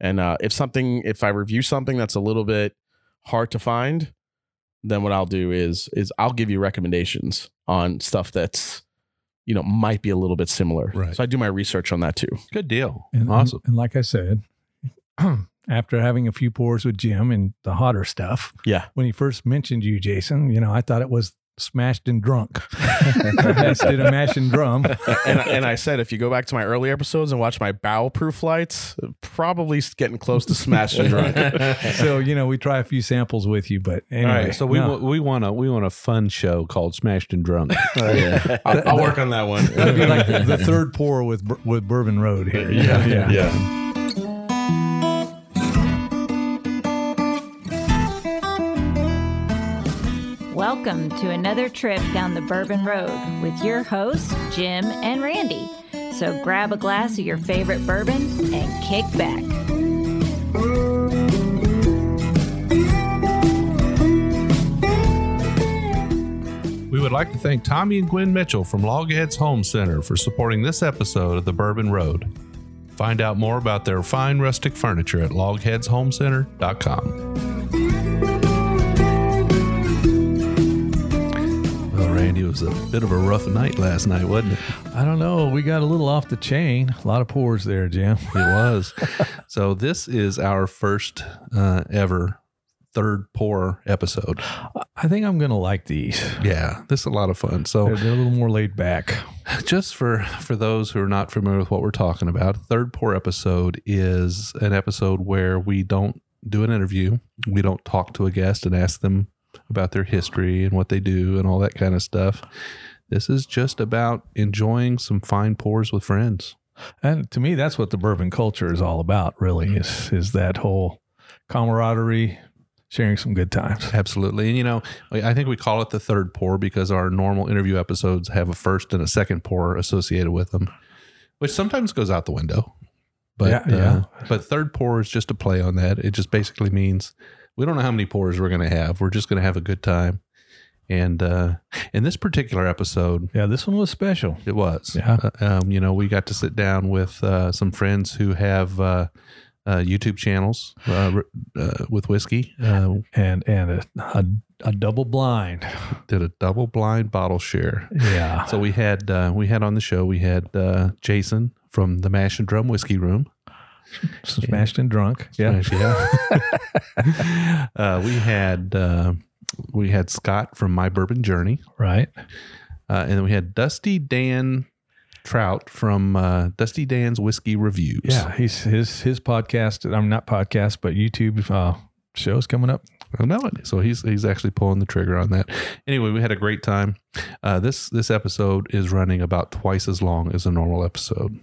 And uh, if something, if I review something that's a little bit hard to find, then what I'll do is is I'll give you recommendations on stuff that's you know might be a little bit similar. Right. So I do my research on that too. Good deal. And, awesome. And, and like I said, after having a few pours with Jim and the hotter stuff, Yeah. when he first mentioned you, Jason, you know, I thought it was smashed and drunk instead of mash and drum. and and I said if you go back to my early episodes and watch my barrel proof flights, probably getting close to smashed and drunk. So you know, we try a few samples with you, but anyway. right, so we no. wa- we want a we want a fun show called Smashed and Drunk. Yeah. I'll, I'll work on that one. That'd be like the, the third pour with with Bourbon Road here. yeah, yeah. yeah. Welcome to another trip down the Bourbon Road with your hosts, Jim and Randy. So grab a glass of your favorite bourbon and kick back. We would like to thank Tommy and Gwen Mitchell from Logheads Home Center for supporting this episode of the Bourbon Road. Find out more about their fine rustic furniture at logheadshomecenter.com. Randy, it was a bit of a rough night last night, wasn't it? I don't know. We got a little off the chain. A lot of pours there, Jim. It was. so this is our first uh, ever third pour episode. I think I'm gonna like these. Yeah, this is a lot of fun. So They're, they're a little more laid back. just for for those who are not familiar with what we're talking about, third pour episode is an episode where we don't do an interview. We don't talk to a guest and ask them about their history and what they do and all that kind of stuff. This is just about enjoying some fine pours with friends. And to me, that's what the bourbon culture is all about. Really, is is that whole camaraderie, sharing some good times. Absolutely. And you know, I think we call it the third pour because our normal interview episodes have a first and a second pour associated with them, which sometimes goes out the window. But Yeah, yeah. Uh, but third pour is just a play on that. It just basically means we don't know how many pours we're going to have. We're just going to have a good time. And uh, in this particular episode, Yeah, this one was special. it was. Yeah. Uh, um, you know, we got to sit down with uh, some friends who have uh, uh, YouTube channels uh, uh, with whiskey. Uh, and and a, a, a double blind. did a double blind bottle share. Yeah. So we had uh, we had on the show we had uh, Jason from the Mash and Drum Whiskey Room. Smashed and drunk. Yeah. yeah. uh, we had uh, we had Scott from My Bourbon Journey, Right. uh, and then we had Dusty Dan Trout from uh, Dusty Dan's Whiskey Reviews. Yeah. He's his his podcast. I'm not podcast, but YouTube uh, shows coming up. I know it. So he's he's actually pulling the trigger on that. Anyway, we had a great time. Uh, this this episode is running about twice as long as a normal episode.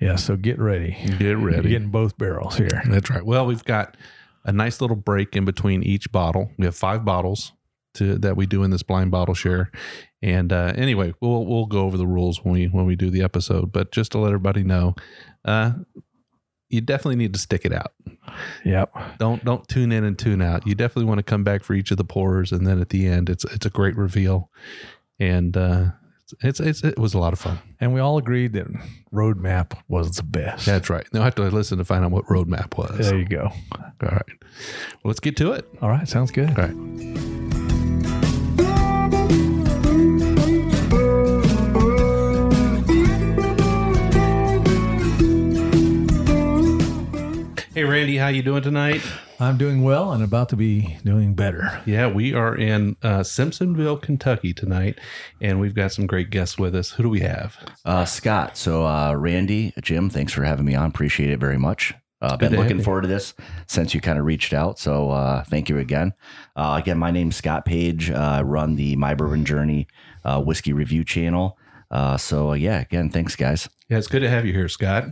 Yeah. So get ready. Get You're ready. getting both barrels here. That's right. Well, we've got a nice little break in between each bottle. We have five bottles to that we do in this blind bottle share. And uh, anyway, we'll we'll go over the rules when we when we do the episode. But just to let everybody know, uh, you definitely need to stick it out. Yep. Don't don't tune in and tune out. You definitely want to come back for each of the pours, and then at the end, it's it's a great reveal. And uh, it's, it's it was a lot of fun. And we all agreed that Roadmap was the best. That's right. Now I have to listen to find out what roadmap was. there you go. All right. Well, let's get to it. All right. Sounds good. All right. Hey Randy, how you doing tonight? I'm doing well and about to be doing better. Yeah, we are in uh, Simpsonville, Kentucky tonight, and we've got some great guests with us. Who do we have? Uh, Scott. So, uh, Randy, Jim, thanks for having me on. Appreciate it very much. Uh, been looking forward to this since you kind of reached out. So, uh, thank you again. Uh, again, my name's Scott Page. Uh, I run the My Bourbon Journey uh, whiskey review channel. Uh, so, uh, yeah, again, thanks, guys. Yeah, it's good to have you here, Scott.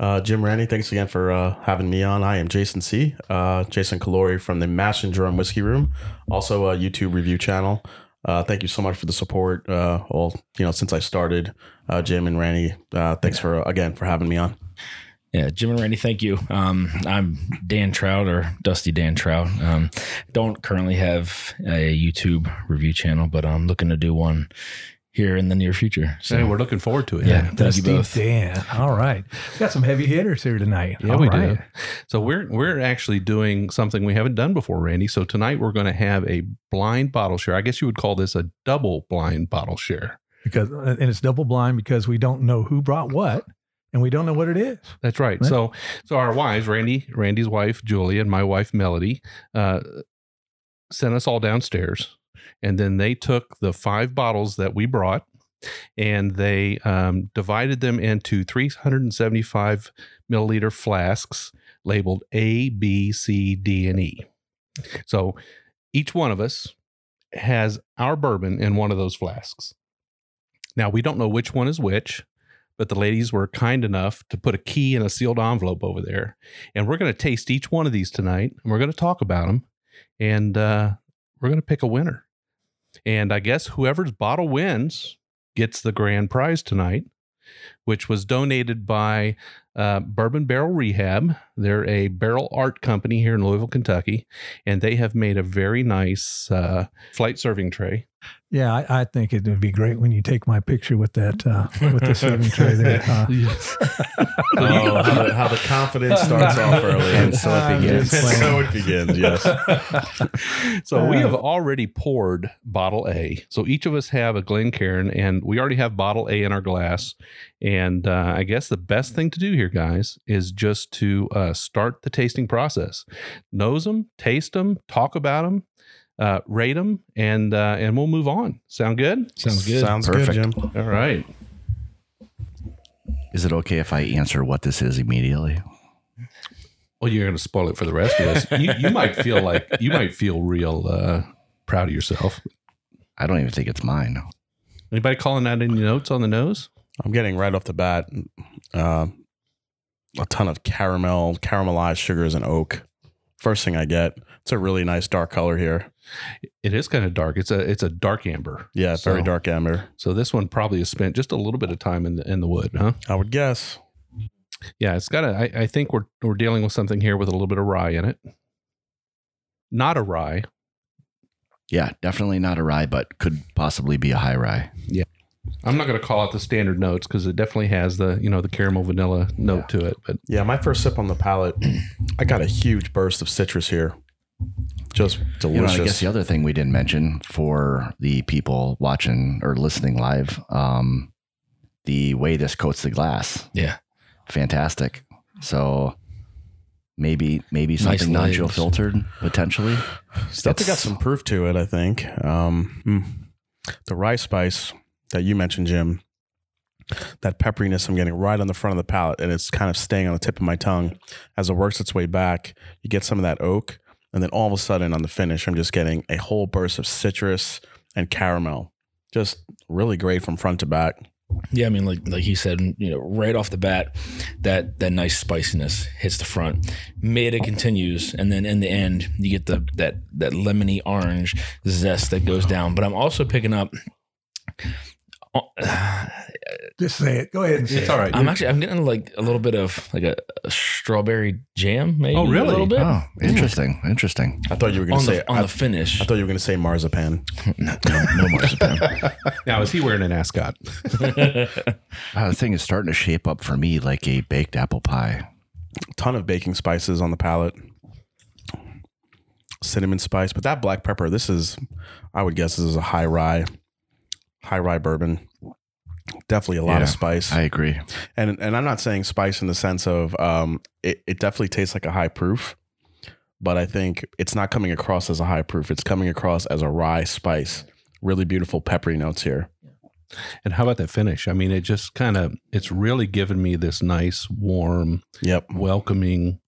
Uh, Jim Randy, thanks again for uh, having me on. I am Jason C. Uh, Jason Calori from the Mash and Drum Whiskey Room, also a YouTube review channel. Uh, thank you so much for the support. Uh, well, you know, since I started, uh, Jim and Randy, thanks for again for having me on. Yeah, Jim and Randy, thank you. Um, I'm Dan Trout or Dusty Dan Trout. Um, don't currently have a YouTube review channel, but I'm looking to do one here in the near future. So Hey, we're looking forward to it. Yeah. Thank you both. Dan. All right. We got some heavy hitters here tonight. Yeah, All we right. do. So we're we're actually doing something we haven't done before, Randy. So tonight we're going to have a blind bottle share. I guess you would call this a double blind bottle share. Because and it's double blind because we don't know who brought what and we don't know what it is. That's right. Right. So so our wives, Randy, Randy's wife Julie, and my wife Melody, uh, sent us all downstairs, and then they took the five bottles that we brought, and they um, divided them into 375 milliliter flasks labeled A, B, C, D, and E. So each one of us has our bourbon in one of those flasks. Now we don't know which one is which but the ladies were kind enough to put a key in a sealed envelope over there. And we're going to taste each one of these tonight and we're going to talk about them and uh, we're going to pick a winner. And I guess whoever's bottle wins gets the grand prize tonight, which was donated by uh, Bourbon Barrel Rehab. They're a barrel art company here in Louisville, Kentucky, and they have made a very nice uh, flight serving tray. Yeah, I, I think it would be great when you take my picture with that uh, with the serving tray there. Uh, Oh, how, the, how the confidence starts off early, And so it begins. And so it begins. Yes. So we have already poured bottle A. So each of us have a Glencairn, and we already have bottle A in our glass. And uh, I guess the best thing to do here, guys, is just to uh, start the tasting process. Nose them, taste them, talk about them, uh, rate them, and uh, and we'll move on. Sound good? sounds good. Sounds Perfect. good, Jim. All right. Is it okay if I answer what this is immediately? Well, you're going to spoil it for the rest of us. You, you might feel like you might feel real uh, proud of yourself. I don't even think it's mine. Anybody calling out any notes on the nose? I'm getting right off the bat uh, a ton of caramel, caramelized sugars and oak. First thing I get. It's a really nice dark color here. It is kind of dark. It's a it's a dark amber. Yeah, very dark amber. So this one probably has spent just a little bit of time in the in the wood, huh? I would guess. Yeah, it's got a. I, I think we're we're dealing with something here with a little bit of rye in it. Not a rye. Yeah, definitely not a rye, but could possibly be a high rye. I'm not going to call out the standard notes because it definitely has the you know the caramel vanilla note to it. But Yeah, my first sip on the palate, I got a huge burst of citrus here. Just You know, delicious. I guess the other thing we didn't mention for the people watching or listening live, um, the way this coats the glass, Yeah. fantastic. So maybe maybe something Nice non-chill filtered potentially. It's definitely got some proof to it, I think. Um, hmm. the rye spice that you mentioned, Jim, that pepperiness I'm getting right on the front of the palate, and it's kind of staying on the tip of my tongue as it works its way back. You get some of that oak, and then all of a sudden on the finish, I'm just getting a whole burst of citrus and caramel. Just really great from front to back. Yeah, I mean, like like he said, you know, right off the bat, that that nice spiciness hits the front. Mid it continues, and then in the end, you get the that that lemony orange zest that goes down. But I'm also picking up. just say it. Go ahead and say it's it. all right. I'm actually I'm getting like a little bit of like a, a strawberry jam, maybe. Oh, really? A little bit Oh, interesting, interesting. I thought you were going to say. the on I, the finish. I thought you were going to say marzipan. no, no, no marzipan. now is he wearing an ascot? Wow, uh, the thing is starting to shape up for me like a baked apple pie. A ton of baking spices on the palate cinnamon spice but that black pepper this is i would guess this is a high rye high rye bourbon definitely a lot Yeah, of spice I agree. and and i'm not saying spice in the sense of um it, it definitely tastes like a high proof but i think it's not coming across as a high proof it's coming across as a rye spice really beautiful peppery notes here And how about that finish? I mean, it just kind of it's really given me this nice, warm, yep welcoming.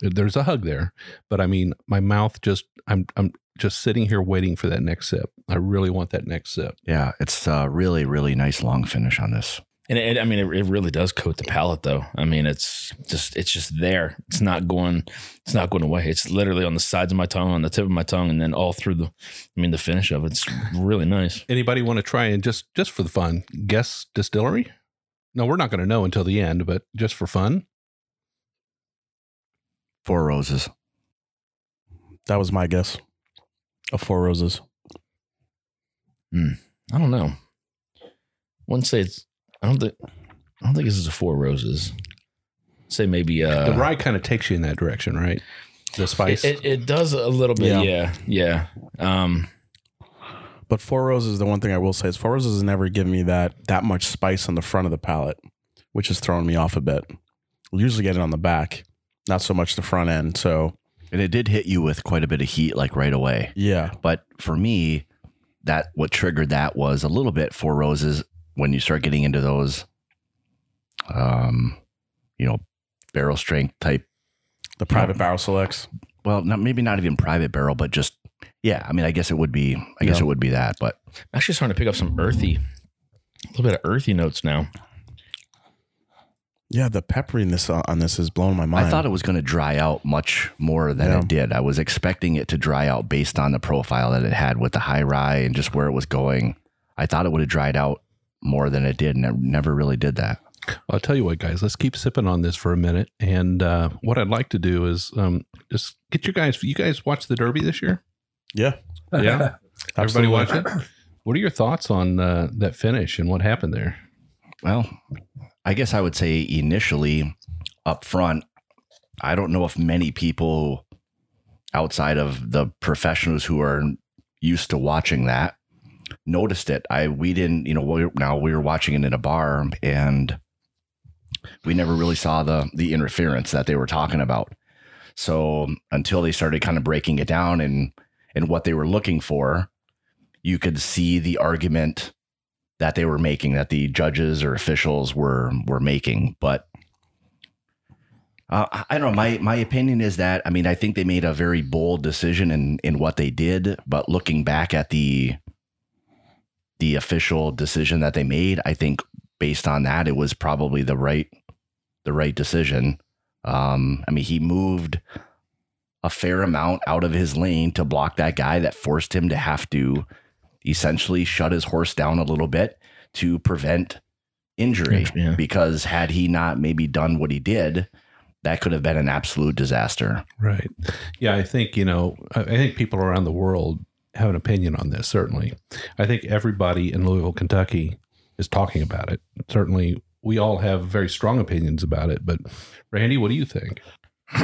There's a hug there, but I mean, my mouth just I'm I'm just sitting here waiting for that next sip. I really want that next sip. Yeah, it's a really, really nice long finish on this. And it, I mean, it, it really does coat the palate, though. I mean, it's just it's just there. It's not going. It's not going away. It's literally on the sides of my tongue, on the tip of my tongue, and then all through the. I mean, the finish of it's really nice. Anybody want to try and just just for the fun guess distillery? No, we're not going to know until the end, but just for fun. Four roses. that was my guess of four roses I don't know. wouldn't say it's. I don't think. I don't think this is a Four Roses. Say maybe. Uh, the rye kind of takes you in that direction, right? The spice. It, it, it does a little bit. Yeah. Yeah. Yeah. Um, But Four Roses, the one thing I will say is Four Roses has never given me that that much spice on the front of the palate, which is throwing me off a bit. We usually get it on the back, not so much the front end. So And it did hit you with quite a bit of heat, like right away. yeah, But for me, that what triggered that was a little bit Four Roses when you start getting into those, um, you know, barrel strength type. the private barrel selects. Well, not maybe not even private barrel, but just yeah. I mean, I guess it would be. I guess it would be that. But I'm actually starting to pick up some earthy, a little bit of earthy notes now. Yeah, the pepperiness on- on this has blown my mind. I thought it was going to dry out much more than Yeah. it did. I was expecting it to dry out based on the profile that it had with the high rye and just where it was going. I thought it would have dried out more than it did, and it never really did that. I'll tell you what, guys. Let's keep sipping on this for a minute. And uh, what I'd like to do is um, just get you guys. You guys watch the Derby this year? yeah, Yeah. Everybody watch it. What are your thoughts on uh, that finish and what happened there? Well, I guess I would say initially up front, I don't know if many people outside of the professionals who are used to watching that noticed it. I we didn't, you know, we, now we were watching it in a bar and we never really saw the the interference that they were talking about. So until they started kind of breaking it down and and what they were looking for, you could see the argument that they were making that the judges or officials were were making but uh, I don't know. My my opinion is that I mean I think they made a very bold decision in in what they did, but looking back at the the official decision that they made, I think based on that it was probably the right the right decision. Um, I mean he moved a fair amount out of his lane to block that guy that forced him to have to essentially shut his horse down a little bit to prevent injury Yeah. because had he not maybe done what he did that could have been an absolute disaster Right. Yeah, I think, you know, I I think people around the world have an opinion on this, certainly. I think everybody in Louisville, Kentucky is talking about it. Certainly, we all have very strong opinions about it. But, Randy, what do you think?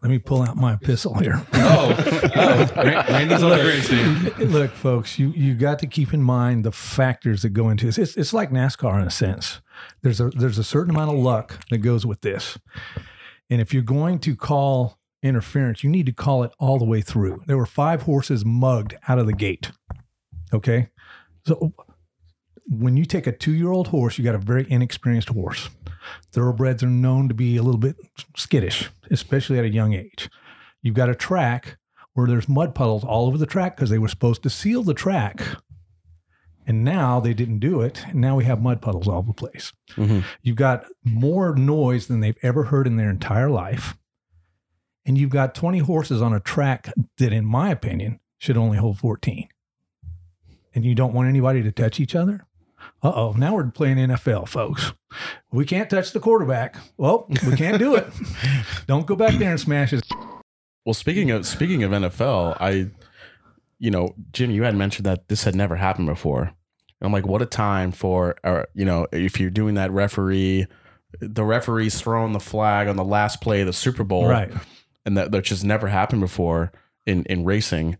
Let me pull out my epistle here. Oh, oh Randy's on the team. Look, folks, you you got to keep in mind the factors that go into this. It's, it's like NASCAR in a sense. There's a there's a certain amount of luck that goes with this, and if you're going to call interference, you need to call it all the way through. There were five horses mugged out of the gate. Okay, so when you take a two year old horse, you got a very inexperienced horse. Thoroughbreds are known to be a little bit skittish, especially at a young age. You've got a track where there's mud puddles all over the track because they were supposed to seal the track. And now they didn't do it. And now we have mud puddles all over the place. Mhm. You've got more noise than they've ever heard in their entire life. And you've got 20 horses on a track that, in my opinion, should only hold 14. And you don't want anybody to touch each other? Uh oh, now we're playing NFL, folks. We can't touch the quarterback. Well, we can't do it. don't go back there and smash it. Well, speaking of speaking of NFL, I, you know, Jim, you had mentioned that this had never happened before. And I'm like, what a time for, uh, you know, if you're doing that referee, the referee's throwing the flag on the last play of the Super Bowl, right. and that that just never happened before in in racing.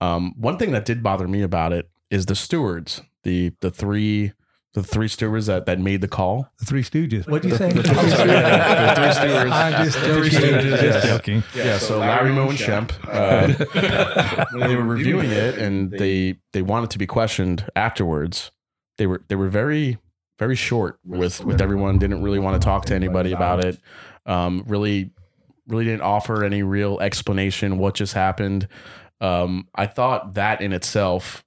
Um, one thing that did bother me about it is the stewards, the the three the three stewards that that made the call. The Three Stooges. What'd you say? I'm sorry, yeah, the three stewards. I'm just The joking. Three Stooges, Just yeah. joking. Yeah, so Larry Moe and Shemp, uh, when they were reviewing it and they they wanted to be questioned afterwards, they were they were very very short with with everyone. Didn't really want to talk to anybody about it. Um, really, really didn't offer any real explanation what just happened. Um, I thought that in itself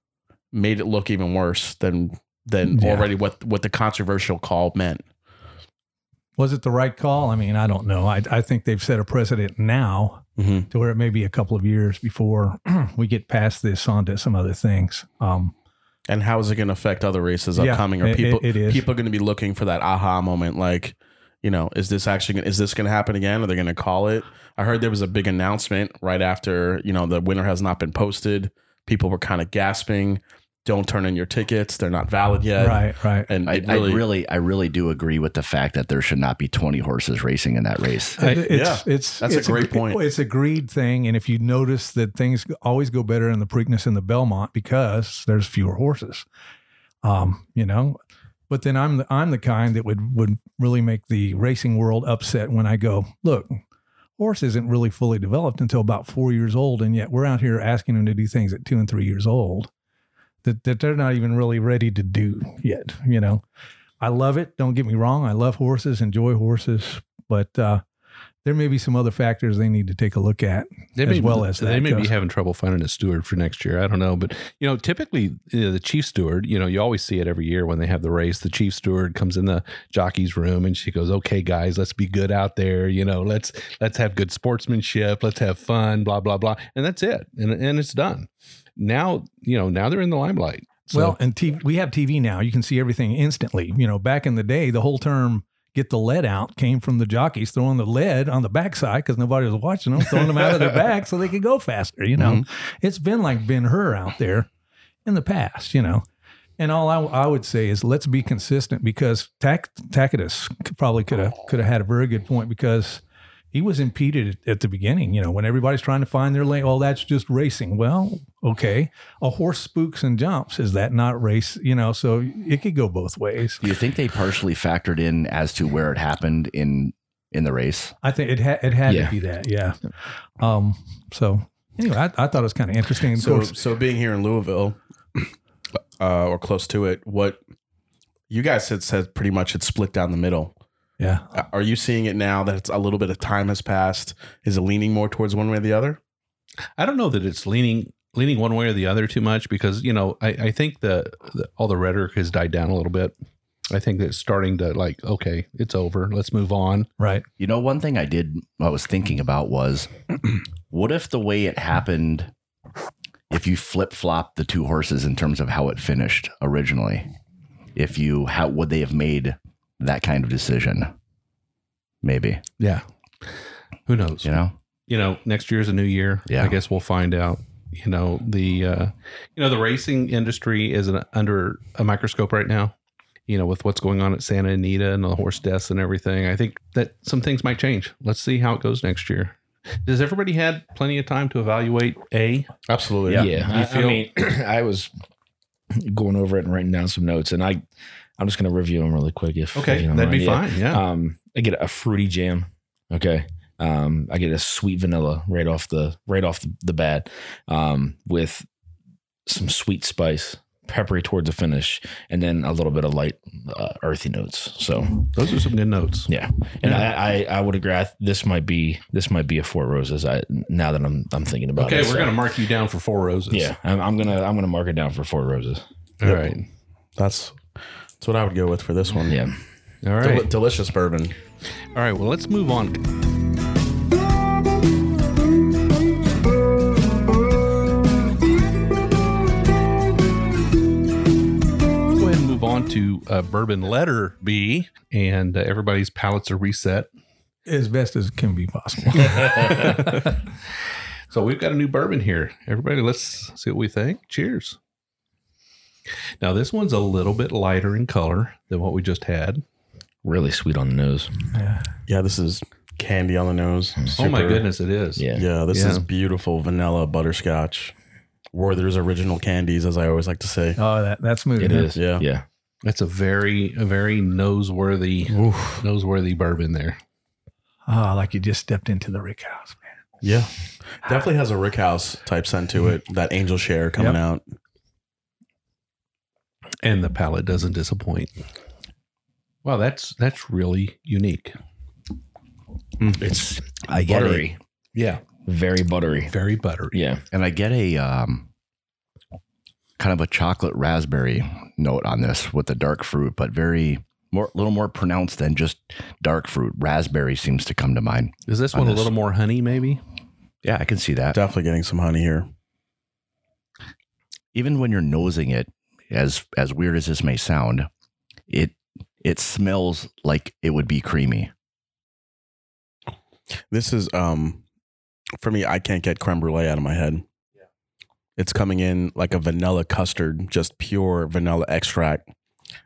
made it look even worse than than Yeah. already what what the controversial call meant. Was it the right call? I mean, I don't know. I, I think they've set a precedent now Mm-hmm. to where it may be a couple of years before we get past this onto some other things. Um, And how is it going to affect other races Yeah, upcoming? Are people it is. people are going to be looking for that aha moment? Like, you know, is this actually is this going to happen again? Are they going to call it? I heard there was a big announcement right after you know the winner has not been posted. People were kind of gasping. Don't turn in your tickets; they're not valid yet. right, right. And I, it I really, I really do agree with the fact that there should not be 20 horses racing in that race. I- it's, yeah, it's that's a it's great point. It's a greed thing, and if you notice that things always go better in the Preakness and the Belmont because there's fewer horses, um, you know. But then I'm the, I'm the kind that would would really make the racing world upset when I go, look, horse isn't really fully developed until about four years old, and yet we're out here asking them to do things at two and three years old that that they're not even really ready to do yet. You know, I love it. Don't get me wrong. I love horses, enjoy horses, but uh, there may be some other factors they need to take a look at They as may, well as that. they may be having trouble finding a steward for next year. I don't know, but you know, typically you know, the chief steward, you know, you always see it every year when they have the race. The chief steward comes in the jockey's room and she goes, "Okay, guys, let's be good out there. You know, let's let's have good sportsmanship. Let's have fun. Blah blah blah." And that's it, and and it's done. Now, you know, now they're in the limelight. So, well, and TV, we have TV now. You can see everything instantly. You know, back in the day, the whole term "get the lead out" came from the jockeys throwing the lead on the backside because nobody was watching them, throwing them out of their back so they could go faster. You know, mm-hmm. it's been like Ben Hur out there in the past. You know, and all I, I would say is let's be consistent because Tac, Tacitus probably could have could have had a very good point because he was impeded at the beginning. You know, when everybody's trying to find their lane, oh, that's just racing. Well, okay, a horse spooks and jumps. Is that not race? You know, so it could go both ways. Do you think they partially factored in as to where it happened in in the race? I think it had it had Yeah. to be that. Yeah. Um. So anyway, I, I thought it was kind of interesting. Of So, course, so being here in Louisville, uh, or close to it, what you guys had said pretty much it's split down the middle. Yeah. Uh, Are you seeing it now that it's a little bit of time has passed? Is it leaning more towards one way or the other? I don't know that it's leaning leaning one way or the other too much because you know I, I think the, the all the rhetoric has died down a little bit. I think that it's starting to like okay, it's over. Let's move on. Right. You know, one thing I did, I was thinking about was what if the way it happened, if you flip flop the two horses in terms of how it finished originally, if you, how would they have made that kind of decision? Maybe, Yeah. Who knows? you know? you know, next year's a new year. Yeah. I guess we'll find out. You know, the uh, you know the racing industry is an, under a microscope right now. You know, with what's going on at Santa Anita and the horse deaths and everything, I think that some things might change. Let's see how it goes next year. Does everybody had plenty of time to evaluate A? Absolutely. Yeah. Yeah, You I, I feel- mean, I was going over it and writing down some notes, and I, I'm just gonna review them really quick. If Okay, if you don't that'd be mind. fine. Yeah. Um, I get a fruity jam. Okay. Um, I get a sweet vanilla right off the right off the, the bat, um, with some sweet spice, peppery towards the finish, and then a little bit of light uh, earthy notes. So Those are some good notes. yeah, and Yeah. I, I I would agree. I- This might be this might be a four roses. I now that I'm I'm thinking about Okay, it. Okay, we're so- gonna mark you down for four roses. yeah, I'm, I'm gonna I'm gonna mark it down for four roses. All right. That's that's what I would go with for this one. Yeah. All right. Del- delicious bourbon. All right. Well, let's move on. Go ahead and move on to uh, bourbon letter B, and uh, everybody's palates are reset. As best as can be possible. So we've got a new bourbon here. Everybody, let's see what we think. Cheers. Now, this one's a little bit lighter in color than what we just had. Really sweet on the nose. Yeah, this is candy on the nose. Hmm. Oh my goodness, it is. Yeah. Yeah, this Yeah. is beautiful vanilla butterscotch. Werther's original candies, as I always like to say. Oh, that that's smooth. It huh? is. Yeah. Yeah. That's a very, a very noseworthy, noseworthy bourbon there. Oh, like you just stepped into the Rick House, man. Yeah. Definitely has a Rick House type scent to it. That angel share coming Yep. out. And the palate doesn't disappoint. Wow, that's that's really unique. It's I get buttery. Yeah, Very buttery. very buttery. Yeah. And I get a um, kind of a chocolate raspberry note on this with the dark fruit, but very more, a little more pronounced than just dark fruit. Raspberry seems to come to mind. Is this On one a little more honey? Maybe. Yeah, I can see that. Definitely getting some honey here. Even when you're nosing it, as as weird as this may sound, it it smells like it would be creamy. This is um for me, I can't get creme brulee out of my head. Yeah. it's coming in like a vanilla custard, just pure vanilla extract.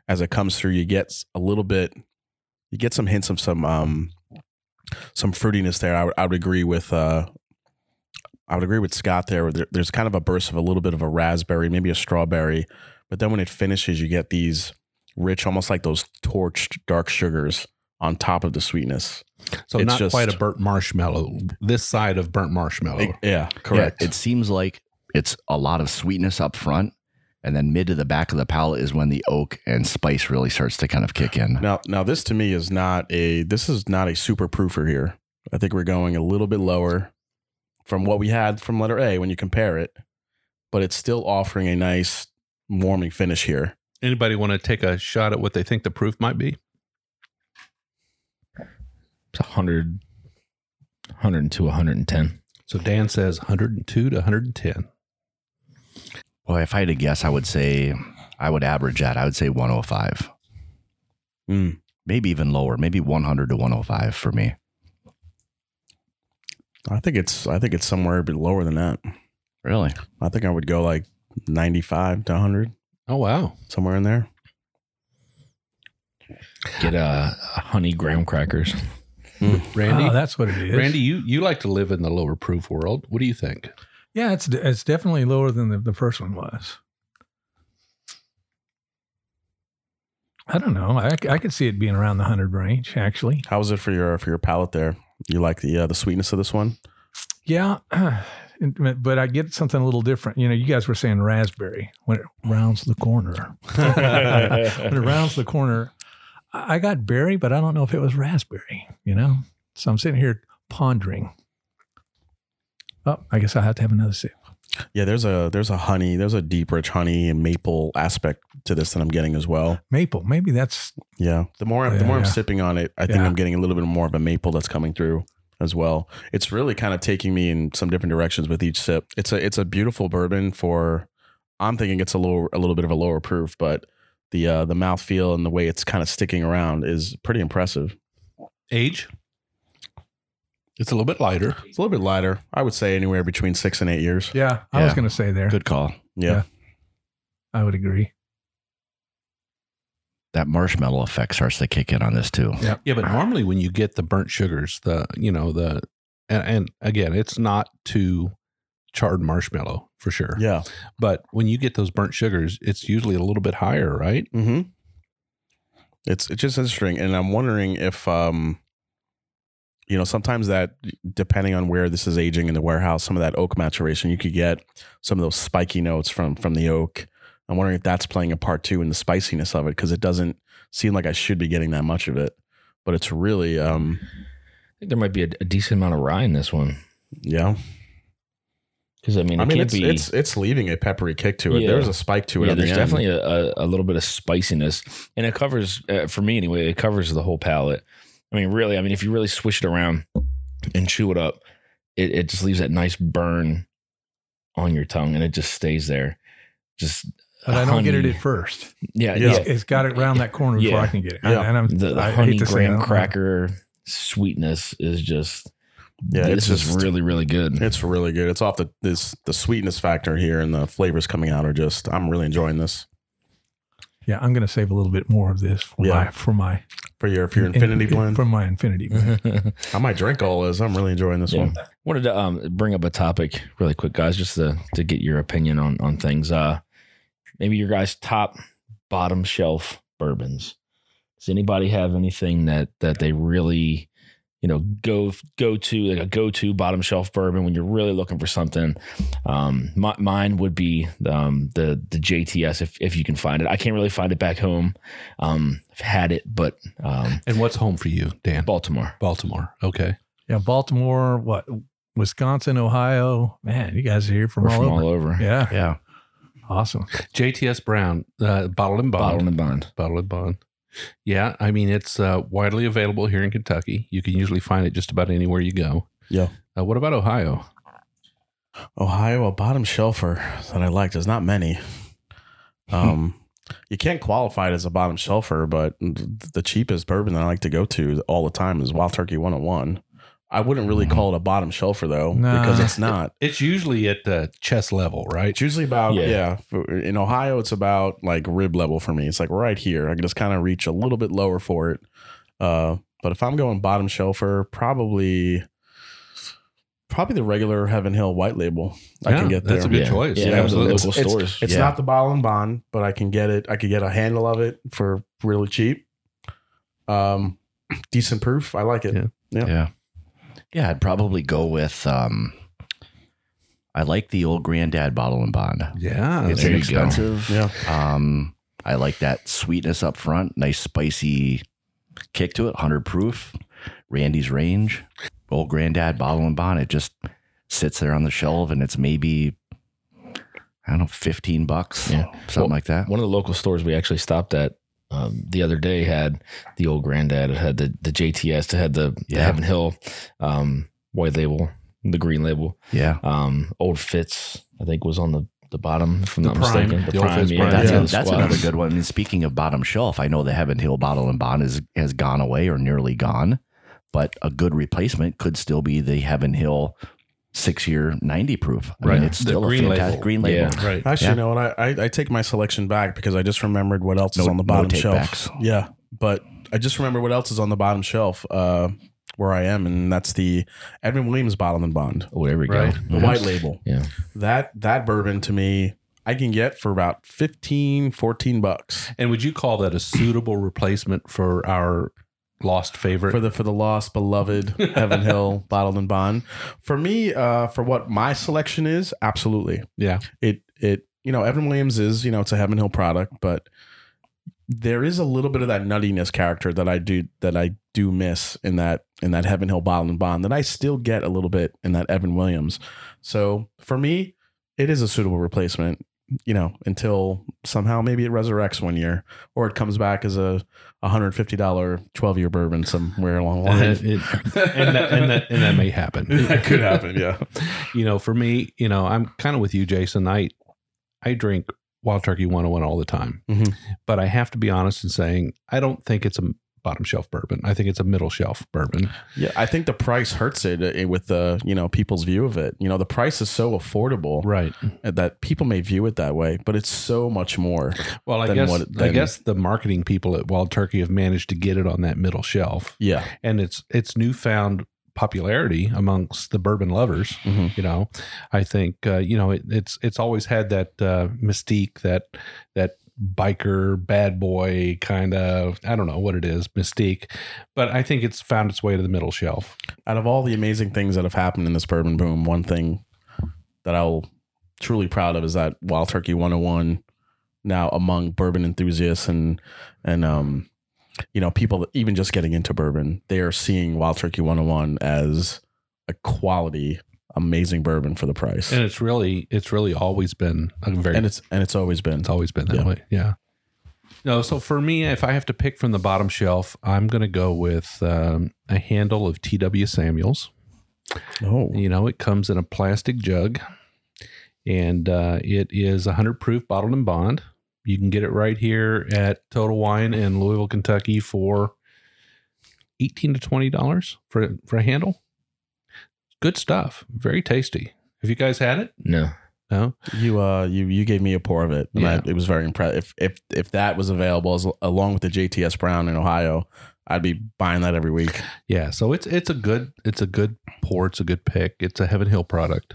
As it comes through, you get a little bit, you get some hints of some um some fruitiness there. I would I would agree with uh I would agree with Scott there. there. There's kind of a burst of a little bit of a raspberry, maybe a strawberry, but then when it finishes, you get these rich, almost like those torched dark sugars on top of the sweetness. So It's not just- quite a burnt marshmallow. This side of burnt marshmallow. Yeah, correct. Yeah, it seems like it's a lot of sweetness up front, and then mid to the back of the palate is when the oak and spice really starts to kind of kick in. Now, now this to me is not a this is not a super proofer here. I think we're going a little bit lower from what we had from letter A when you compare it, but it's still offering a nice warming finish here. Anybody want to take a shot at what they think the proof might be? It's 100, 102, 110. So Dan says 102 to 110. Well, if I had to guess, I would say I would average that. I would say 105, Mm. maybe even lower, maybe 100 to 105 for me. I think it's I think it's somewhere a bit lower than that. Really? I think I would go like 95 to 100, Oh, wow. somewhere in there. Get uh, honey graham crackers. Randy, Oh, that's what it is. Randy, you, you like to live in the lower proof world. What do you think? Yeah, it's it's definitely lower than the, the first one was. I don't know. I, I could see it being around the hundred range, actually. How was it for your for your palate there? You like the uh, the sweetness of this one? Yeah, but I get something a little different. You know, you guys were saying raspberry when it rounds the corner. when it rounds the corner, I I got berry, but I don't know if it was raspberry. You know, so I'm sitting here pondering. Oh, I guess I have to have another sip. Yeah, there's a there's a honey, there's a deep rich honey and maple aspect to this that I'm getting as well. Maple, maybe that's Yeah. The more the yeah, more I'm sipping on it, I think Yeah. I'm getting a little bit more of a maple that's coming through as well. It's really kind of taking me in some different directions with each sip. It's a it's a beautiful bourbon for I'm thinking it's a little a little bit of a lower proof, but the uh the mouthfeel and the way it's kind of sticking around is pretty impressive. Age? It's a little bit lighter. It's a little bit lighter. I would say anywhere between six and eight years. yeah. I was going to say there. Good call. Yeah. Yeah. I would agree. That marshmallow effect starts to kick in on this too. Yeah, yeah. but normally when you get the burnt sugars, the you know the and, and again, it's not too charred marshmallow for sure. Yeah. But when you get those burnt sugars, it's usually a little bit higher, right? Mm-hmm. It's it's just interesting, and I'm wondering if um, you know, sometimes that depending on where this is aging in the warehouse, some of that oak maturation, you could get some of those spiky notes from from the oak. I'm wondering if that's playing a part too in the spiciness of it because it doesn't seem like I should be getting that much of it, but it's really um, I think there might be a, a decent amount of rye in this one. yeah. Because I mean, it I mean, it's be. it's it's leaving a peppery kick to it. Yeah. There's a spike to it. yeah, at the there's definitely a, a, a little bit of spiciness, and it covers uh, for me anyway. It covers the whole palate. I mean, really. I mean, if you really swish it around and chew it up, it, it just leaves that nice burn on your tongue, and it just stays there. Just But I don't get it at first. Yeah, Yeah. yeah. It's, it's got it around that corner before Yeah. I can get it. Yeah. And I'm, The, the I hate honey to say it, I graham don't cracker sweetness is just. Yeah, this it's is just- really really good. It's really good. It's off the this the sweetness factor here and the flavors coming out are just. I'm really enjoying this Yeah, I'm going to save a little bit more of this for Yeah. my for my for your for your infinity blend. For my infinity blend. I might drink all this. I'm really enjoying this Yeah. one. Wanted to um, bring up a topic really quick, guys, just to to get your opinion on on things. Uh, maybe your guys' top bottom shelf bourbons. Does anybody have anything that that they really, you know, go go to like a go to bottom shelf bourbon when you're really looking for something? Um, my, mine would be um, the the JTS if if you can find it. I can't really find it back home. Um, I've had it, but um, And what's home for you, Dan? Baltimore. Baltimore. Okay. Yeah, Baltimore, what Wisconsin, Ohio. Man, you guys are here from We're all from over. all over. Yeah, Yeah. Awesome. JTS Brown, uh, bottled and bond. Bottle and bond. Bottled and bond. Yeah, I mean it's uh, widely available here in Kentucky. You can usually find it just about anywhere you go. Yeah. Uh, what about Ohio? Ohio, a bottom shelfer that I like. There's not many. Um, you can't qualify it as a bottom shelfer, but the cheapest bourbon that I like to go to all the time is Wild Turkey 101. I wouldn't really call it a bottom shelfer though, Nah. because it's not. It's usually at the chest level, right? It's usually about Yeah. yeah. in Ohio, it's about like rib level for me. It's like right here. I can just kind of reach a little bit lower for it. Uh, but if I'm going bottom shelfer, probably probably the regular Heaven Hill white label. I can get there. that's a good Yeah. choice. Yeah, Yeah, the absolutely. local it's, stores. It's Yeah. not the bottle and bond, but I can get it. I could get a handle of it for really cheap. Um, decent proof. I like it. Yeah. Yeah. Yeah. Yeah, I'd probably go with um I like the old granddad bottle and bond. Yeah, It's there you go. inexpensive. Yeah. Um I like that sweetness up front, nice spicy kick to it, 100 proof. Randy's range, old granddad bottle and bond. It just sits there on the shelf and it's maybe I don't know, 15 bucks, Yeah. something Well, like that. One of the local stores we actually stopped at um, the other day had the old granddad. It had the, the JTS. It had the, the Heaven Hill um, white label, the green label. Yeah. Um, old Fitz, I think, was on the, the bottom, if I'm The not Prime. mistaken. The old Fitz Prime. That's, Yeah. a- that's another good one. I mean, speaking of bottom shelf, I know the Heaven Hill bottle and bond is, has gone away or nearly gone, but a good replacement could still be the Heaven Hill six year 90 proof. I Right. mean, it's The still green a fantastic label. green label. Yeah. right. Actually, Yeah. you know what? I, I I take my selection back because I just remembered what else is on the bottom take shelf. backs. Yeah, but I just remember what else is on the bottom shelf uh, where I am, and that's the Evan Williams bottle and bond, Oh, there we Right. go. the Mhm. white label. Yeah. That that bourbon to me, I can get for about 15, 14 bucks And would you call that a suitable replacement for our lost favorite? for the for the lost beloved Heaven Hill bottled and bond. For me, uh, for what my selection is, absolutely. yeah, it it you know Evan Williams is you know it's a Heaven Hill product, but there is a little bit of that nuttiness character that I do that I do miss in that in that Heaven Hill Bottled and bond that I still get a little bit in that Evan Williams. So for me, it is a suitable replacement. You know, until somehow maybe it resurrects one year, or it comes back as a hundred fifty dollar twelve year bourbon somewhere along the and, line. it- and that, and that and that may happen. that could happen. Yeah. you know, for me, you know, I'm kind of with you, Jason. I I drink Wild Turkey 101 all the time, Mhm. but I have to be honest in saying I don't think it's a bottom shelf bourbon. I think it's a middle shelf bourbon. Yeah, I think the price hurts it uh, with the you know people's view of it. You know, the price is so affordable Right. that people may view it that way, but it's so much more. Well, I guess what- I guess the marketing people at Wild Turkey have managed to get it on that middle shelf, Yeah, and it's it's newfound popularity amongst the bourbon lovers. Mhm. You know, I think uh, you know it, it's it's always had that uh, mystique that that biker bad boy kind of I don't know what it is mystique, but I think it's found its way to the middle shelf. out of all the amazing things that have happened in this bourbon boom, one thing that I'll truly proud of is that Wild Turkey 101 now among bourbon enthusiasts and and um you know people even just getting into bourbon, they are seeing Wild Turkey 101 as a quality amazing bourbon for the price. And it's really it's really always been a very and it's and it's always been It's always been that Yeah. way. Yeah. No, so for me, if I have to pick from the bottom shelf, I'm going to go with um, a handle of T.W. Samuels. oh You know, it comes in a plastic jug and uh, it is 100 proof bottled and bond. You can get it right here at Total Wine in Louisville, Kentucky for 18 to $20 for, for a handle. Good stuff. Very tasty. Have you guys had it? No. No. You uh you you gave me a pour of it. And Yeah. I, it was very impressive. If if if that was available as, along with the JTS Brown in Ohio, I'd be buying that every week. Yeah, so it's it's a good it's a good pour. It's a good pick. It's a Heaven Hill product,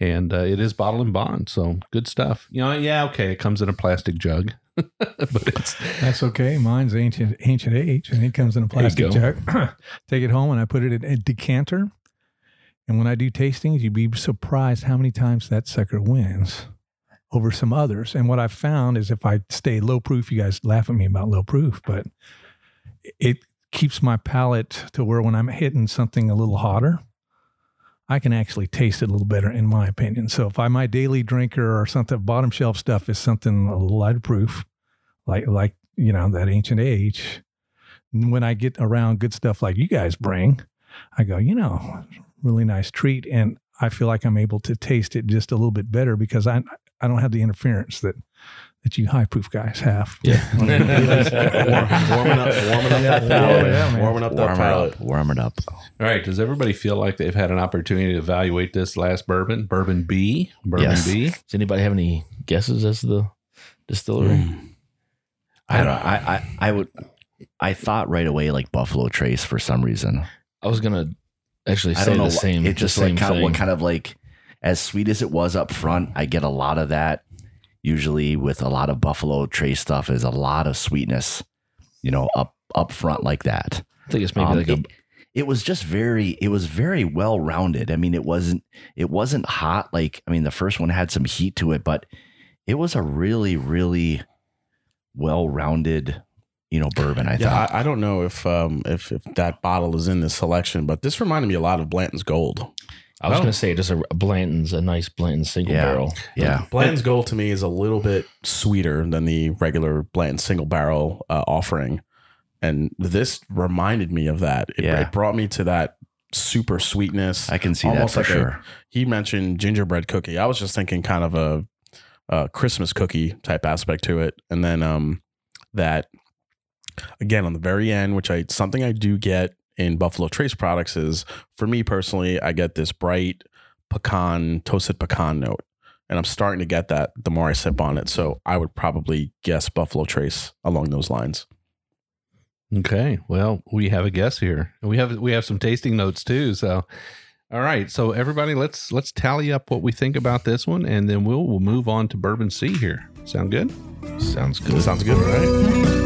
and uh, it is bottle and bond. So good stuff. You know, yeah, okay. It comes in a plastic jug, but it's That's okay. Mine's ancient ancient age, and it comes in a plastic jug. Take it home, and I put it in a decanter. And when I do tastings, you'd be surprised how many times that sucker wins over some others. And what I've found is if I stay low proof, you guys laugh at me about low proof, but it keeps my palate to where when I'm hitting something a little hotter, I can actually taste it a little better, in my opinion. So if I'm my daily drinker or something, bottom shelf stuff is something a little lighter proof, like like you know that ancient age. When I get around good stuff like you guys bring, I go, you know, really nice treat, and I feel like I'm able to taste it just a little bit better because I I don't have the interference that that you high proof guys have. Yeah. warming up, warming up that palate, yeah, warming up that palate. up. Warm it up. All right. Does everybody feel like they've had an opportunity to evaluate this last bourbon? Bourbon B? Bourbon Yes. B? Does anybody have any guesses as to the distillery? Mm. I don't know. I, I, I would, I thought right away like Buffalo Trace for some reason. I was gonna actually I don't know. the same. It just like kind of what kind of like as sweet as it was up front. I get a lot of that. Usually with a lot of Buffalo Trace stuff is a lot of sweetness. You know, up up front like that. I think it's maybe Um, like a it, it was just very it was very well rounded. I mean, it wasn't it wasn't hot like I mean the first one had some heat to it, but it was a really really well rounded you know bourbon. I Yeah, thought. I, I don't know if um if, if that bottle is in this selection, but this reminded me a lot of Blanton's Gold. I was Oh. gonna say just a, a Blanton's, a nice Blanton's single Yeah. barrel. yeah, Blanton's Gold to me is a little bit sweeter than the regular Blanton single barrel uh, offering, and this reminded me of that. It, Yeah. it brought me to that super sweetness. I can see Almost that for like a- he mentioned gingerbread cookie. I was just thinking kind of a, a Christmas cookie type aspect to it, and then um that again on the very end, which I something I do get in Buffalo Trace products is for me personally, I get this bright pecan toasted pecan note, and I'm starting to get that the more I sip on it. So I would probably guess Buffalo Trace along those lines. Okay. Well, we have a guess here. We have we have some tasting notes too. So all right. So everybody let's let's tally up what we think about this one and then we'll we'll move on to bourbon C here. Sound good? Sounds good. Sounds good, right?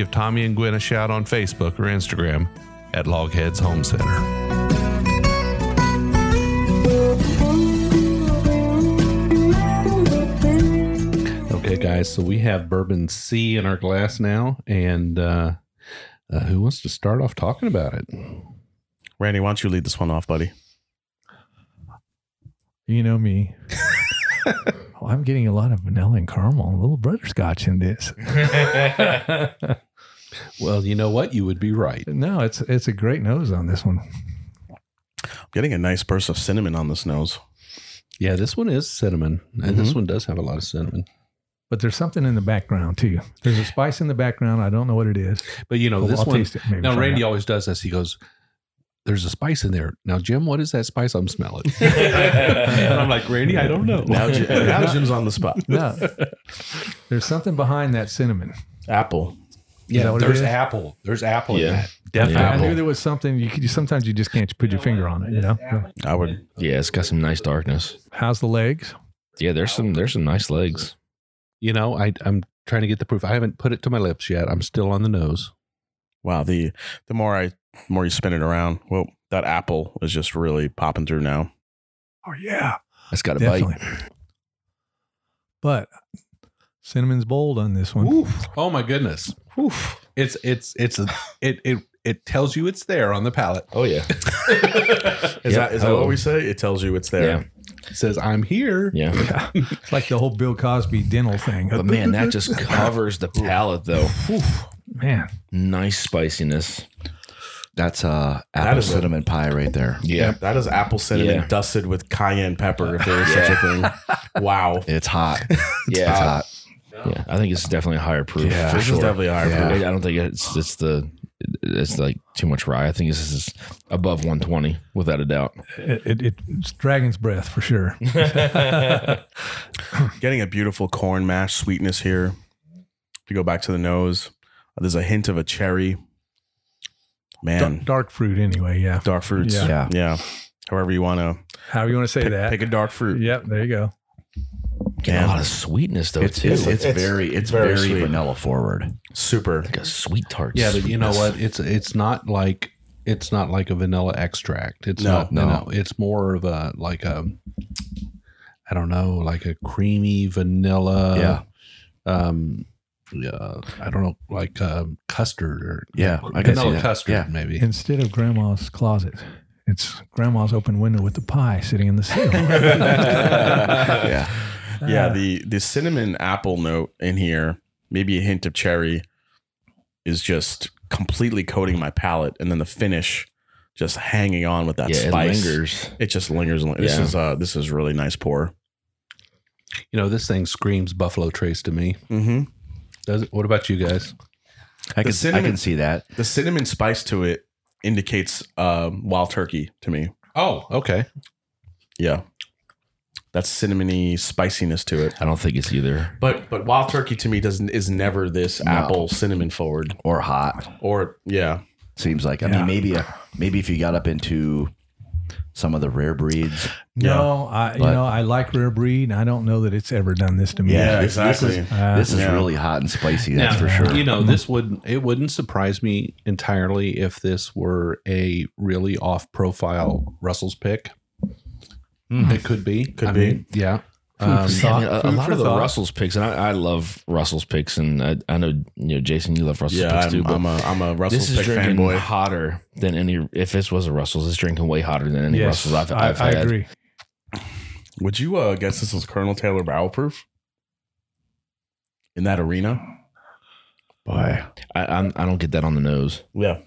give Tommy and Gwen a shout on Facebook or Instagram at Logheads Home Center. Okay, guys, so we have bourbon C in our glass now, and uh, uh, who wants to start off talking about it? Randy, why don't you lead this one off, buddy? You know me. oh, I'm getting a lot of vanilla and caramel, a little butterscotch in this. Well, you know what? You would be right. No, it's it's a great nose on this one. I'm getting a nice burst of cinnamon on this nose. Yeah, this one is cinnamon, and this mm-hmm. one does have a lot of cinnamon. But there's something in the background too. There's a spice in the background. I don't know what it is. But you know, Well, this I'll one. taste it. Maybe Now, Randy out. always does this. He goes, "There's a spice in there." Now, Jim, what is that spice I'm smelling? and I'm like, Randy, I don't know. Now, Jim, now Jim's on the spot. No, there's something behind that cinnamon. Apple. Is that what there's is? apple. There's apple in Yeah. that. Def Yeah. I knew there was something. You could sometimes you just can't put your finger on it. You know. I would. Yeah, it's got some nice darkness. How's the legs? Yeah, there's some there's some nice legs. You know, I, I'm trying to get the proof. I haven't put it to my lips yet. I'm still on the nose. Wow. The the more I the more you spin it around, well, that apple is just really popping through now. Oh yeah, It's got a definitely. bite. But cinnamon's bold on this one. Oh my goodness. It's it's it's a, it it it tells you it's there on the palate. Oh yeah, Is Yep. that is that Oh. what we say? It tells you it's there. yeah, It says I'm here. yeah. It's like the whole Bill Cosby dental thing. But man, that just covers the palate though. man. Nice spiciness. That's uh apple is a- cinnamon pie right there. Yeah, That is apple cinnamon Yeah. dusted with cayenne pepper, if there was such a thing. Wow. It's hot. Yeah. It's yeah, hot. Yeah. I think it's definitely a higher proof. Yeah, for this sure. is definitely higher Yeah. proof. I don't think it's it's the it's like too much rye. I think this is above 120 without a doubt. It, it, it's dragon's breath for sure. Getting a beautiful corn mash sweetness here. If you go back to the nose, there's a hint of a cherry. Man, dark, dark fruit, anyway. Yeah. dark fruits. Yeah. Yeah. Yeah. However you want to How you want to say pick, that? pick a dark fruit. Yep. There you go. Getting a lot of sweetness though It's too. it's, it's, It's- very it's very very, sweet. vanilla forward. Super. like a sweet tart. Yeah, but you know sweetness. what? It's it's not like it's not like a vanilla extract. It's No, not. No, no. It's more of a like a. I don't know, like a creamy vanilla. Yeah. Um. Yeah, I don't know, like um, custard or Yeah, I can see vanilla that. custard, Yeah. maybe. Instead of grandma's closet, it's grandma's open window with the pie sitting in the ceiling. yeah. Yeah, Ah. the the cinnamon apple note in here, maybe a hint of cherry, is just completely coating my palate, and then the finish just hanging on with that yeah, spice. it lingers. It just lingers. This is uh this is really nice pour. You know, this thing screams Buffalo Trace to me. Mm-hmm. Does it? What about you guys? I can I can see that. The cinnamon spice to it indicates um, wild turkey to me. Oh, okay. Yeah, that's cinnamony spiciness to it. I don't think it's either. But but wild turkey to me doesn't is never this No. apple cinnamon forward Or hot. or yeah Seems like I Yeah. mean maybe a, maybe if you got up into some of the rare breeds. no, I you But- know I like rare breed. and I don't know that it's ever done this to me. Yeah, this, exactly. This is, Uh, this is Yeah. really hot and spicy. That's Now, for sure. You know, this would it wouldn't surprise me entirely if this were a really off-profile Russell's pick. It could be. Could I be. mean, yeah. Um, for Yeah, I mean, a, a lot for of the thought. Russell's picks, and I, I love Russell's picks, and I, I know you know Jason, you love Russell's yeah. picks too. I'm, But I'm a I'm a Russell's this is pick drinking fanboy. hotter than any. If this was a Russell's, it's drinking way hotter than any Yes, Russell's I've, I, I've I had. agree. Would you uh, guess this was Colonel Taylor barrel proof in that arena? Boy. I, I'm, I don't get that on the nose. Yeah,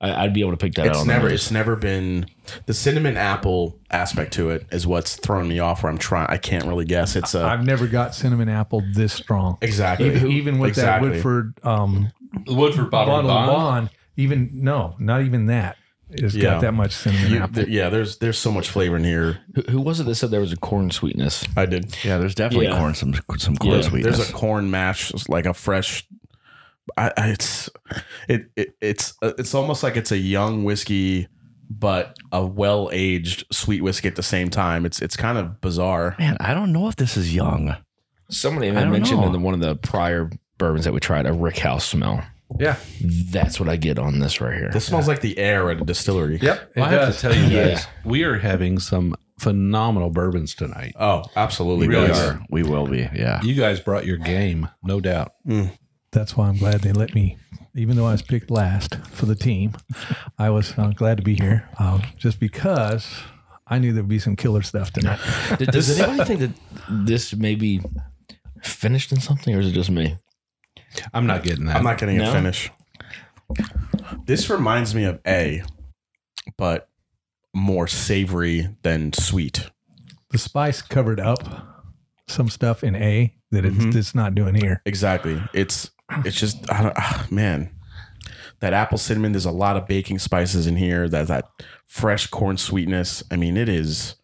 I, I'd be able to pick that out it's on never it's never been the cinnamon apple aspect to it is what's thrown me off. Where I'm trying, I can't really guess. It's a I've never got cinnamon apple this strong. exactly Even, even with exactly. that Woodford um, Woodford bottle of bond, even no, not even that has Yeah. got that much cinnamon You- apple. th- yeah, there's there's so much flavor in here. Who, who was it that said there was a corn sweetness? I did. Yeah, there's definitely Yeah. corn some some corn Yeah, sweetness. There's a corn mash, like a fresh. I, I it's it, it it's uh, it's almost like it's a young whiskey, but a well aged sweet whiskey at the same time. It's it's kind of bizarre. Man, I don't know if this is young. Somebody I had don't mentioned know. in the, one of the prior bourbons that we tried a rick house smell. Yeah. That's what I get on this right here. This smells like the air at a distillery. Yep, Well, I it have to tell you Yeah. guys, we are having some phenomenal bourbons tonight. Oh, absolutely. We really are. We will be. Yeah. You guys brought your game, no doubt. That's why I'm glad they let me, even though I was picked last for the team, I was uh, glad to be here uh, just because I knew there'd be some killer stuff tonight. Does, does anybody think that this may be finished in something, or is it just me? I'm not getting that. I'm not getting No? a finish. This reminds me of A, but more savory than sweet. The spice covered up some stuff in A that it's, Mhm. it's not doing here. Exactly. It's it's just I don't, ah, man. That apple cinnamon. There's a lot of baking spices in here. That that fresh corn sweetness. I mean, it is.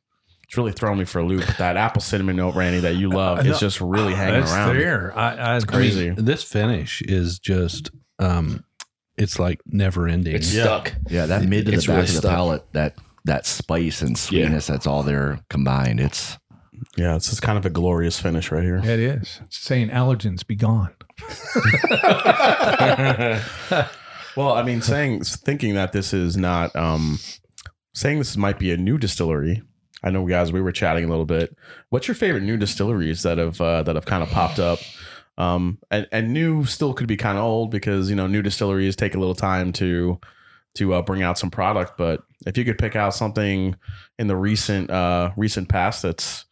It's really throwing me for a loop. That apple cinnamon note, Randy, that you love, no, is just really hanging That's around. there. I, I, It's crazy. This finish is just, um, it's like never ending. It's Yeah. stuck. Yeah, that mid to the It's back really of the stuck. palate, that that spice and sweetness, that's all there combined. It's Yeah, it's just kind of a glorious finish right here. it is. It's saying allergens be gone. Well, I mean, saying thinking that this is not um saying this might be a new distillery. I know, guys, we were chatting a little bit. What's your favorite new distilleries that have uh, that have kind of popped up? Um, and and new still could be kind of old because you know new distilleries take a little time to to uh, bring out some product. But if you could pick out something in the recent uh, recent past that's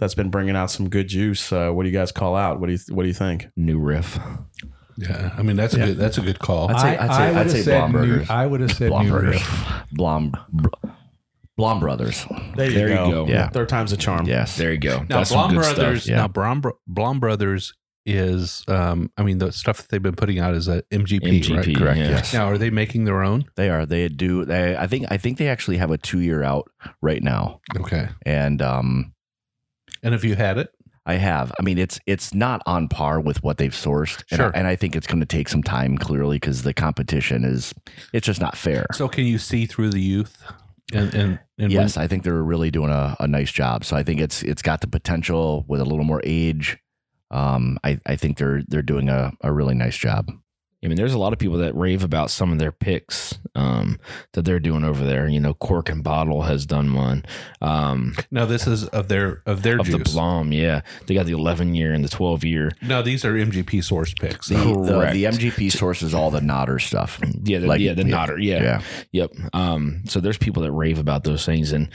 that's been bringing out some good juice, uh, what do you guys call out? What do you what do you think? New riff. Yeah, I mean that's a good that's a good call. I'd say- I'd say- I, I'd would say have said new, Blombergers. I would have said Blaum new Brothers. riff. Blaum Blaum Brothers. There you There you go. go. Yeah. Third time's a charm. Yes. There you go. now That's Blaum Brothers, yeah. now Blaum, Blaum Brothers is, um, I mean, the stuff that they've been putting out is a MGP, MGP, right? Correct, yeah. yes. Now, are they making their own? They are. They do. They. I think. I think they actually have a two year out right now, Okay. and um, And have you had it? I have. I mean, it's it's not on par with what they've sourced, and, Sure. I, and I think it's going to take some time, clearly, because the competition is. It's just not fair. So can you see through the youth? And and, and yes, I think they're really doing a, a nice job. So I think it's it's got the potential with a little more age. Um, I, I think they're they're doing a, a really nice job. I mean, there's a lot of people that rave about some of their picks um, that they're doing over there. You know, Cork and Bottle has done one. Um, now this is of their of their of the. Blaum, yeah, they got the 11 year and the 12 year. no, these are MGP source picks. The, the, Correct. the MGP sources all the Knotter stuff. Yeah, the, Like- yeah, the yeah. Knotter, yeah, Yeah. yep. Um, so there's people that rave about those things, and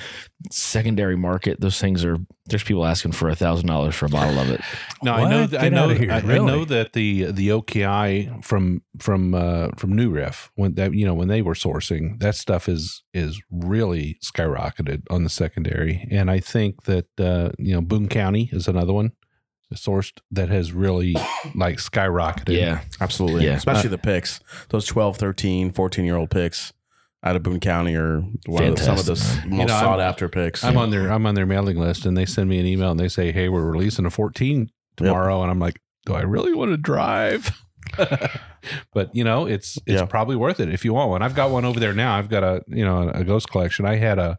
secondary market, those things are. There's people asking for a thousand dollars for a bottle of it. No, I know. What? th- I Get know. outta here, I, I really? know that the the OKI from from uh, from New Riff when that you know when they were sourcing that stuff is is really skyrocketed on the secondary, and I think that uh, you know Boone County is another one sourced that has really like skyrocketed. Yeah, Absolutely. Yeah. Especially the picks. Those 12, 13, 14 year old picks out of Boone County or one of the, some of the most You know, I'm- sought after picks. I'm on their I'm on their mailing list, and they send me an email and they say, "Hey, we're releasing a 14 tomorrow," and I'm like, "Do I really want to drive?" but you know, it's it's Yeah. probably worth it if you want one. I've got one over there now. I've got a you know a ghost collection. I had a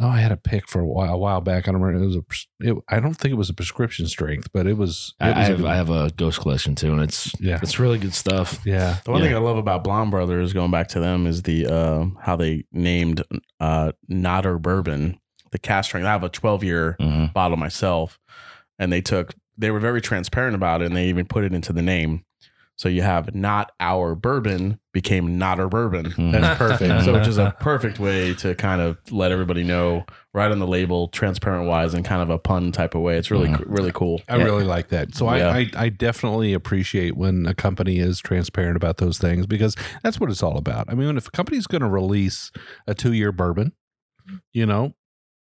oh, I had a pick for a while, a while back. I don't remember. It was a it, I don't think it was a prescription strength, but it was. It I, I was a have good- I have a ghost collection too, and it's Yeah. it's really good stuff. yeah. The one Yeah. thing I love about Blaum Brothers, going back to them, is the uh, how they named uh, Knotter Bourbon the cask strength. I have a 12 year Mhm. bottle myself, and they took they were very transparent about it, and they even put it into the name. So you have not our bourbon became not our Bourbon. Mhm. That's perfect. So which is a perfect way to kind of let everybody know right on the label, transparent wise, and kind of a pun type of way. It's really Mhm. really cool. I really like that. So Yeah. I, I I definitely appreciate when a company is transparent about those things because that's what it's all about. I mean, if a company's going to release a two year bourbon, you know,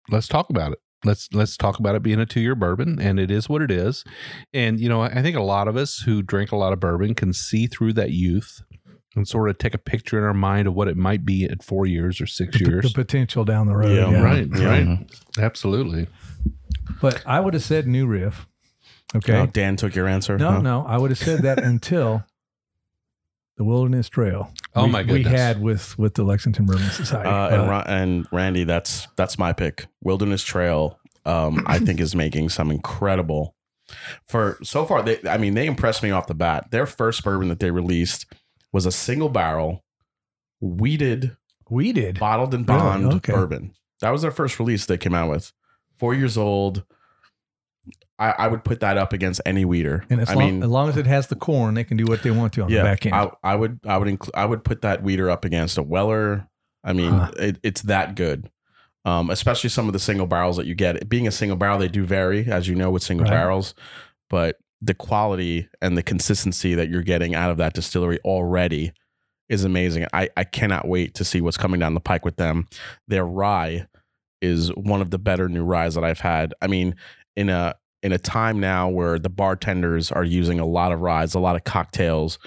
let's talk about it. Let's let's talk about it being a two year bourbon, and it is what it is. And you know, I think a lot of us who drink a lot of bourbon can see through that youth and sort of take a picture in our mind of what it might be at four years or six The, the years. potential down the road. Yeah, yeah. Right, Yeah. right, Mhm. absolutely. But I would have said new riff. Okay. Oh, Dan took your answer. No, huh? no, I would have said that until the Wilderness Trail. Oh we, my goodness, We had with with the Lexington Bourbon Society. Uh, and, Uh, Ra- and Randy, that's that's my pick. Wilderness Trail, um, I think is making some incredible. For so far, they I mean they impressed me off the bat. Their first bourbon that they released was a single barrel, wheated, wheated, bottled and Really? bond Okay. bourbon. That was their first release they came out with. Four years old. I, I would put that up against any wheater. And as, I long, mean, as long as it has the corn, they can do what they want to on the back end. I, I would I would include I would put that wheater up against a Weller. I mean, Huh. it, it's that good. Um, especially some of the single barrels that you get. Being a single barrel, they do vary, as you know, with single Right. barrels. But the quality and the consistency that you're getting out of that distillery already is amazing. I, I cannot wait to see what's coming down the pike with them. Their rye is one of the better new ryes that I've had. I mean, in a in a time now where the bartenders are using a lot of ryes, a lot of cocktails,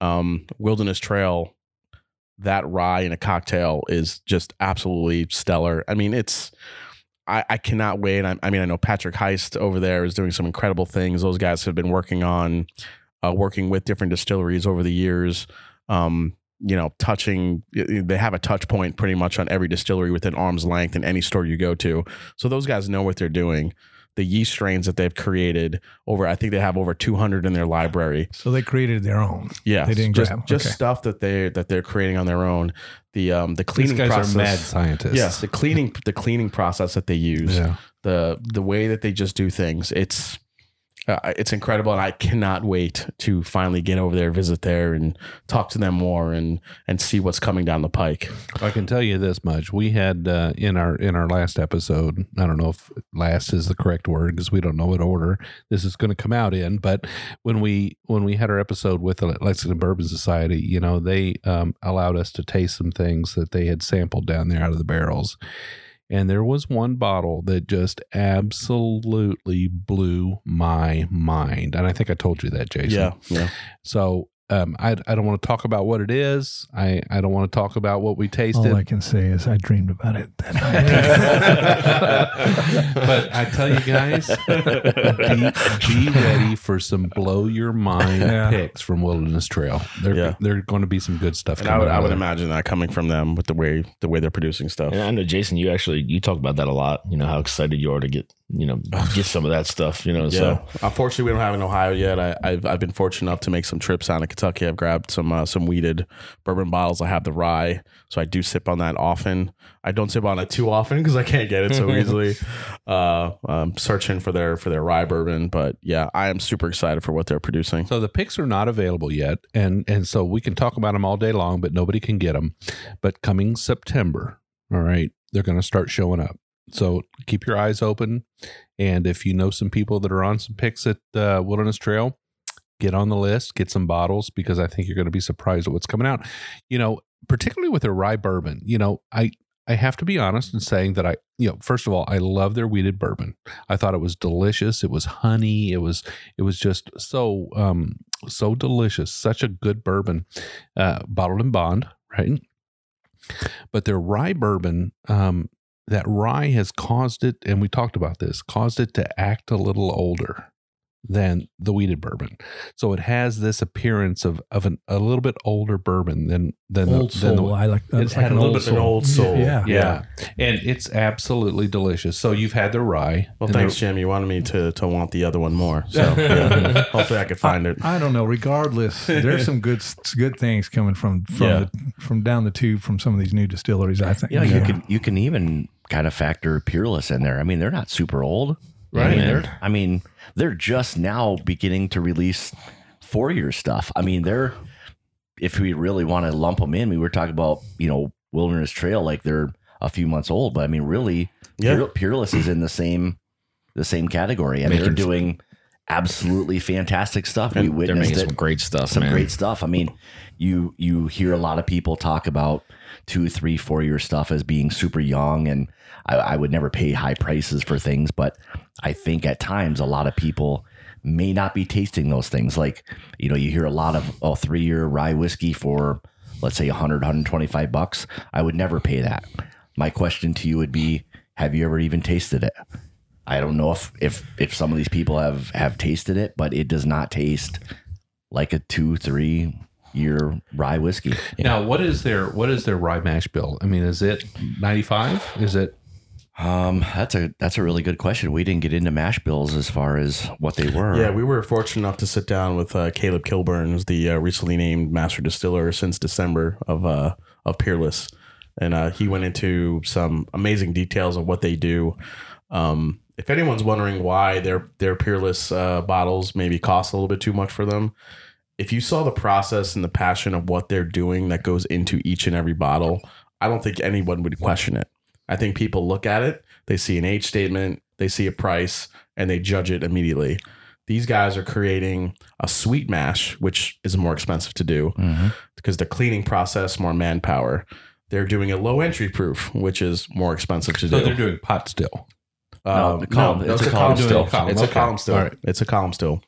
um, Wilderness Trail, that rye in a cocktail is just absolutely stellar. I mean, it's I, I cannot wait. I, I mean, I know Patrick Heist over there is doing some incredible things. Those guys have been working on uh, working with different distilleries over the years. Um, you know, touching they have a touch point pretty much on every distillery within arm's length in any store you go to. So those guys know what they're doing. The yeast strains that they've created over, I think they have over 200 in their library. so they created their own. Yeah, They didn't just, grab. just Okay. stuff that they that they're creating on their own. The um the These cleaning guys process. are mad scientists. Yes, the cleaning the cleaning process that they use, Yeah. the the way that they just do things. It's uh, it's incredible, and I cannot wait to finally get over there, visit there, and talk to them more, and and see what's coming down the pike. I can tell you this much: we had uh, in our in our last episode. I don't know if last is the correct word because we don't know what order this is going to come out in. But when we when we had our episode with the Lexington Bourbon Society, you know, they um, allowed us to taste some things that they had sampled down there out of the barrels, And there was one bottle that just absolutely blew my mind. And I think I told you that, Jason. Yeah, yeah. So um, I, I don't want to talk about what it is. I, I don't want to talk about what we tasted. All I can say is I dreamed about it that night. but I tell you guys, be, be ready for some blow your mind Yeah. picks from Wilderness Trail. They're Yeah. they're going to be some good stuff. And I coming would, I would imagine that coming from them with the way the way they're producing stuff. And I know Jason, you actually you talk about that a lot. You know how excited you are to get you know get some of that stuff. You know, Yeah. so Unfortunately, we don't have it in Ohio yet. I, I've I've been fortunate enough to make some trips down to Kentucky. I've grabbed some uh, some wheated bourbon bottles. I have the rye, so I do sip on that often. I don't sip on it too often because I can't get it so easily. uh, I'm searching for their for their rye bourbon, but yeah, I am super excited for what they're producing. So the picks are not available yet, and and so we can talk about them all day long, but nobody can get them. But coming September, all right, they're going to start showing up. So keep your eyes open, and if you know some people that are on some picks at uh, Wilderness Trail, get on the list, get some bottles because I think you're going to be surprised at what's coming out. You know, particularly with their rye bourbon. You know, I I have to be honest in saying that I, you know, first of all, I love their wheated bourbon. I thought it was delicious. It was honey. It was it was just so um so delicious. Such a good bourbon, uh, bottled in bond, right? But their rye bourbon, um, that rye has caused it, and we talked about this, caused it to act a little older than the wheated bourbon. So it has this appearance of of an, a little bit older bourbon than than old the, than soul. the, I like. It's It's like had an a little old bit of an soul. old soul. Yeah. yeah. and it's absolutely delicious. So you've had the rye. Well, thanks, Jim. You wanted me to to want the other one more, so yeah, hopefully I could find it. I don't know. Regardless, there's some good good things coming from from Yeah. the, from down the tube from some of these new distilleries. I think. Yeah, know, you can you can even kind of factor Peerless in there. I mean, they're not super old, I Right. mean, they're, I mean, they're just now beginning to release four year stuff. I mean, they're if we really want to lump them in, we were talking about you know Wilderness Trail like they're a few months old, but I mean, really, Yeah. Peerless is in the same the same category, and they're doing absolutely fantastic stuff. We witnessed making it some great stuff, some man. great stuff. I mean, you you hear a lot of people talk about two, three, four year stuff as being super young, and I, I would never pay high prices for things, but I think at times a lot of people may not be tasting those things. Like you know, you hear a lot of oh, three year rye whiskey for let's say 100, 125 bucks. I would never pay that. My question to you would be: Have you ever even tasted it? I don't know if if if some of these people have have tasted it, but it does not taste like a two three year rye whiskey. Now, what is their what is their rye mash bill? I mean, is it ninety five? Is it Um, that's a that's a really good question. We didn't get into mash bills as far as what they were. Yeah, we were fortunate enough to sit down with uh, Caleb Kilburn, who's the uh, recently named master distiller since December of uh, of Peerless, and uh, he went into some amazing details of what they do. Um, if anyone's wondering why their their Peerless uh, bottles maybe cost a little bit too much for them, if you saw the process and the passion of what they're doing that goes into each and every bottle, I don't think anyone would question it. I think people look at it, they see an age statement, they see a price, and they judge it immediately. These guys are creating a sweet mash, which is more expensive to do Mhm. because the cleaning process, more manpower. They're doing a low entry proof, which is more expensive to so do. they're doing pot still? No, Um, the column- no, it's it's, a a column column still. still. It's Okay. a column still. All right. It's a column still.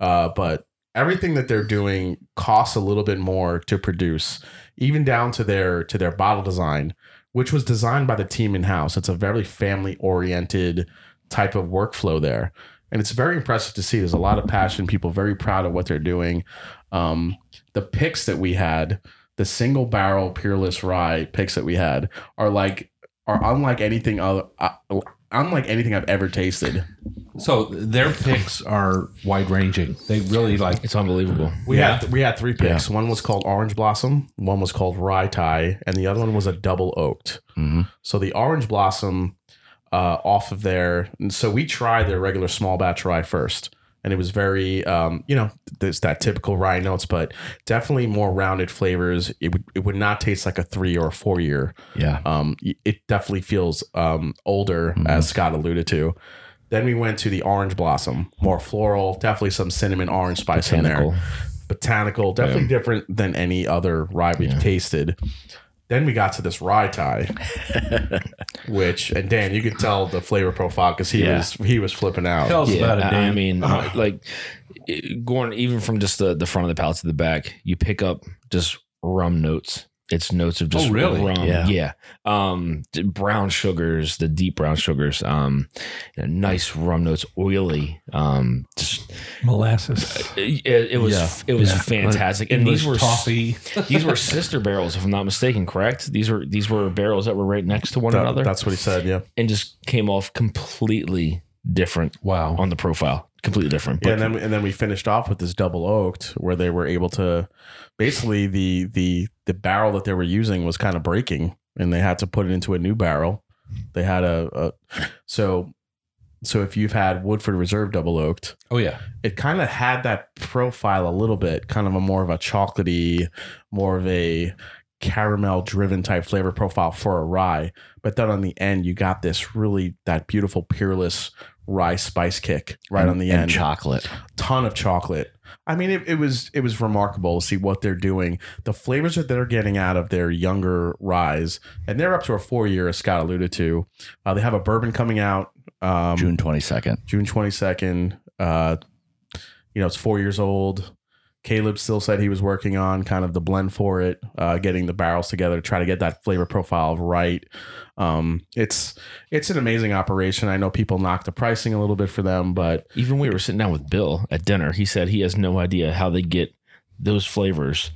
Uh, but everything that they're doing costs a little bit more to produce, even down to their to their bottle design, which was designed by the team in house. It's a very family oriented type of workflow there, and it's very impressive to see. There's a lot of passion. People very proud of what they're doing. Um, the picks that we had, the single barrel peerless rye picks that we had, are like are unlike anything other. Unlike anything I've ever tasted. So their picks are wide ranging. They really like. It's unbelievable. We Yeah. had we had three picks. One was called Orange Blossom, one was called Rye Tie, and the other one was a double oaked. Mhm. So the Orange Blossom uh, off of there, and so we tried their regular small batch rye first, and it was very um, you know there's that typical rye notes, but definitely more rounded flavors. It would it would not taste like a three or a four year. Yeah. Um, it definitely feels um, older, as Scott alluded to. Then we went to the orange blossom, more floral, definitely some cinnamon orange spice in there. Botanical, definitely different than any other rye we've tasted. Then we got to this rye tie, which and Dan, you could tell the flavor profile because he Yeah. was he was flipping out. Tell us Yeah, about it, I- I Dan. mean, like it- going even from just the, the front of the palate to the back, you pick up just rum notes. It's notes of just Oh, really? rum. Yeah. Yeah. Um, brown sugars, the deep brown sugars. Um, nice rum notes, oily. Um, just Molasses. it, it was Yeah. it was Yeah. fantastic. And these were toffee. these were sister barrels, if I'm not mistaken. Correct? These were these were barrels that were right next to one That- another, that's what he said. Yeah, and just came off completely different Wow. on the profile. Completely different. yeah, and then and then we finished off with this double oaked where they were able to basically the the the barrel that they were using was kind of breaking, and they had to put it into a new barrel. They had a, a so so if you've had Woodford Reserve double oaked, Oh yeah. it kind of had that profile a little bit, kind of a more of a chocolatey, more of a caramel driven type flavor profile for a rye. But then on the end, you got this really that beautiful peerless rye spice kick right And- on the and end. chocolate. Ton of chocolate. I mean, it, it was it was remarkable to see what they're doing, the flavors that they're getting out of their younger ryes, and they're up to a four year, as Scott alluded to. Uh, they have a bourbon coming out um, June twenty second. June 22nd. Uh, you know, it's four years old. Caleb still said he was working on kind of the blend for it, uh, getting the barrels together to try to get that flavor profile right. Um, it's it's an amazing operation. I know people knock the pricing a little bit for them, but even we were sitting down with Bill at dinner. He said he has no idea how they get those flavors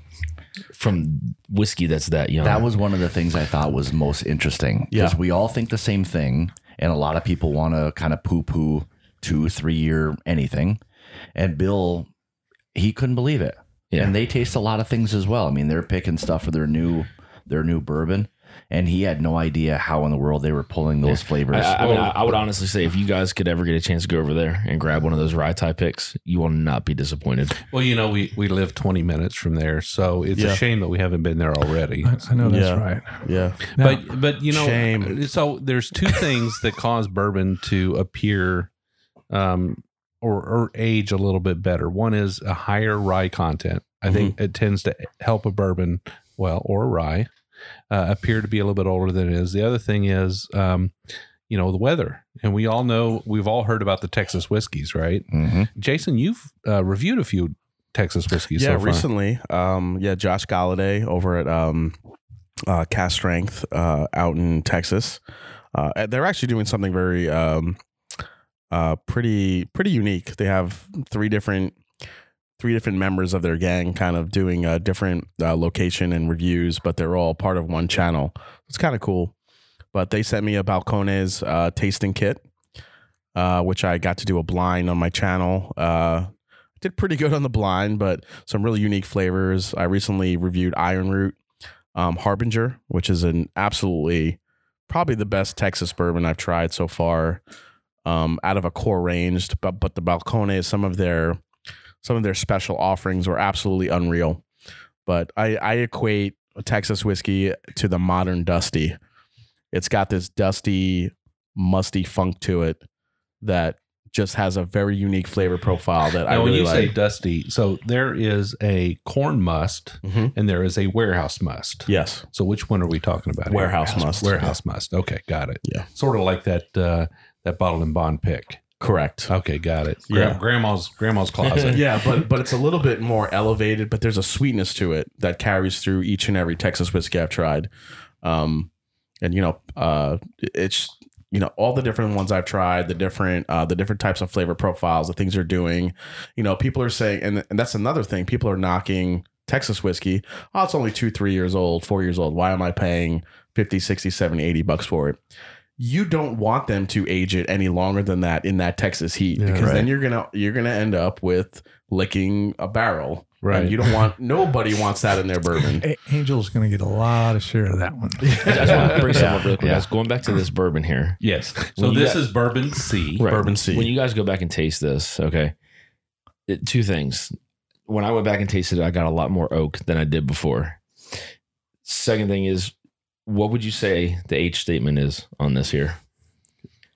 from whiskey that's that young. That was one of the things I thought was most interesting. Because Yeah. we all think the same thing, and a lot of people want to kind of poo poo two, three year anything. And Bill, he couldn't believe it. Yeah. And they taste a lot of things as well. I mean, they're picking stuff for their new their new bourbon. And he had no idea how in the world they were pulling those flavors. I, I mean, I, I would honestly say if you guys could ever get a chance to go over there and grab one of those rye tie picks, you will not be disappointed. Well, you know, we we live 20 minutes from there, so it's Yeah. a shame that we haven't been there already. I, I know that's Yeah. right. yeah, Now, but but you know, Shame. so there's two things that cause bourbon to appear um or or age a little bit better. One is a higher rye content. I think it tends to help a bourbon, well, or a rye, uh, appear to be a little bit older than it is. The other thing is, um, you know, the weather, and we all know we've all heard about the Texas whiskeys, right? Mhm. Jason, you've uh, reviewed a few Texas whiskeys. yeah. so far. recently, um, yeah, Josh Galladay over at um, uh, Cask Strength uh, out in Texas. Uh, they're actually doing something very um, uh, pretty pretty unique. They have three different three different members of their gang kind of doing a different uh, location and reviews, but they're all part of one channel. It's kind of cool. But they sent me a Balcones uh, tasting kit, uh, which I got to do a blind on my channel. Uh, did pretty good on the blind, but some really unique flavors. I recently reviewed Ironroot um, Harbinger, which is an absolutely probably the best Texas bourbon I've tried so far. Um, out of a core range, but but the Balcones, some of their some of their special offerings were absolutely unreal. But I, I equate Texas whiskey to the modern Dusty. It's got this dusty, musty funk to it that just has a very unique flavor profile that I Now, when really you say like. dusty, so there is a corn must Mhm. and there is a warehouse must. Yes. So which one are we talking about? here? Warehouse must. Warehouse must. Okay, got it. Yeah. Sort of like that uh, that bottle and bond pick. Correct. Okay, got it. Gra- Yeah. grandma's grandma's closet. yeah, but but it's a little bit more elevated, but there's a sweetness to it that carries through each and every Texas whiskey I've tried. Um, and you know, uh, it's you know all the different ones I've tried, the different uh, the different types of flavor profiles, the things they're doing. You know, people are saying, and and that's another thing. People are knocking Texas whiskey. Oh, it's only two, three years old, four years old. Why am I paying 50, 60, 70, 80 bucks for it? You don't want them to age it any longer than that in that Texas heat Yeah. because then you're gonna you're gonna end up with licking a barrel. Right. And you don't want nobody wants that in their bourbon. A- Angel's going to get a lot of share of that one. I just want to bring something up really quick, Yeah. guys. Going back to this bourbon here. Yes. So When this got- is bourbon C. Right. Bourbon C. When you guys go back and taste this, okay, it, two things. When I went back and tasted it, I got a lot more oak than I did before. Second thing is, what would you say the age statement is on this here?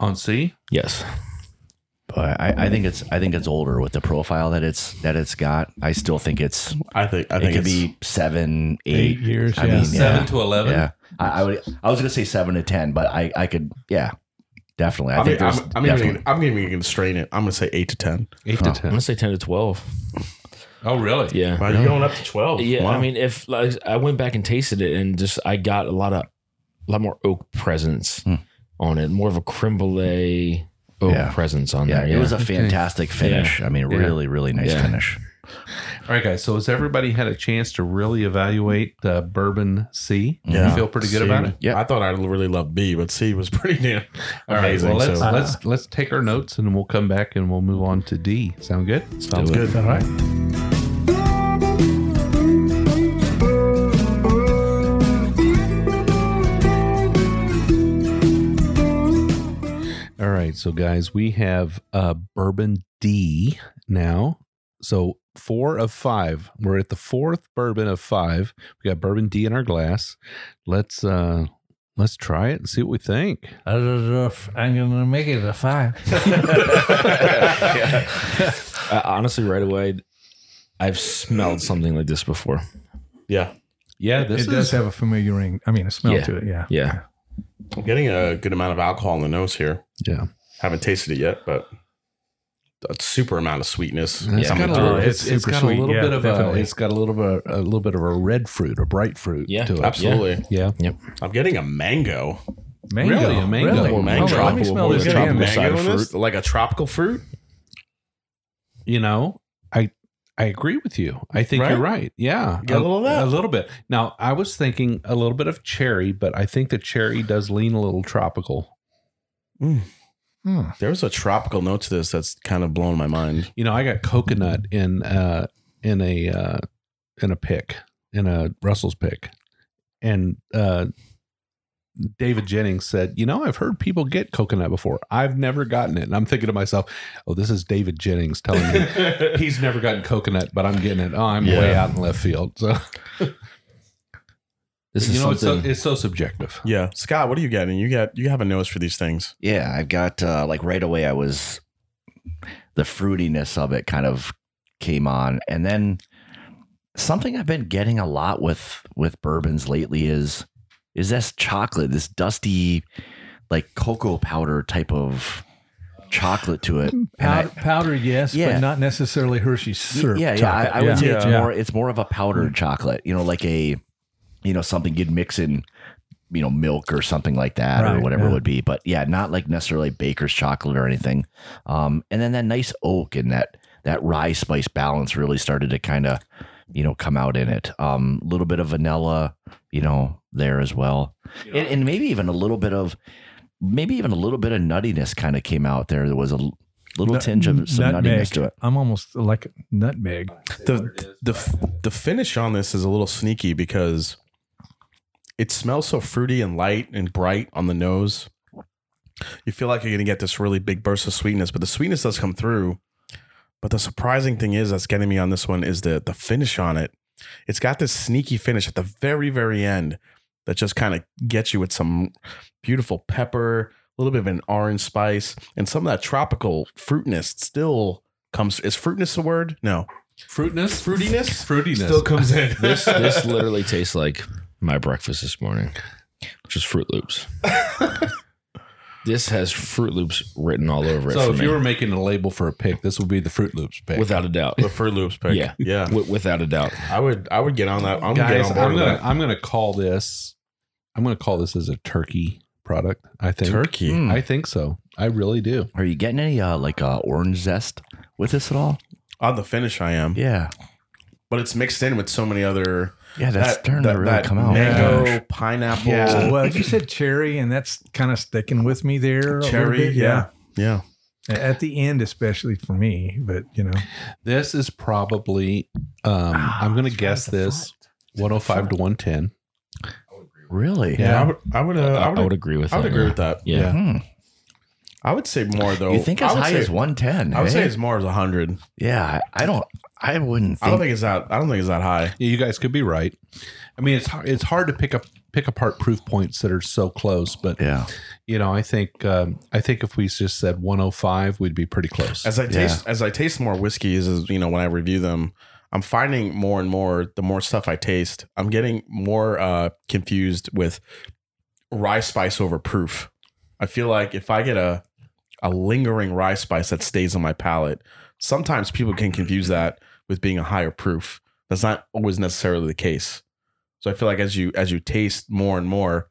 On C, Yes. I, I think it's I think it's older with the profile that it's that it's got. I still think it's I think I it think could it's, be seven, eight, Eight years, I yeah. mean, Seven yeah, to eleven. yeah. I, I would. I was gonna say seven to ten, but I I could. Yeah, definitely. I I think think I'm, there's I'm, even, definitely. I'm even going to strain it. I'm going to say eight to ten. Eight to ten. I'm gonna say ten to twelve. Oh, really? Yeah. Wow, you're going up to twelve. Yeah, Wow. I mean, if like, I went back and tasted it, and just I got a lot of, a lot more oak presence Hmm. on it, more of a creme brulee oak Yeah. presence on yeah, there. it was a fantastic finish. I mean, Yeah. really, really nice Yeah. finish. All right, guys. So has everybody had a chance to really evaluate the bourbon C? Yeah. You feel pretty good C- about it. Yeah. I thought I really loved B, but C was pretty damn All right. amazing. Well, let's so let's let's take our notes and we'll come back and we'll move on to D. Sound good? sounds do it. good. All right. All right. So, guys, we have uh, bourbon D now. So, four of five. We're at the fourth bourbon of five. We got bourbon D in our glass. Let's uh let's try it and see what we think. I don't know if I'm gonna make it a five. Uh, honestly, right away, I've smelled something like this before. Yeah, Yeah, this it is does have a familiar ring. I mean, a smell Yeah. to it. Yeah. Yeah, I'm getting a good amount of alcohol in the nose here. yeah. Haven't tasted it yet, but a super amount of sweetness. It's coming got a through. little. It's It's, it's super got sweet. a little Yeah, bit of a. It's got a little bit of a little bit of a red fruit, a bright fruit Yeah, to it. Absolutely. Yeah. Yep. I'm getting a mango. Mango. Really? A mango? Really? More mango. Hold on, let me Tropical, smell this tropical again. side mango of this? Like a tropical fruit. You know, I I agree with you. I think Right? you're right. Yeah, Get a little of that. A little bit. Now, I was thinking a little bit of cherry, but I think the cherry does lean a little tropical. Hmm. There's a tropical note to this that's kind of blowing my mind. You know, I got coconut in uh in a uh in a pick in a Russell's pick, and uh David Jennings said, "You know, I've heard people get coconut before. I've never gotten it." And I'm thinking to myself, "Oh, this is David Jennings telling me he's never gotten coconut, but I'm getting it. Oh, I'm way out in left field." So this is you know, it's so, something. it's so subjective. Yeah, Scott, what are you getting? You got you have a nose for these things. Yeah, I've got uh, like right away. I was the fruitiness of it kind of came on, and then something I've been getting a lot with with bourbons lately is is this chocolate, this dusty like cocoa powder type of chocolate to it. And I- Powder, powder, yes, Yeah. but not necessarily Hershey's syrup. yeah, yeah. chocolate. I, I would say it's Yeah. more it's more of a powdered chocolate. You know, like a you know something you'd mix in you know milk or something like that or Right, whatever it would be. But yeah, not like necessarily baker's chocolate or anything. Um, and then that nice oak and that that rye spice balance really started to kind of you know come out in it. Um, a little bit of vanilla, you know, there as well, and, and maybe even a little bit of maybe even a little bit of nuttiness kind of came out there. There was a little Nut- tinge of some nutmeg. nuttiness to it. I'm almost like nutmeg. The the the finish on this is a little sneaky because it smells so fruity and light and bright on the nose. You feel like you're gonna get this really big burst of sweetness, but the sweetness does come through. But the surprising thing is that's getting me on this one is the the finish on it. It's got this sneaky finish at the very very end that just kind of gets you with some beautiful pepper, a little bit of an orange spice, and some of that tropical fruitness still comes. Is fruitness a word? No. Fruitness, Fruitiness? fruitiness Still comes in. this this literally tastes like my breakfast this morning, which is Froot Loops. this has Froot Loops written all over it. So for if me, you were making a label for a pick, this would be the Froot Loops pick. without a doubt, the Froot Loops pick. Yeah. yeah. Wi- without a doubt, I would, I would get on that. I'm gonna guys, get on board I'm gonna that. I'm gonna call this I'm gonna call this as a turkey product. I think Turkey. Mm. I think so. I really do. Are you getting any uh, like uh, orange zest with this at all? On the finish, I am, Yeah, but it's mixed in with so many other. Yeah, that's that, starting that- to really that come out. Mango, Yeah. pineapple, Yeah. Well, you said cherry, and that's kind of sticking with me there. a cherry. bit, Yeah, yeah. At the end, especially for me, but you know, This is probably um I'm gonna guess this 105 to 110. Really? Yeah, I would, I would, uh, I would, I would agree with I would that. agree yeah. with that. Yeah. Hmm. I would say more though. You think as high say, as one ten? I would say it's more as hundred. Yeah, I, I don't. I wouldn't. Think, I don't think it's that. I don't think it's that high. Yeah, you guys could be right. I mean, it's hard, it's hard to pick up pick apart proof points that are so close. But Yeah. you know, I think um, I think if we just said 105, we'd be pretty close. As I taste as I taste more whiskeys, as you know, when I review them, I'm finding more and more the more stuff I taste, I'm getting more uh, confused with rye spice over proof. I feel like if I get a a lingering rye spice that stays on my palate, sometimes people can confuse that with being a higher proof. That's not always necessarily the case. So I feel like as you as you taste more and more,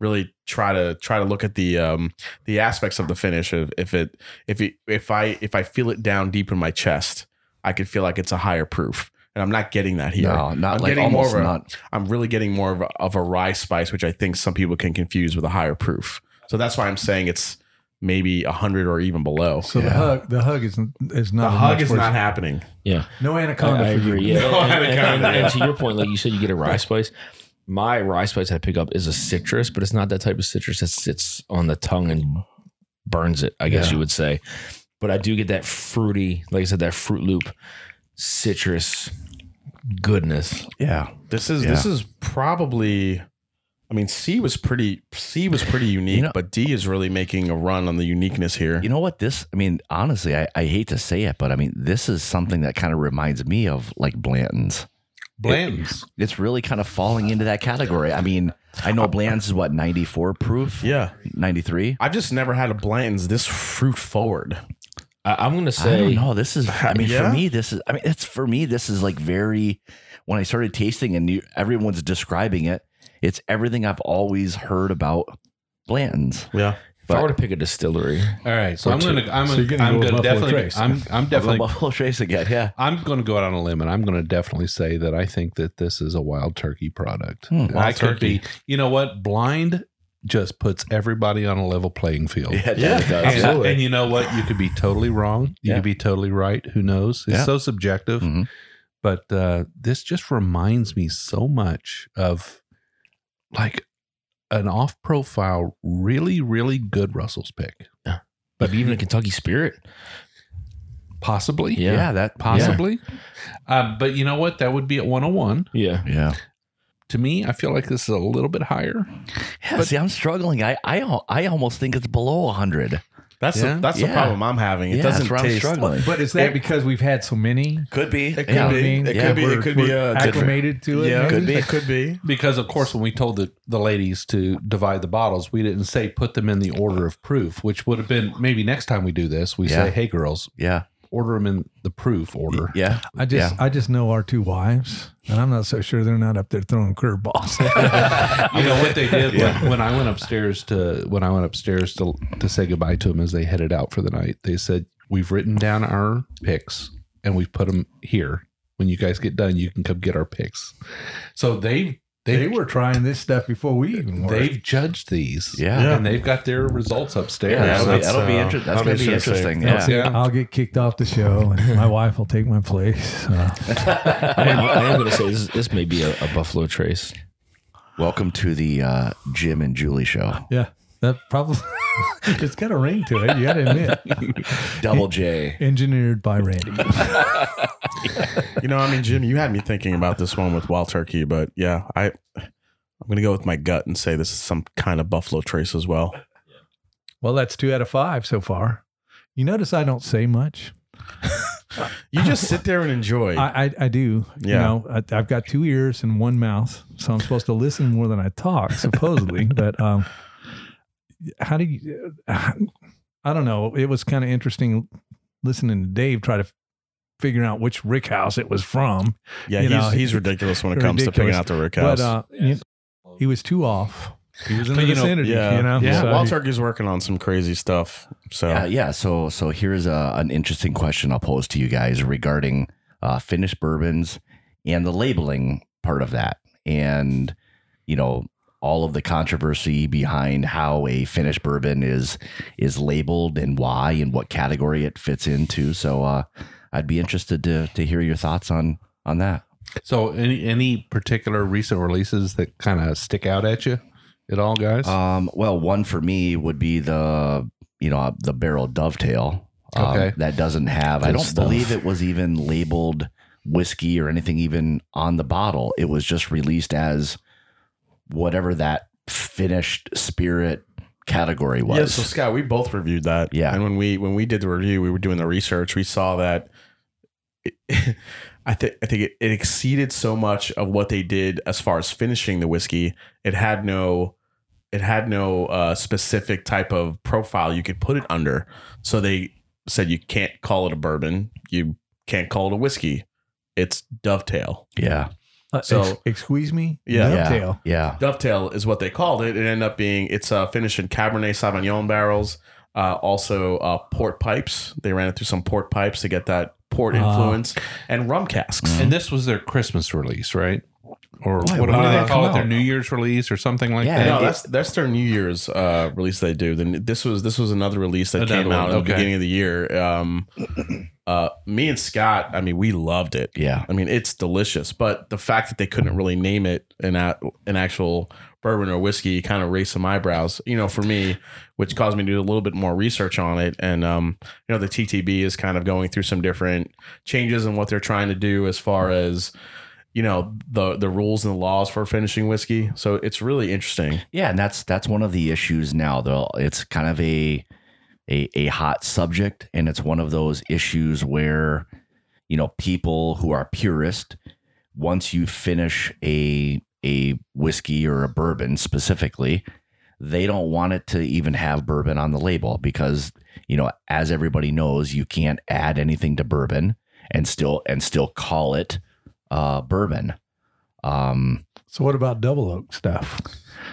really try to try to look at the um the aspects of the finish of if it if it if I if I feel it down deep in my chest, I could feel like it's a higher proof. And I'm not getting that here. No, not I'm like getting more almost of a- not. I'm really getting more of a, of a rye spice, which I think some people can confuse with a higher proof. So that's why I'm saying it's maybe hundred or even below. So the hug, the hug is is not as hug is for- not happening. Yeah. no anaconda. I for you. agree. Yeah. No, and, I and- and- and to your point, like you said, you get a rye spice. My rye spice I pick up is a citrus, but it's not that type of citrus that sits on the tongue and burns it, I guess Yeah. you would say. But I do get that fruity, like I said, that Froot Loop citrus goodness. Yeah. This is Yeah. this is probably I mean C was pretty C was pretty unique, know- but D is really making a run on the uniqueness here. You know what? This, I mean, honestly, I, I hate to say it, but I mean, this is something that kind of reminds me of like Blanton's. Blanton's. It's really kind of falling into that category. I mean, I know Bland's is what, 94 proof? yeah. 93? I've just never had a Blanton's this fruit forward. I, I'm gonna I say don't know. This is, I mean, Yeah? for me, this is, I mean, it's for me, this is like very, when I started tasting and you, everyone's describing it, it's everything I've always heard about Blanton's. Yeah. if I were to pick a distillery, All right, so I'm gonna I'm So gonna, gonna I'm go gonna definitely Trace. I'm I'm definitely Buffalo Trace again. Yeah. I'm going to go out on a limb and I'm going to definitely say that I think that this is a wild turkey product. Hmm, I wild could be, you know what? Blind just puts everybody on a level playing field. Yeah, Yeah, it does. And, absolutely. and you know what? You could be totally wrong. You Yeah. could be totally right. Who knows? It's Yeah. so subjective. Mhm. But uh, this just reminds me so much of like an off profile, really, really good Russell's pick. but even a Kentucky Spirit, Possibly. Yeah. Yeah, that Possibly. Um, but you know what? That would be at 101. yeah, Yeah. To me, I feel like this is a little bit higher. Yeah, see, I'm struggling. I, I I almost think it's below 100. That's Yeah? the, that's the problem I'm having. It yeah, doesn't that's where I'm taste struggling. But is that It- because we've had so many? Could be. It could You know what be. I mean? It could be. It could be we're uh, different. acclimated to it. Yeah, maybe? could be. It could be. Because of course, when we told the, the ladies to divide the bottles, we didn't say put them in the order of proof, which would have been maybe next time we do this, we Yeah. say, hey girls, Yeah. Order them in the proof order. Yeah. I just I just know our two wives, and I'm not so sure they're not up there throwing curveballs. You know what they did when, when I went upstairs to when I went upstairs to to say goodbye to them as they headed out for the night. They said, "We've written down our picks and we've put them here. When you guys get done, you can come get our picks." So they they they were trying this stuff before we even were. they've judged these. Yeah. and they've got their results upstairs. Yeah, that'll, so be, that's, that'll be uh, inter- that's that'll going be to be interesting. interesting. Yeah. Yeah. I'll get kicked off the show, and my wife will take my place. Uh, I am, I am gonna say this, this may be a, a Buffalo Trace. Welcome to the uh, Jim and Julie show. yeah, that probably it's got a ring to it. You got to admit. Double J. Engineered by Randy. You know, I mean, Jim, you had me thinking about this one with Wild Turkey, but yeah, I I'm gonna go with my gut and say this is some kind of Buffalo Trace as well. Well, that's two out of five so far. You notice I don't say much. You just sit there and enjoy. I, I, I do. You Yeah. know, I, I've got two ears and one mouth, so I'm supposed to listen more than I talk, supposedly. but um, how do you? I don't know. It was kind of interesting listening to Dave try to figure out which Rick House it was from. yeah, you he's, know, he's ridiculous when it comes to picking out the Rick House. But uh, you- he was too off. He was in But, the you know, yeah, you know. yeah. So Wild Turkey's working on some crazy stuff. So Yeah, yeah. So, so here's a, an interesting question I'll pose to you guys regarding uh, finished bourbons and the labeling part of that, and you know all of the controversy behind how a finished bourbon is is labeled and why and what category it fits into. So, uh, I'd be interested to to hear your thoughts on on that. So, any any particular recent releases that kind of stick out at you at all, guys? Um, well, one for me would be the you know the Barrell Dovetail. Um, Okay. that doesn't have. I don't stuff. believe it was even labeled whiskey or anything even on the bottle. It was just released as whatever that finished spirit category was. Yeah, so Scott, we both reviewed that. Yeah. and when we when we did the review, we were doing the research. We saw that. It, I think I think it, it exceeded so much of what they did as far as finishing the whiskey. It had no, it had no uh, specific type of profile you could put it under. So they said you can't call it a bourbon. You can't call it a whiskey. It's dovetail. yeah. Uh, So- ex- excuse me. Yeah. Dovetail. Yeah. Dovetail is what they called it. It ended up being it's uh, finished in Cabernet Sauvignon barrels, uh, also uh, port pipes. They ran it through some port pipes to get that port Ah. influence, and rum casks. And this was their Christmas release, right? Or Why, what, when what do did they that call come it? Their out? New Year's release or something like Yeah, that? No, that's that's their New Year's uh, release they do. Then this was this was another release that Another came out one, in the okay. beginning of the year. Um, uh, me and Scott, I mean, we loved it. Yeah. I mean, it's delicious, but the fact that they couldn't really name it an a, an actual bourbon or whiskey kind of raised some eyebrows, you know, for me, which caused me to do a little bit more research on it. And um, you know, the TTB is kind of going through some different changes in what they're trying to do as far as you know the the rules and the laws for finishing whiskey. So it's really interesting. Yeah, and that's that's one of the issues now. Though it's kind of a a a hot subject, and it's one of those issues where you know people who are purist, once you finish a a whiskey or a bourbon specifically, they don't want it to even have bourbon on the label because you know, as everybody knows, you can't add anything to bourbon and still and still call it uh, bourbon. Um, So what about double oak stuff?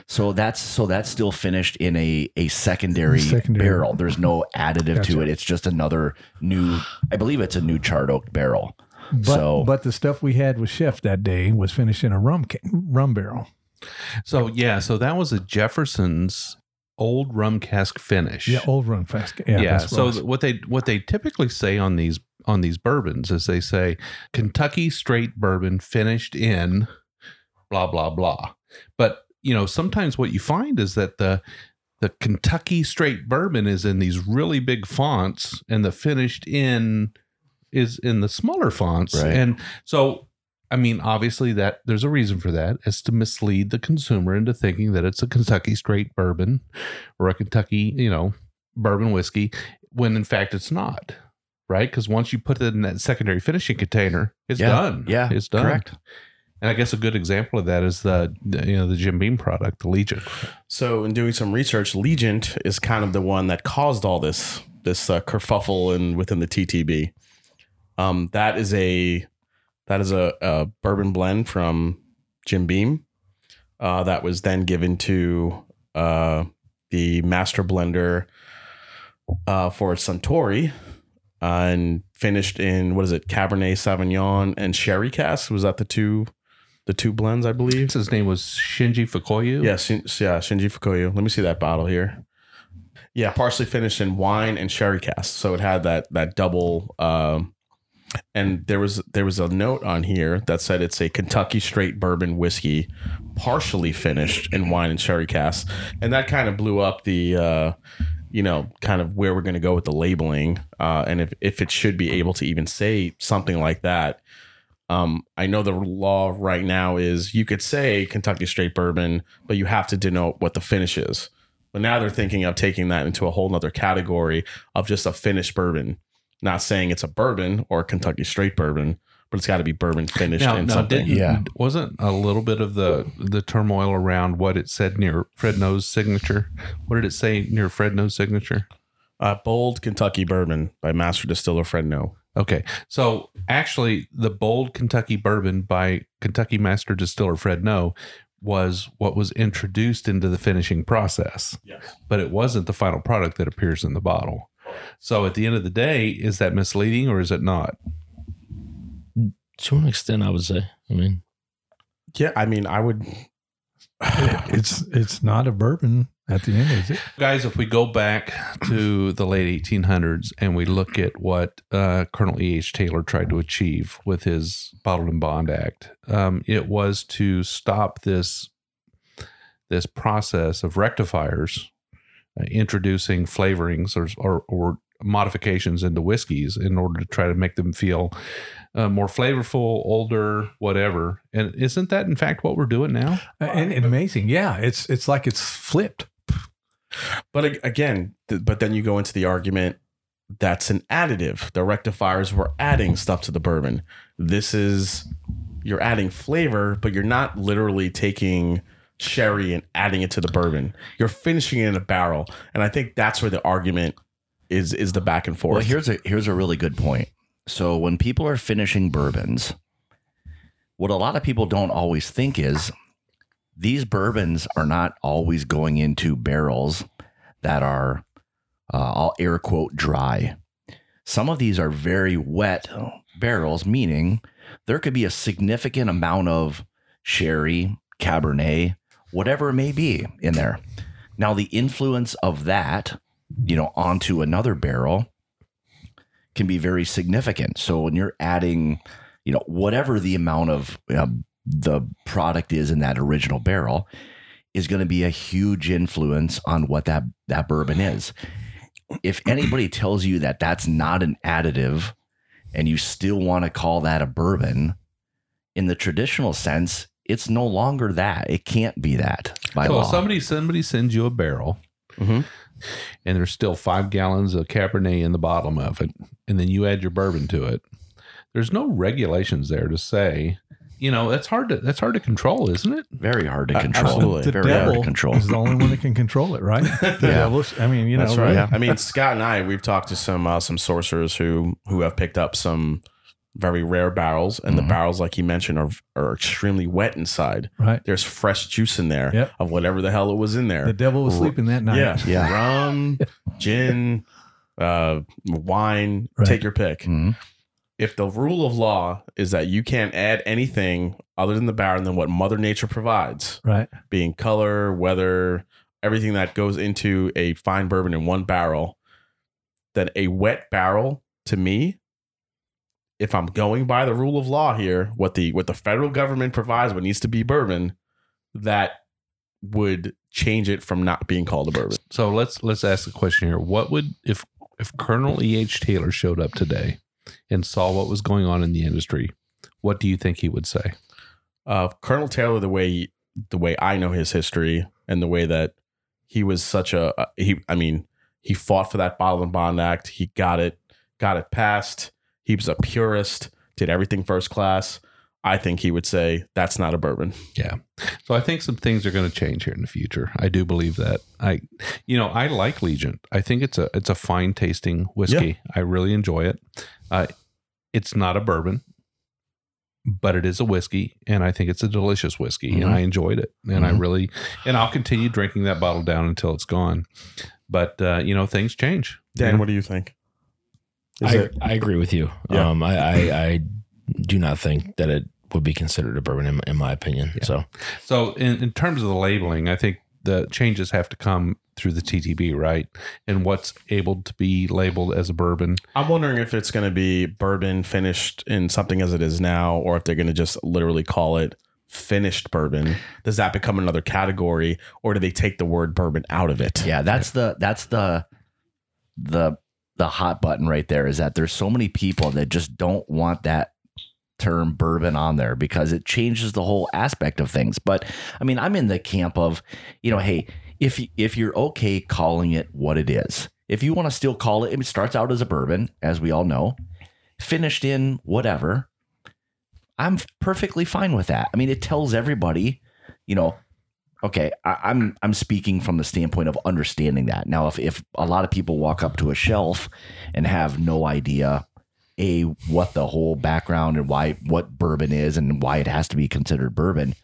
so that's so that's still finished in a a secondary, Secondary. barrel. There's no additive Gotcha. to it. It's just another new. I believe it's a new charred oak barrel. But so but the stuff we had with Chef that day was finished in a rum rum barrel. So yeah, so that was a Jefferson's old rum cask finish. Yeah, old rum fast. Yeah. Yeah. that's what so th- what they what they typically say on these on these bourbons is they say Kentucky straight bourbon finished in blah blah blah. But you know, sometimes what you find is that the the Kentucky straight bourbon is in these really big fonts and the finished in is in the smaller fonts. Right. And so I mean, obviously that there's a reason for that is to mislead the consumer into thinking that it's a Kentucky straight bourbon or a Kentucky, you know, bourbon whiskey, when in fact it's not. Right? Because once you put it in that secondary finishing container, it's Yeah. done. Yeah, It's done. correct. And I guess a good example of that is the, the you know the Jim Beam product, the Legent. So, in doing some research, Legent is kind of the one that caused all this this uh, kerfuffle in within the TTB. Um, that is a that is a, a bourbon blend from Jim Beam uh, that was then given to uh, the master blender uh, for Suntory uh, and finished in what is it Cabernet Sauvignon and Sherry cask. Was that the two the two blends? I believe. His name was Shinji Fukuyo. Yeah, Shin, yeah, Shinji Fukuyo. Let me see that bottle here. Yeah, partially finished in wine and sherry cask, so it had that that double. Um, and there was there was a note on here that said it's a Kentucky straight bourbon whiskey, partially finished in wine and sherry casks, and that kind of blew up the. Uh, you know, kind of where we're going to go with the labeling, uh, and if if it should be able to even say something like that. Um, I know the law right now is you could say Kentucky straight bourbon, but you have to denote what the finish is. But now they're thinking of taking that into a whole nother category of just a finished bourbon, not saying it's a bourbon or a Kentucky straight bourbon, but it's got to be bourbon finished Now, in now something. didn't, Yeah. wasn't a little bit of the the turmoil around what it said near Fred Noe's signature? What did it say near Fred Noe's signature? Uh, Bold Kentucky Bourbon by Master Distiller Fred Noe. Okay, so actually, the bold Kentucky bourbon by Kentucky Master Distiller Fred Noe was what was introduced into the finishing process, Yes. but it wasn't the final product that appears in the bottle. So at the end of the day, is that misleading or is it not? To an extent, I would say. I mean, Yeah, I mean, I would. it's it's not a bourbon at the end, is it? Guys, if we go back to the late 1800s and we look at what uh, Colonel E.H. Taylor tried to achieve with his Bottled and Bond Act, um, it was to stop this this process of rectifiers introducing flavorings or, or, or modifications into whiskeys in order to try to make them feel uh, more flavorful, older, whatever. And isn't that in fact what we're doing now? and, and amazing. Yeah, it's it's like it's flipped. But again, th- but then you go into the argument that's an additive. The rectifiers were adding stuff to the bourbon. This is you're adding flavor, but you're not literally taking sherry and adding it to the bourbon. You're finishing it in a barrel, and I think that's where the argument is is the back and forth. Well, here's a here's a really good point. So when people are finishing bourbons, what a lot of people don't always think is these bourbons are not always going into barrels that are uh, I'll air quote dry. Some of these are very wet barrels, meaning there could be a significant amount of sherry, cabernet, whatever it may be in there. Now, the influence of that, you know, onto another barrel can be very significant. So when you're adding, you know, whatever the amount of uh, the product is in that original barrel is going to be a huge influence on what that that bourbon is. If anybody tells you that that's not an additive and you still want to call that a bourbon in the traditional sense, it's no longer that. It can't be that by so law. if somebody somebody sends you a barrel Mhm. and there's still five gallons of Cabernet in the bottom of it, and then you add your bourbon to it, there's no regulations there to say, you know, that's hard to that's hard to control, isn't it? very hard to Uh, control. absolutely. The Very hard to devil control. is the only one that can control it, right? The devil's- I mean, you know, That's right. yeah. I mean, Scott and I, we've talked to some uh, some sorcerers who who have picked up some very rare barrels, and Mhm. the barrels, like you mentioned, are are extremely wet inside. right? There's fresh juice in there Yep. of whatever the hell it was in there. The devil was sleeping that night. yeah, Yeah. rum, gin, uh, wine. Right. Take your pick. Mhm. If the rule of law is that you can't add anything other than the barrel than what Mother Nature provides, Right. being color, weather, everything that goes into a fine bourbon in one barrel, then a wet barrel to me, if I'm going by the rule of law here, what the what the federal government provides what needs to be bourbon, that would change it from not being called a bourbon. So let's let's ask the question here: What would if if Colonel E. H. Taylor showed up today and saw what was going on in the industry? What do you think he would say? Uh, Colonel Taylor, the way the way I know his history and the way that he was such a uh, he, I mean, he fought for that Bottle and Bond Act. He got it, got it passed. He was a purist, did everything first class. I think he would say that's not a bourbon. Yeah. So I think some things are going to change here in the future. I do believe that. I, you know, I like Legent. I think it's a it's a fine tasting whiskey. I really enjoy it. Uh, it's not a bourbon, but it is a whiskey, and I think it's a delicious whiskey, Mhm. and I enjoyed it, and I Mhm. really, and I'll continue drinking that bottle down until it's gone. But uh, you know, things change. Dan, You know? what do you think? Is I, it- I agree with you. Yeah. Um, I, I, I do not think that it would be considered a bourbon, in, in my opinion. Yeah. So So, in, in terms of the labeling, I think the changes have to come through the TTB, right? And what's able to be labeled as a bourbon. I'm wondering if it's going to be bourbon finished in something as it is now, or if they're going to just literally call it finished bourbon. Does that become another category, or do they take the word bourbon out of it? Yeah, that's the that's the the the hot button right there is that there's so many people that just don't want that term bourbon on there because it changes the whole aspect of things. But I mean, I'm in the camp of, you know, hey, if if you're okay calling it what it is, if you want to still call it, it starts out as a bourbon, as we all know, finished in whatever. I'm perfectly fine with that. I mean, it tells everybody, you know, okay, I, I'm I'm speaking from the standpoint of understanding that. Now, if if a lot of people walk up to a shelf and have no idea a what the whole background and why what bourbon is and why it has to be considered bourbon,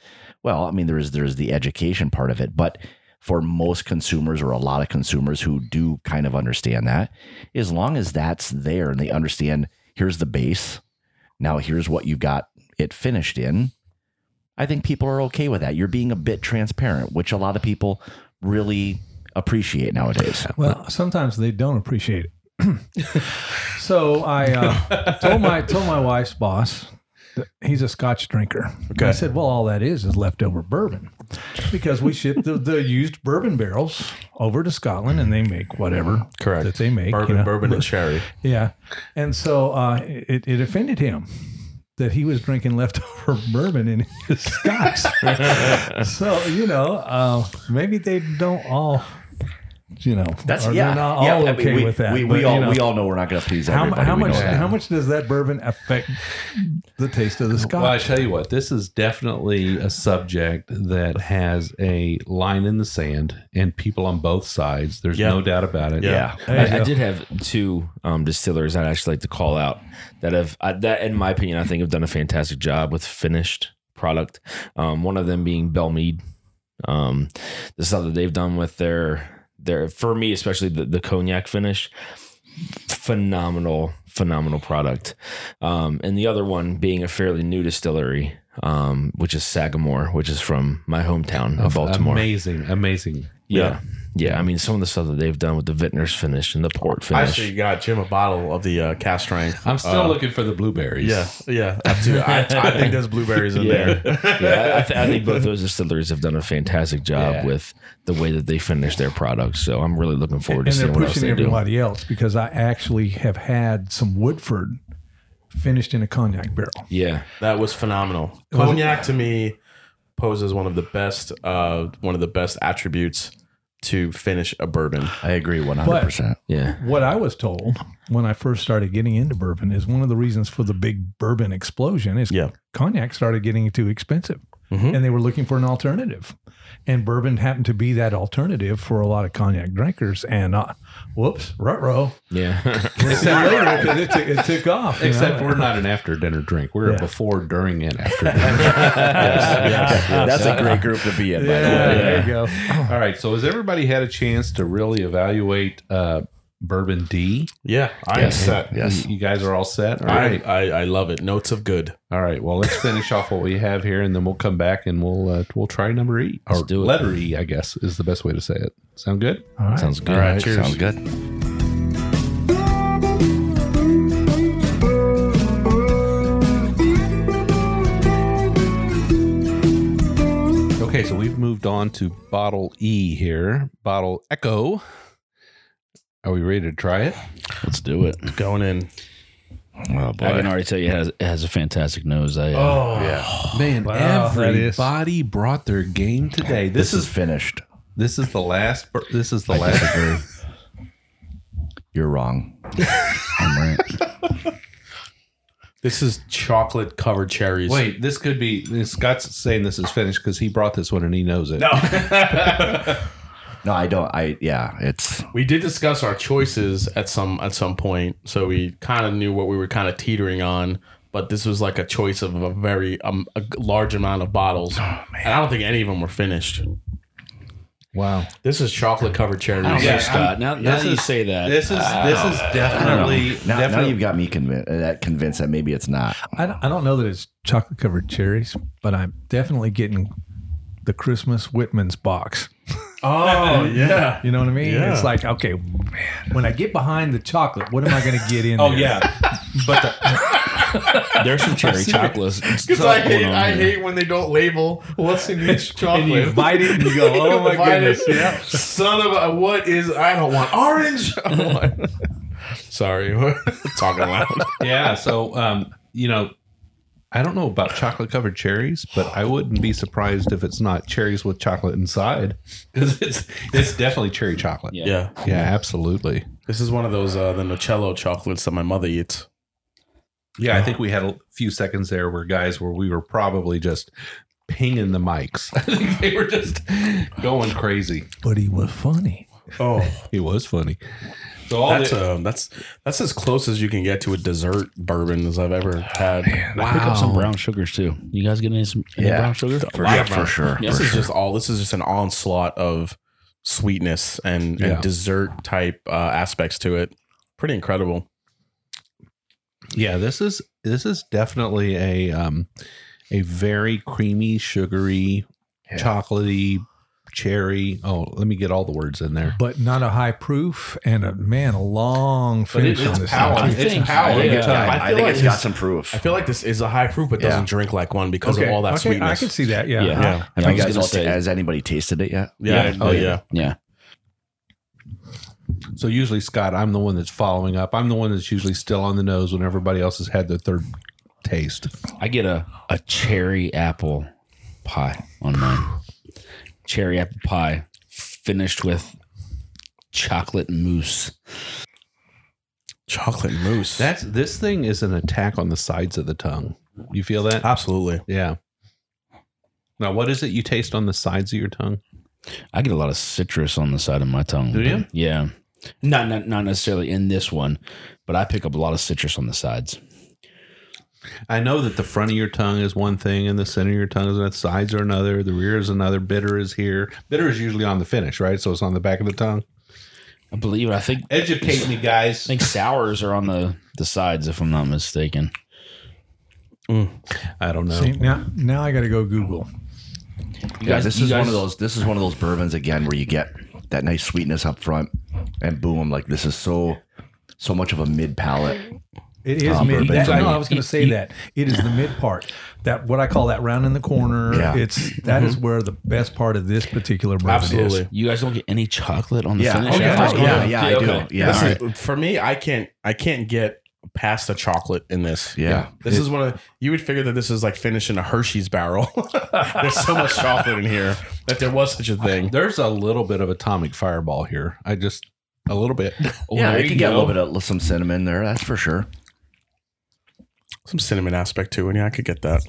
well, I mean there's there's the education part of it, but for most consumers or a lot of consumers who do kind of understand that, as long as that's there and they understand here's the base, now here's what you got it finished in, I think people are okay with that. You're being a bit transparent, which a lot of people really appreciate nowadays. Well, sometimes they don't appreciate it. so I uh, told my told my wife's boss he's a Scotch drinker. Okay. I said, "Well, all that is is leftover bourbon." because we ship the, the used bourbon barrels over to Scotland and they make whatever Correct. that they make. you Bourbon, know. bourbon, and sherry. Yeah. And so uh, it, it offended him that he was drinking leftover bourbon in his scotch. so, you know, uh, maybe they don't all, you know, That's or yeah, they're not yeah. all I mean, we, with that. We, But, we you all know, we all know we're not going to please everybody. how We much that. how much does that bourbon affect the taste of the scotch? Well, I tell you what, this is definitely a subject that has a line in the sand and people on both sides. There's Yeah. no doubt about it. Yeah. There you I, I did have two um, distillers I'd actually like to call out that have I, that, in my opinion, I think have done a fantastic job with finished product. Um, one of them being Belle Meade. Um, the stuff that they've done with their their for me, especially the, the cognac finish, phenomenal, phenomenal product. Um, and the other one being a fairly new distillery, um, which is Sagamore, which is from my hometown of Baltimore. Amazing, amazing. Yeah. yeah. I mean, some of the stuff that they've done with the vintner's finish and the port finish. I finish. actually got Jim a bottle of the uh, cask strength. I'm still Uh, looking for the blueberries. Yeah, yeah. I, do. I, I think there's blueberries in Yeah. there. yeah, I, th- I think both those distilleries have done a fantastic job Yeah. with the way that they finish their products. So I'm really looking forward and to they're seeing what else pushing they do. everybody else because I actually have had some Woodford finished in a cognac barrel. Yeah, That was phenomenal. It was- Cognac to me poses one of the best, uh, one of the best attributes to finish a bourbon. I agree one hundred percent. yeah, What I was told when I first started getting into bourbon is one of the reasons for the big bourbon explosion is Yeah. cognac started getting too expensive Mhm. and they were looking for an alternative. And bourbon happened to be that alternative for a lot of cognac drinkers. And uh, whoops, rut row. yeah. later, because it, took- it took off. Except know? we're not an after dinner drink. We're Yeah. a before, during, and after dinner. That's a great group to be in. By yeah, the way. there you go. All right. So has everybody had a chance to really evaluate uh, Bourbon D? Yeah, I am Yes. set. Yes. You, you guys are all set? All I, right. I, I love it. Notes of good. All right. Well, let's finish off what we have here, and then we'll come back and we'll uh, we'll try number E or Let's do it. letter E. I guess is the best way to say it. Sound good? All right. Sounds good. All right, cheers. Sounds good. Okay. So we've moved on to bottle E here. Bottle Echo. Are we ready to try it? Let's do it. Going in. Oh I can already tell you it has, it has a fantastic nose. I, uh, Oh, yeah. Man, Wow, that is- everybody brought their game today. This, This, is is finished. this is the last. This is the last. You're wrong. I'm right. This is chocolate covered cherries. Wait, this could be. Scott's saying this is finished because he brought this one and he knows it. No. No, I don't. I yeah. It's we did discuss our choices at some at some point, so we kind of knew what we were kind of teetering on. But this was like a choice of a very um, a large amount of bottles, and I don't think any of them were finished. Wow. This is chocolate covered cherries. I don't Yeah, know, Scott. Now, now this that you is- say that, This is this is definitely now, now definitely. you've got me convinced. That convinced that maybe it's not. I don't, I don't know that it's chocolate covered cherries, but I'm definitely getting the Christmas Whitman's box. Oh yeah. You know what I mean? Yeah. It's like, okay, man, when I get behind the chocolate, what am I going to get in oh there? yeah, but the, there's some cherry chocolates. Because I hate I hate when they don't label what's in each And you chocolate. bite it and you go, oh my goodness. it. Yeah. Son of a what is I don't want orange. I don't want- Sorry, talking loud. yeah. So um, you know, I don't know about chocolate covered cherries, but I wouldn't be surprised if it's not cherries with chocolate inside because it's it's definitely cherry chocolate. Yeah. Yeah, Yeah, absolutely. this is one of those uh, the Nocello chocolates that my mother eats. Yeah, I think we had a few seconds there where guys where we were probably just pinging the mics. I think they were just going crazy. But he was funny. Oh, he was funny. So all that's the, um, that's that's as close as you can get to a dessert bourbon as I've ever had. I pick up some brown sugars too. You guys get any, some, any Yeah. brown sugar? For, yeah, of for sure. Yeah. This For is sure. just all. This is just an onslaught of sweetness and, Yeah. and dessert type uh, aspects to it. Pretty incredible. Yeah, this is this is definitely a um a very creamy, sugary, Yeah. chocolatey cherry. Oh, let me get all the words in there. but not a high proof and a man a long finish it, on this. power. thing. I It's think- power. yeah, Yeah, yeah. I, feel think like it's got some proof. I feel like this is a high proof, but doesn't drink like one because okay, of all that okay, sweetness. I can see that. Yeah. Yeah. Yeah, Have I you was guys gonna all, say- has anybody tasted it yet? yeah. Yeah. Oh yeah. Yeah. So usually, Scott, I'm the one that's following up. I'm the one that's usually still on the nose when everybody else has had their third taste. I get a, a cherry apple pie on mine. Cherry apple pie finished with chocolate mousse. Chocolate mousse. That's this thing is an attack on the sides of the tongue. You feel that? absolutely. Yeah. Now, what is it you taste on the sides of your tongue? I get a lot of citrus on the side of my tongue. Do you? Yeah. Not, not not necessarily in this one, but I pick up a lot of citrus on the sides. I know that the front of your tongue is one thing, and the center of your tongue is another. Sides are another. The rear is another. Bitter is here. Bitter is usually on the finish, right? So it's on the back of the tongue. I believe it. I think Educate me, guys. I think sours are on the the sides if I'm not mistaken. Mm. I don't know. See, now, now I got to go Google. You Yeah, guys- this you is one of those. This is one of those bourbons again where you get that nice sweetness up front, and boom, like this is so so much of a mid palate. It is Uh, mid. bourbon That, for I me. know I was going to say that. It is the mid part. That what I call that round in the corner. Yeah. It's that is where the best part of this particular bourbon Absolutely. is. You guys don't get any chocolate on the Yeah, finish. oh, yeah, oh, yeah, yeah, I do. okay. Yeah, This is- right. for me, I can't. I can't get past the chocolate in this. Yeah. This is one of you would figure that this is like finishing a Hershey's barrel. There's so much chocolate in here that there was such a thing. There's a little bit of atomic fireball here. I just a little bit. Oh, yeah, there you you can get a little bit of some cinnamon there. That's for sure. Some cinnamon aspect to it. Yeah, I could get that.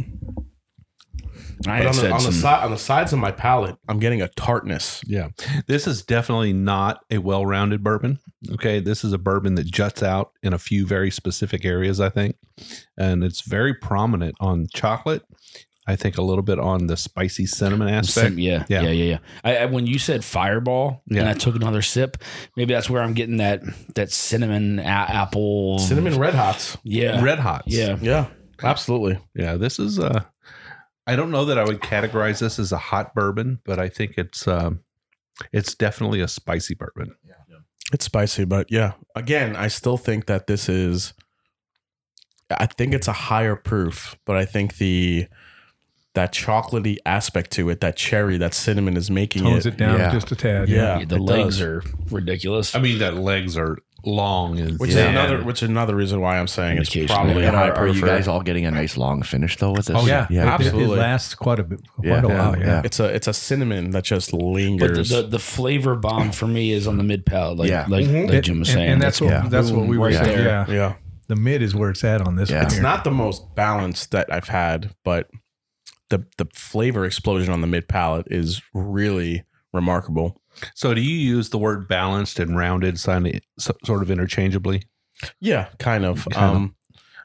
I But on the, on the side on the sides of my palate, I'm getting a tartness. Yeah. This is definitely not a well rounded bourbon. Okay. This is a bourbon that juts out in a few very specific areas, I think. And it's very prominent on chocolate. I think a little bit on the spicy cinnamon aspect. Yeah, Yeah. yeah, yeah, yeah. I, I, when you said fireball and I took another sip, maybe that's where I'm getting that that cinnamon a- apple Cinnamon red hots. Yeah, Red hots. yeah. Yeah, absolutely. Yeah. This is uh I don't know that I would categorize this as a hot bourbon, but I think it's um it's definitely a spicy bourbon. Yeah. It's spicy, but yeah. Again, I still think that this is. I think it's a higher proof, but I think the that chocolatey aspect to it, that cherry, that cinnamon is making Tones it. it down Yeah. just a tad. Yeah, the it legs does. are ridiculous. I mean, that legs are long and Which thin. is another, which is another reason why I'm saying it's probably a high are, are you guys all getting a nice long finish though with this? Oh yeah, yeah. It- It, Absolutely. lasts quite a bit, quite Yeah. a while. Yeah. Yeah. It's a it's a cinnamon that just but the, lingers. the the flavor bomb for me is on the mid palate, like Yeah. like, Mhm. like Jim was saying. and, that's what yeah. that's what we were Right saying. there. Yeah, yeah, the mid is where it's at on this Yeah. one. it's not the most balanced that I've had, but the the flavor explosion on the mid palate is really remarkable. So, do you use the word balanced and rounded sort of interchangeably? Yeah, kind of. Kind of. um,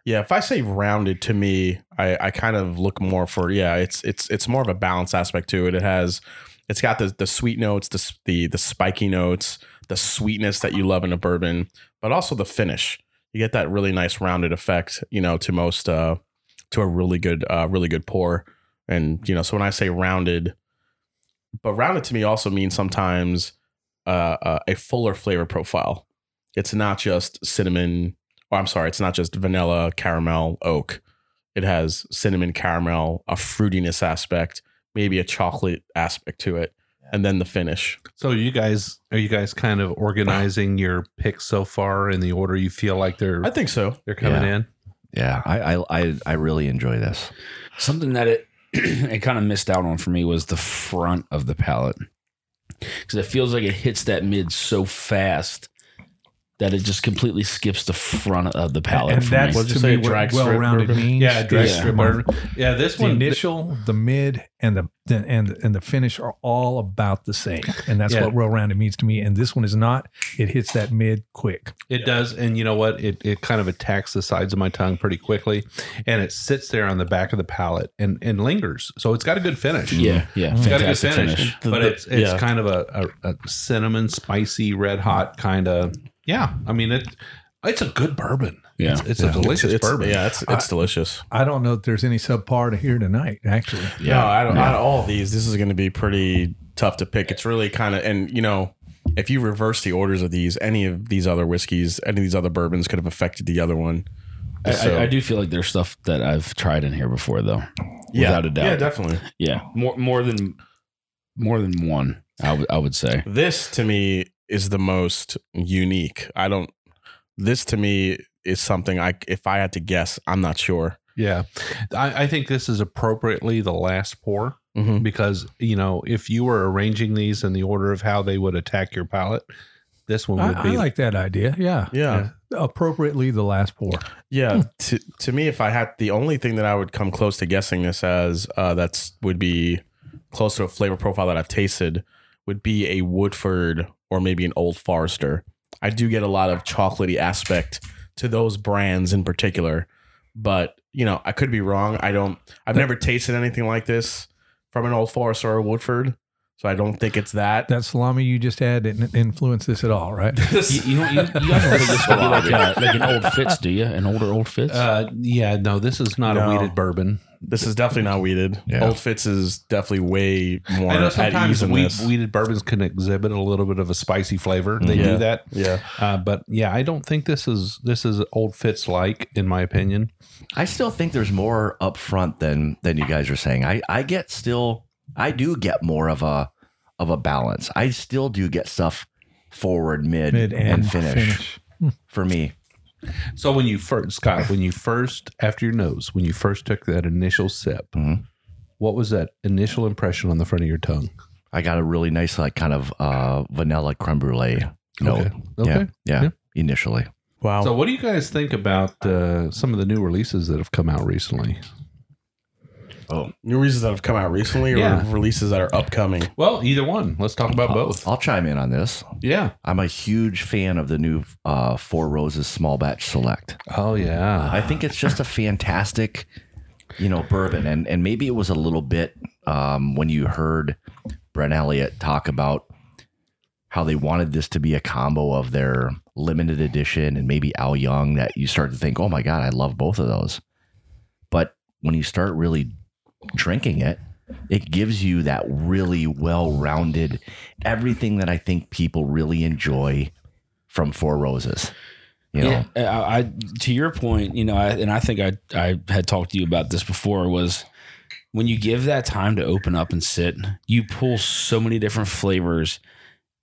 yeah, if I say rounded to me, I, I kind of look more for yeah. It's it's it's more of a balance aspect to it. It has, it's got the the sweet notes, the the the spiky notes, the sweetness that you love in a bourbon, but also the finish. You get that really nice rounded effect, you know, to most uh to a really good uh really good pour. And you know, so when I say rounded, but rounded to me also means sometimes uh, uh, a fuller flavor profile. It's not just cinnamon, or I'm sorry, it's not just vanilla, caramel, oak. It has cinnamon, caramel, a fruitiness aspect, maybe a chocolate aspect to it, and then the finish. So, you guys are you guys kind of organizing your picks so far in the order you feel like they're I think so. they're coming Yeah. in? Yeah, I, I I I really enjoy this. something that it it kind of missed out on for me was the front of the palate because it feels like it hits that mid so fast that it just completely skips the front of the palate. and that's me. What'd you to say, me what drag well-rounded bourbon? means. Yeah, drag Yeah. strip bourbon. Yeah, this The one. initial, the mid, and the, the and and the finish are all about the same, and that's Yeah. what well-rounded means to me. And this one is not. It hits that mid quick. It does, and you know what? It it kind of attacks the sides of my tongue pretty quickly, and it sits there on the back of the palate and and lingers. So it's got a good finish. yeah, yeah, It's got a good fantastic finish, finish. The- but the- it's it's yeah. kind of a, a, a cinnamon, spicy, red hot kind of. Yeah, I mean it. It's a good bourbon. Yeah. It's, it's a delicious it's, bourbon. Yeah, it's it's delicious. I don't know if there's any subpar to here tonight. Actually, Yeah, no, out of, out of all of these, this is going to be pretty tough to pick. It's really kind of, and you know, if you reverse the orders of these, any of these other whiskeys, any of these other bourbons could have affected the other one. I, So- I, I do feel like there's stuff that I've tried in here before, though. yeah, Without a doubt. Yeah, definitely. Yeah, more more than more than one. I would I would say. This to me is the most unique. I don't. This to me is something I, if I had to guess, I'm not sure. Yeah. I, I think this is appropriately the last pour Mm-hmm. because, you know, if you were arranging these in the order of how they would attack your palate, this one would I, be I like that idea. Yeah. Yeah. appropriately the last pour. Yeah, to to me, if I had the only thing that I would come close to guessing this as uh, that's would be close to a flavor profile that I've tasted would be a Woodford or maybe an Old Forester. I do get a lot of chocolatey aspect to those brands in particular, but you know I could be wrong. I don't. I've never tasted anything like this from an Old Forester or a Woodford, so I don't think it's that. That salami you just had didn't influence this at all, right? you, you, don't- you, you guys don't think this would be like, a, like an old Fitz, do you? An older old Fitz? Uh, yeah, no, this is not No. a wheated bourbon. This is definitely not wheated. Yeah. Old Fitz is definitely way more I know at ease sometimes in weed, this. wheated bourbons can exhibit a little bit of a spicy flavor. They Yeah. do that, yeah. uh, but yeah, I don't think this is this is old Fitz like, in my opinion. I still think there's more up front than than you guys are saying. I I get still I do get more of a of a balance. I still do get stuff forward, mid, Mid and, finish, for me. So when you first, Scott, when you first after your nose, when you first took that initial sip, Mhm. what was that initial impression on the front of your tongue? I got a really nice like kind of uh vanilla creme brulee note. Okay. Okay. Yeah, yeah, Yeah. Initially. Wow. So, what do you guys think about uh, some of the new releases that have come out recently? New releases that have come out recently, or Yeah. releases that are upcoming. Well, either one. Let's talk about both. I'll chime in on this. Yeah. I'm a huge fan of the new uh, Four Roses Small Batch Select. Oh yeah. I think it's just a fantastic, you know, bourbon, and and maybe it was a little bit um, when you heard Brent Elliott talk about how they wanted this to be a combo of their limited edition and maybe Al Young that you start to think, oh my god, I love both of those. But when you start really drinking it, it gives you that really well-rounded everything that I think people really enjoy from Four Roses. You know, Yeah, I, I to your point, you know, I, and I think I I had talked to you about this before was when you give that time to open up and sit, you pull so many different flavors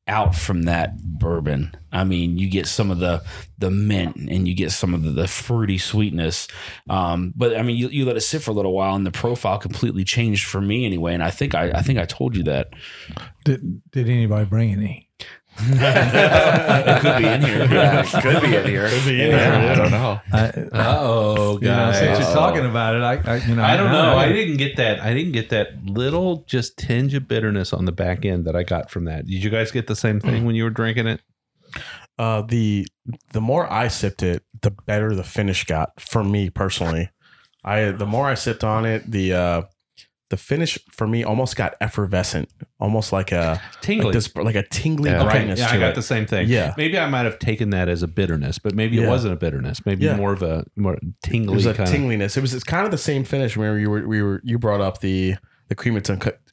out from that bourbon. I mean, you get some of the the mint and you get some of the, the fruity sweetness. Um, but I mean, you, you let it sit for a little while, and the profile completely changed for me anyway. And I think I I think I told you that. Did Did anybody bring any? It could be in here. yeah, it could be in here. Could be in Yeah, here, I don't know. I, oh, you know, since guys. you're talking about it, I, I you know I don't now know. I- I didn't get that. I didn't get that little just tinge of bitterness on the back end that I got from that. Did you guys get the same thing when you were drinking it? Uh, the the more I sipped it, the better the finish got for me personally. I the more I sipped on it, the uh, the finish for me almost got effervescent, almost like a Tingly. like this like a tingly Yeah. Okay, brightness yeah, to I got it. the same thing. Yeah. maybe I might have taken that as a bitterness, but maybe it wasn't a bitterness. Maybe Yeah. more of a more It tingly was a tingliness. It was it's kind of the same finish. Remember you were we were you brought up the the cream of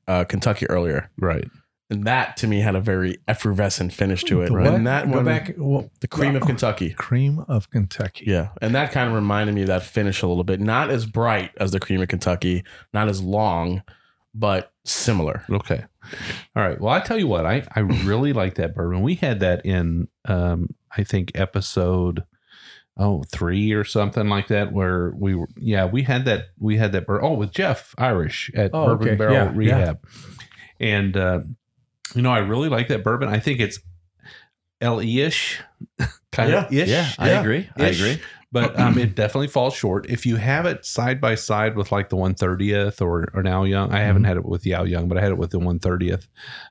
uh, Kentucky earlier, right? And that to me had a very effervescent finish to it. The what? And that Go one, back. Well, the cream of Kentucky. cream of Kentucky. Yeah, and that kind of reminded me of that finish a little bit. Not as bright as the cream of Kentucky, not as long, but similar. Okay. All right. Well, I tell you what, I, I really like that bourbon. We had that in um I think episode oh three or something like that where we were yeah, we had that we had that bur- oh with Jeff Irish at Oh, Bourbon okay. Barrel Yeah, yeah. Rehab. And uh you know, I really like that bourbon. I think it's LE-ish kind of ish. Yeah, I Yeah. agree. I Ish. agree. But um, it definitely falls short. If you have it side by side with like the 130th or, or an Al Young, I haven't had it with the Al Young, but I had it with the 130th.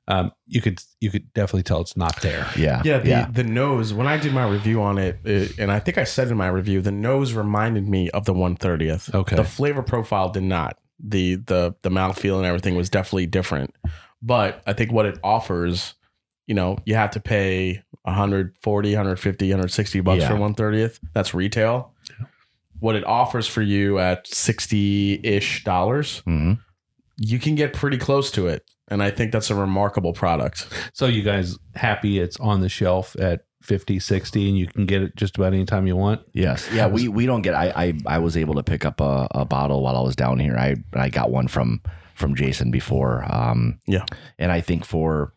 Um, you could you could definitely tell it's not there. Yeah. Yeah, the, yeah. the nose. When I did my review on it, it, and I think I said in my review, the nose reminded me of the 130th. Okay. the flavor profile did not. the the The mouthfeel and everything was definitely different. But I think what it offers, you know, you have to pay 140, 150, 160 bucks Yeah. for 130th. That's retail. What it offers for you at 60 ish dollars, Mhm. you can get pretty close to it. And I think that's a remarkable product. So you guys happy it's on the shelf at 50, 60 and you can get it just about any time you want? Yes. Yeah. We, we don't get, I, I, I was able to pick up a, a bottle while I was down here. I, I got one from, from Jason before. Um, Yeah. and I think for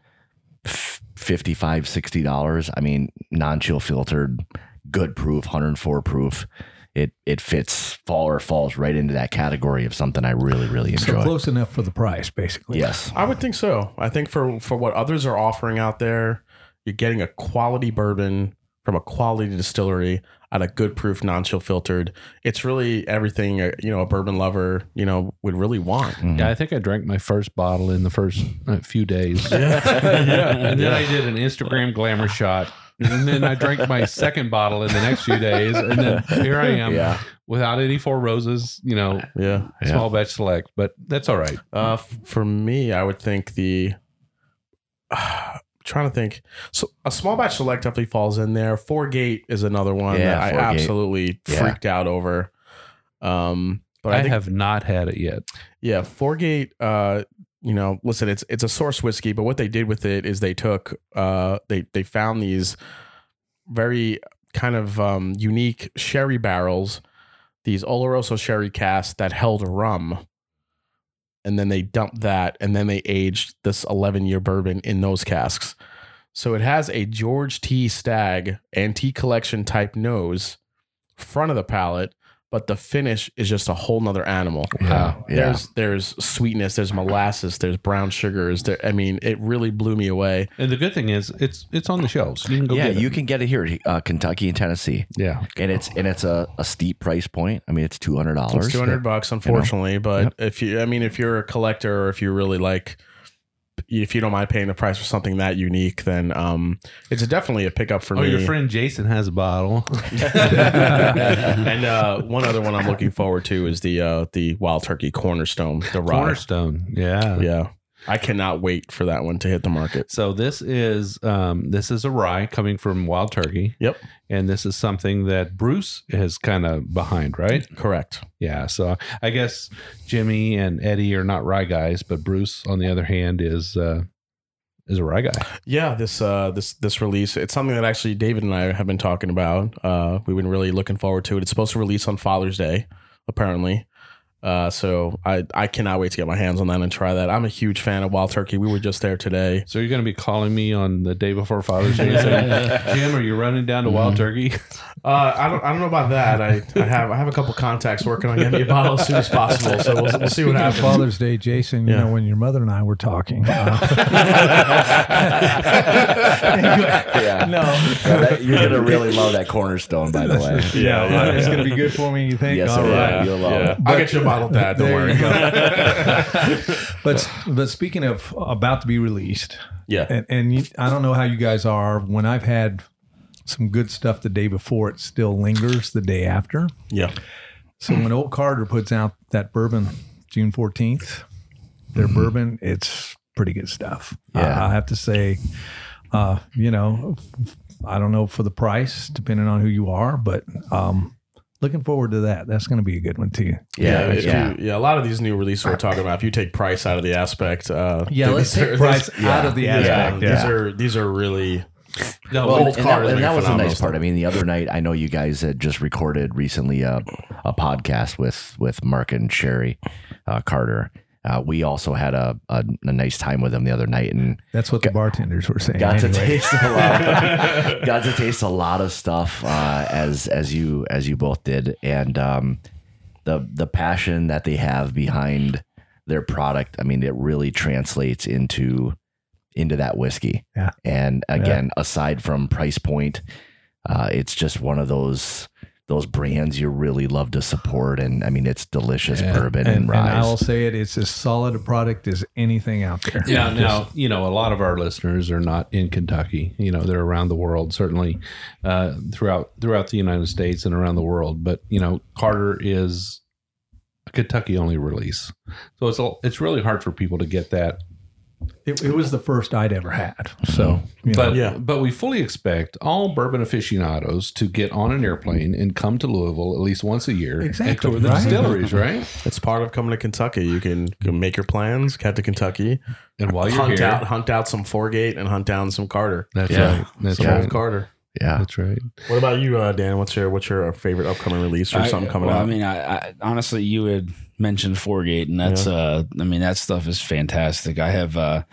f- 55 $60, I mean, non chill filtered, good proof, 104 proof. It, it fits fall or falls right into that category of something I really, really So enjoy. close enough for the price, basically. yes. I would think so. I think for for what others are offering out there, you're getting a quality bourbon from a quality distillery at a good proof, non-chill filtered. It's really everything uh, you know a bourbon lover you know would really want. Mm-hmm. Yeah, I think I drank my first bottle in the first uh, few days. Yeah, and then I did an Instagram glamour shot. And then I drank my second bottle in the next few days. And then here I am Yeah. without any Four Roses, you know, Yeah. Yeah. small batch select, but that's all right. Uh, f- for me, I would think the. trying to think. So a small batch select definitely falls in there. Four gate is another one Yeah, that I Four Gate. absolutely Yeah. freaked out over. Um, but I, I, think have not had it yet. Yeah, Fourgate. Uh, you know, listen, it's it's a source whiskey, but what they did with it is they took uh they they found these very kind of um unique sherry barrels, these Oloroso sherry casks that held rum, and then they dumped that, and then they aged this eleven year bourbon in those casks. So it has a George T. Stagg antique collection type nose, front of the palate, but the finish is just a whole nother animal. Yeah. Yeah. There's there's sweetness, there's molasses, there's brown sugars. There, I mean, it really blew me away. And the good thing is it's it's on the shelves. You can go yeah. get it. You can get it here, uh, Kentucky and Tennessee. Yeah. And it's, and it's a, a steep price point. I mean, it's $200. It's two hundred bucks, unfortunately. But if you, I mean, if you're a collector or if you really like, if you don't mind paying the price for something that unique, then um, it's definitely a pickup for me. Oh, me. your friend Jason has a bottle. and uh, one other one I'm looking forward to is the uh, the Wild Turkey Cornerstone, the rye. Cornerstone. Yeah. Yeah, I cannot wait for that one to hit the market. So this is um, this is a rye coming from Wild Turkey, Yep, and this is something that Bruce is kind of behind, right? correct. Yeah. So I guess Jimmy and Eddie are not rye guys, but Bruce, on the other hand, is uh, is a rye guy. Yeah, this uh this this release, it's something that actually David and I have been talking about. Uh we've been really looking forward to it. It's supposed to release on Father's Day, apparently. Uh so I I cannot wait to get my hands on that and try that. I'm a huge fan of Wild Turkey. We were just there today. So you're going to be calling me on the day before Father's Day, saying, Jim, are you running down to Wild Turkey? Uh I don't I don't know about that. I, I have I have a couple contacts working on getting me a bottle as soon as possible. So we'll, we'll see what Speaking of happens. Father's Day, Jason, you Yeah. know, when your mother and I were talking, uh, Yeah. no, Yeah, that- you're gonna really love that cornerstone, by the way. Yeah, yeah, it's going to be good for me. You think? Yes, All it right. You'll love Yeah. it. I'll get you a bottle, Dad. Don't worry. but but speaking of about to be released, yeah. and, and you, I don't know how you guys are. When I've had some good stuff the day before, it still lingers the day after. Yeah. So when Old Carter puts out that bourbon June 14th, their bourbon, it's pretty good stuff. Yeah. I, I have to say, uh, you know, I don't know for the price, depending on who you are, but um, looking forward to that. That's going to be a good one too. Yeah, if yeah. You, yeah, a lot of these new releases we're talking about, if you take price out of the aspect, uh, Yeah, let's these take are- price these- out of the aspect. These Yeah. are these are really No, Well, Old and, that, and that was the nice part. I mean, the other night, I know you guys had just recorded recently a, a podcast with with Mark and Sherry uh, Carter. Uh, we also had a, a, a nice time with them the other night, and That's what the bartenders were saying. got to taste a lot. got to taste a lot of stuff uh, as as you as you both did, and um, the the passion that they have behind their product. I mean, it really translates into into that whiskey. Yeah. And again, aside from price point, uh, it's just one of those those brands you really love to support. And I mean, it's delicious Yeah. bourbon and, And, and. I will say it, it's as solid a product as anything out there. Yeah, now you know a lot of our listeners are not in Kentucky. You know they're around the world, certainly uh, throughout throughout the United States and around the world. But you know Carter is a Kentucky only release, so it's a, it's really hard for people to get that It, it was the first I'd ever had. So, mm-hmm. you know, But Yeah. but we fully expect all bourbon aficionados to get on an airplane and come to Louisville at least once a year Exactly, tour the right? distilleries, right? It's part of coming to Kentucky. You can, can make your plans, head to Kentucky, And while you're hunt here, out hunt out some Fourgate and hunt down some Carter. that's Yeah. right. That's Some right. old Carter. Yeah. That's right. What about you, uh, Dan? What's your what's your favorite upcoming release or I- something coming well, out? I mean, I, I honestly, you had mentioned Fourgate, and that's uh, I mean, that stuff is fantastic. I have, uh,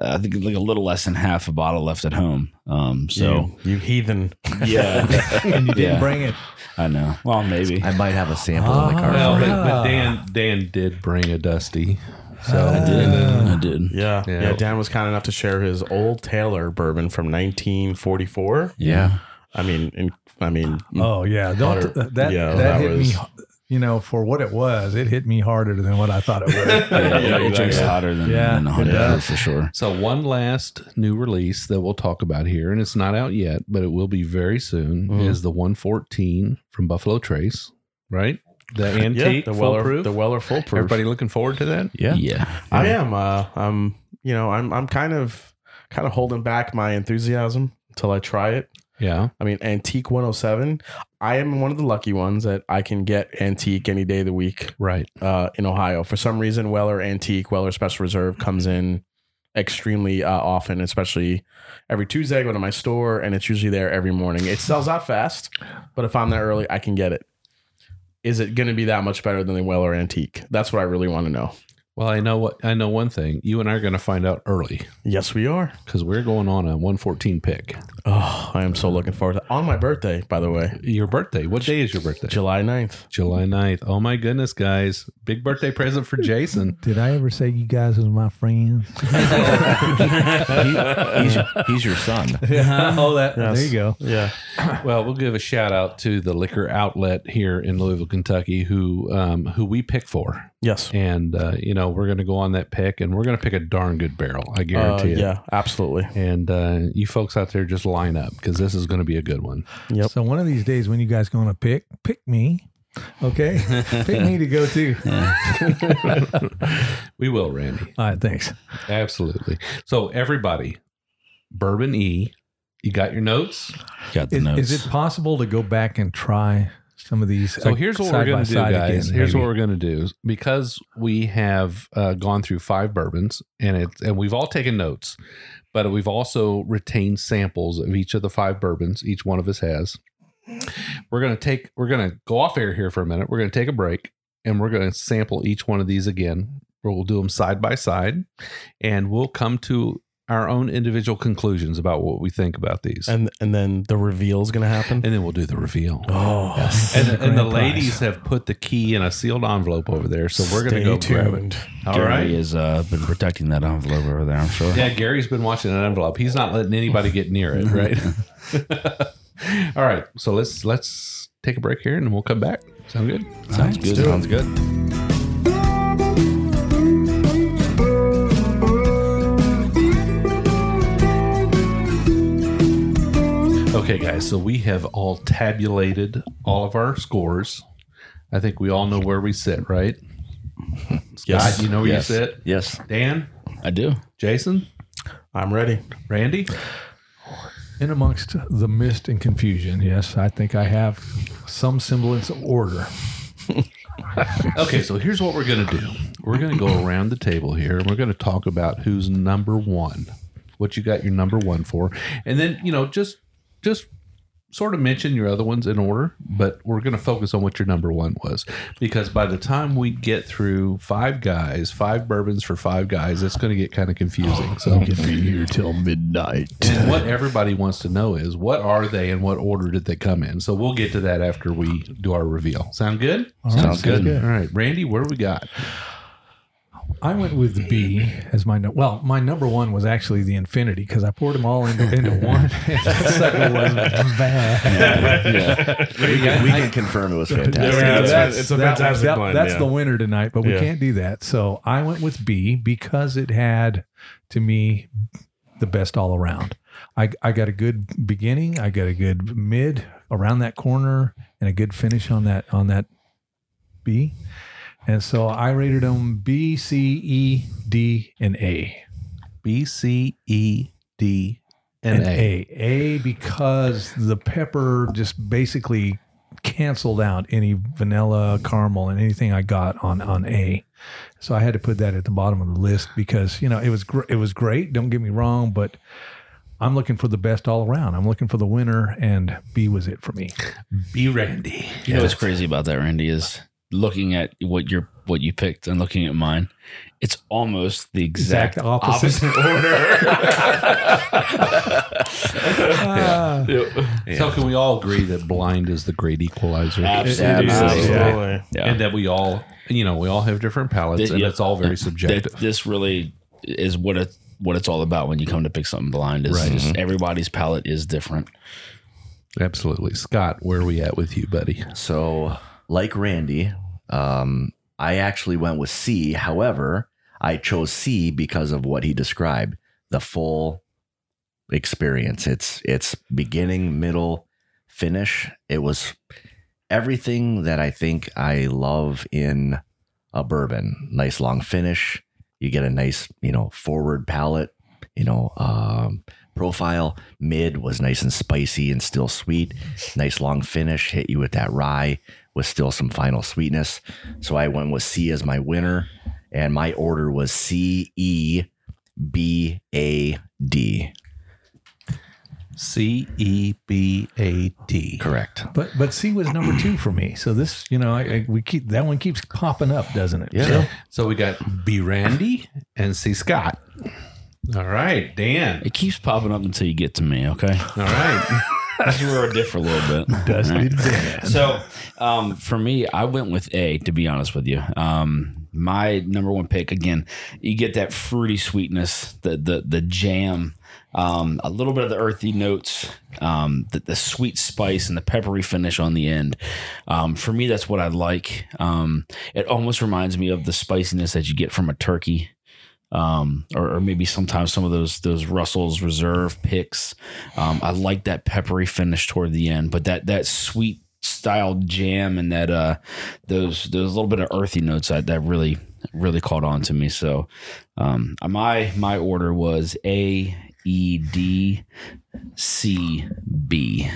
I think like a little less than half a bottle left at home. Um, so you, you heathen. yeah, and you didn't Yeah. bring it. I know. Well, maybe. I might have a sample in the car. Well, for but, but Dan Dan did bring a dusty. So I did. I did. Yeah. Yeah. yeah, Dan was kind enough to share his old Taylor bourbon from 1944. yeah. I mean, in, I mean, Oh yeah, don't Butter- that yeah, that, that hit was- me. You know, for what it was, it hit me harder than what I thought it would. Yeah, Yeah, it drinks exactly. hotter than, Yeah, than a it hundred does. for sure. So one last new release that we'll talk about here, and it's not out yet, but it will be very soon, Mhm. is the 114 from Buffalo Trace, right? The yeah, antique the Weller, full proof. the Weller full proof. Everybody looking forward to that? Yeah. Yeah. I am. Uh, I'm. You know, I'm. I'm kind of, kind of holding back my enthusiasm until I try it. Yeah. I mean, Antique 107. I am one of the lucky ones that I can get Antique any day of the week Right. uh, in Ohio. For some reason, Weller Antique, Weller Special Reserve comes in extremely uh, often, especially every Tuesday. I go to my store and it's usually there every morning. It sells out fast, but if I'm there early, I can get it. Is it going to be that much better than the Weller Antique? That's what I really want to know. Well, I know what I know one thing. You and I are going to find out early Yes, we are. because we're going on a 114 pick. Oh, I am so looking forward to on my birthday, by the way, Your birthday. What day is your birthday? July 9th. July 9th. Oh my goodness, guys. Big birthday present for Jason. Did I ever say you guys was my friends? He- he's, he's your son. oh, that Yes. there you go. Yeah. Well, we'll give a shout out to the liquor outlet here in Louisville, Kentucky, who um, who we pick for, Yes. and uh, you know we're going to go on that pick, and we're going to pick a darn good barrel. I Uh, guarantee it. yeah, absolutely. And uh, you folks out there, just line up because this is going to be a good one. Yep. So one of these days when you guys going to pick, pick me. Okay, pick me to go too. we will, Randy. All right, thanks. Absolutely. So everybody, Bourbon E, you got your notes. Got the Is, notes. is it possible to go back and try some of these? So here's what we're going to do, guys. again, here's what we're going to do because we have uh, gone through five bourbons, and it and we've all taken notes, but we've also retained samples of each of the five bourbons. Each one of us has. We're going to take. We're going to go off air here for a minute. We're going to take a break, and we're going to sample each one of these again. We'll do them side by side, and we'll come to our own individual conclusions about what we think about these, and, And and then the reveal is going to happen. And then we'll do the reveal. oh, And, and the ladies prize. have put the key in a sealed envelope over there, so we're going to Stay go grab it. tuned. All Gary right. has uh, been protecting that envelope over there. I'm sure. Yeah, Gary's been watching that envelope. He's not letting anybody get near it, right? All right. So let's let's take a break here, and we'll come back. Sound good? Sounds good. Sounds good. Okay, guys. So we have all tabulated all of our scores. I think we all know where we sit, right? Yes. Scott, you know where Yes. you sit. Yes. Dan, I do. Jason, I'm ready. Randy. In amongst the mist and confusion, yes, I think I have some semblance of order. Okay, so here's what we're going to do. We're going to go around the table here and we're going to talk about who's number 1. What you got your number 1 for. And then, you know, just just sort of mention your other ones in order, but we're going to focus on what your number 1 was because by the time we get through five guys, five bourbons for five guys, it's going to get kind of confusing. So be here till midnight. what everybody wants to know is what are they and what order did they come in? So we'll get to that after we do our reveal. Sound good? Sounds good. All right, Randy, where do we got? I went with B as my no- well. My number one was actually the Infinity because I poured them all into, into one. And the second was bad. We can, we can confirm it was fantastic. Yeah, it's- That's- it's a fantastic that- blend, That's yeah. the winner tonight, but we Yeah. can't do that. So I went with B because it had, to me, the best all around. I, I got a good beginning, I got a good mid around that corner, and a good finish on that on that B. And so I rated them B, C, E, D, and A. B, C, E, D, and, and A. A. A because the pepper just basically canceled out any vanilla, caramel, and anything I got on on A. So I had to put that at the bottom of the list because you know it was gr- it was great. Don't get me wrong, but I'm looking for the best all around. I'm looking for the winner, and B was it for me. B, Randy. You know what's crazy about that, Randy, is looking at what you're what you picked and looking at mine. It's almost the exact, Exact opposite. Ah, So can we all agree that blind is the great equalizer? Absolutely. Absolutely. Yeah. And that we all, you know, we all have different palettes, This- and yeah. it's all very That- subjective. this really is what it what it's all about when you come to pick something blind. Is Right. just everybody's palette is different. Absolutely, Scott. Where are we at with you, buddy? So, like Randy, um, I actually went with C. However, I chose C because of what he described the full experience. It's it's beginning, middle, finish. It was everything that I think I love in a bourbon. Nice long finish. You get a nice, you know, forward palate. You know, um, profile. Mid was nice and spicy and still sweet. Nice long finish. Hit you with that rye with still some final sweetness. So I went with C as my winner, and my order was C E B A D. C E B A D. Correct. but but C was number two for me. So this, you know, I, I, we keep that one keeps popping up, doesn't it? Yeah. So we got B Randy and C Scott. All right, Dan. It keeps popping up until you get to me. Okay, All right. that's where we're different a little bit. Dusty Dan. So, um, for me, I went with A. To be honest with you, um, my number one pick again. You get that fruity sweetness, the the the jam, um, a little bit of the earthy notes, um, the, the sweet spice, and the peppery finish on the end. Um, for me, that's what I like. Um, it almost reminds me of the spiciness that you get from a turkey. Um, or, or maybe sometimes some of those those Russell's Reserve picks. Um, I like that peppery finish toward the end, but that that sweet style jam and that uh those those little bit of earthy notes that that really really caught on to me. So um my my order was A E D C B.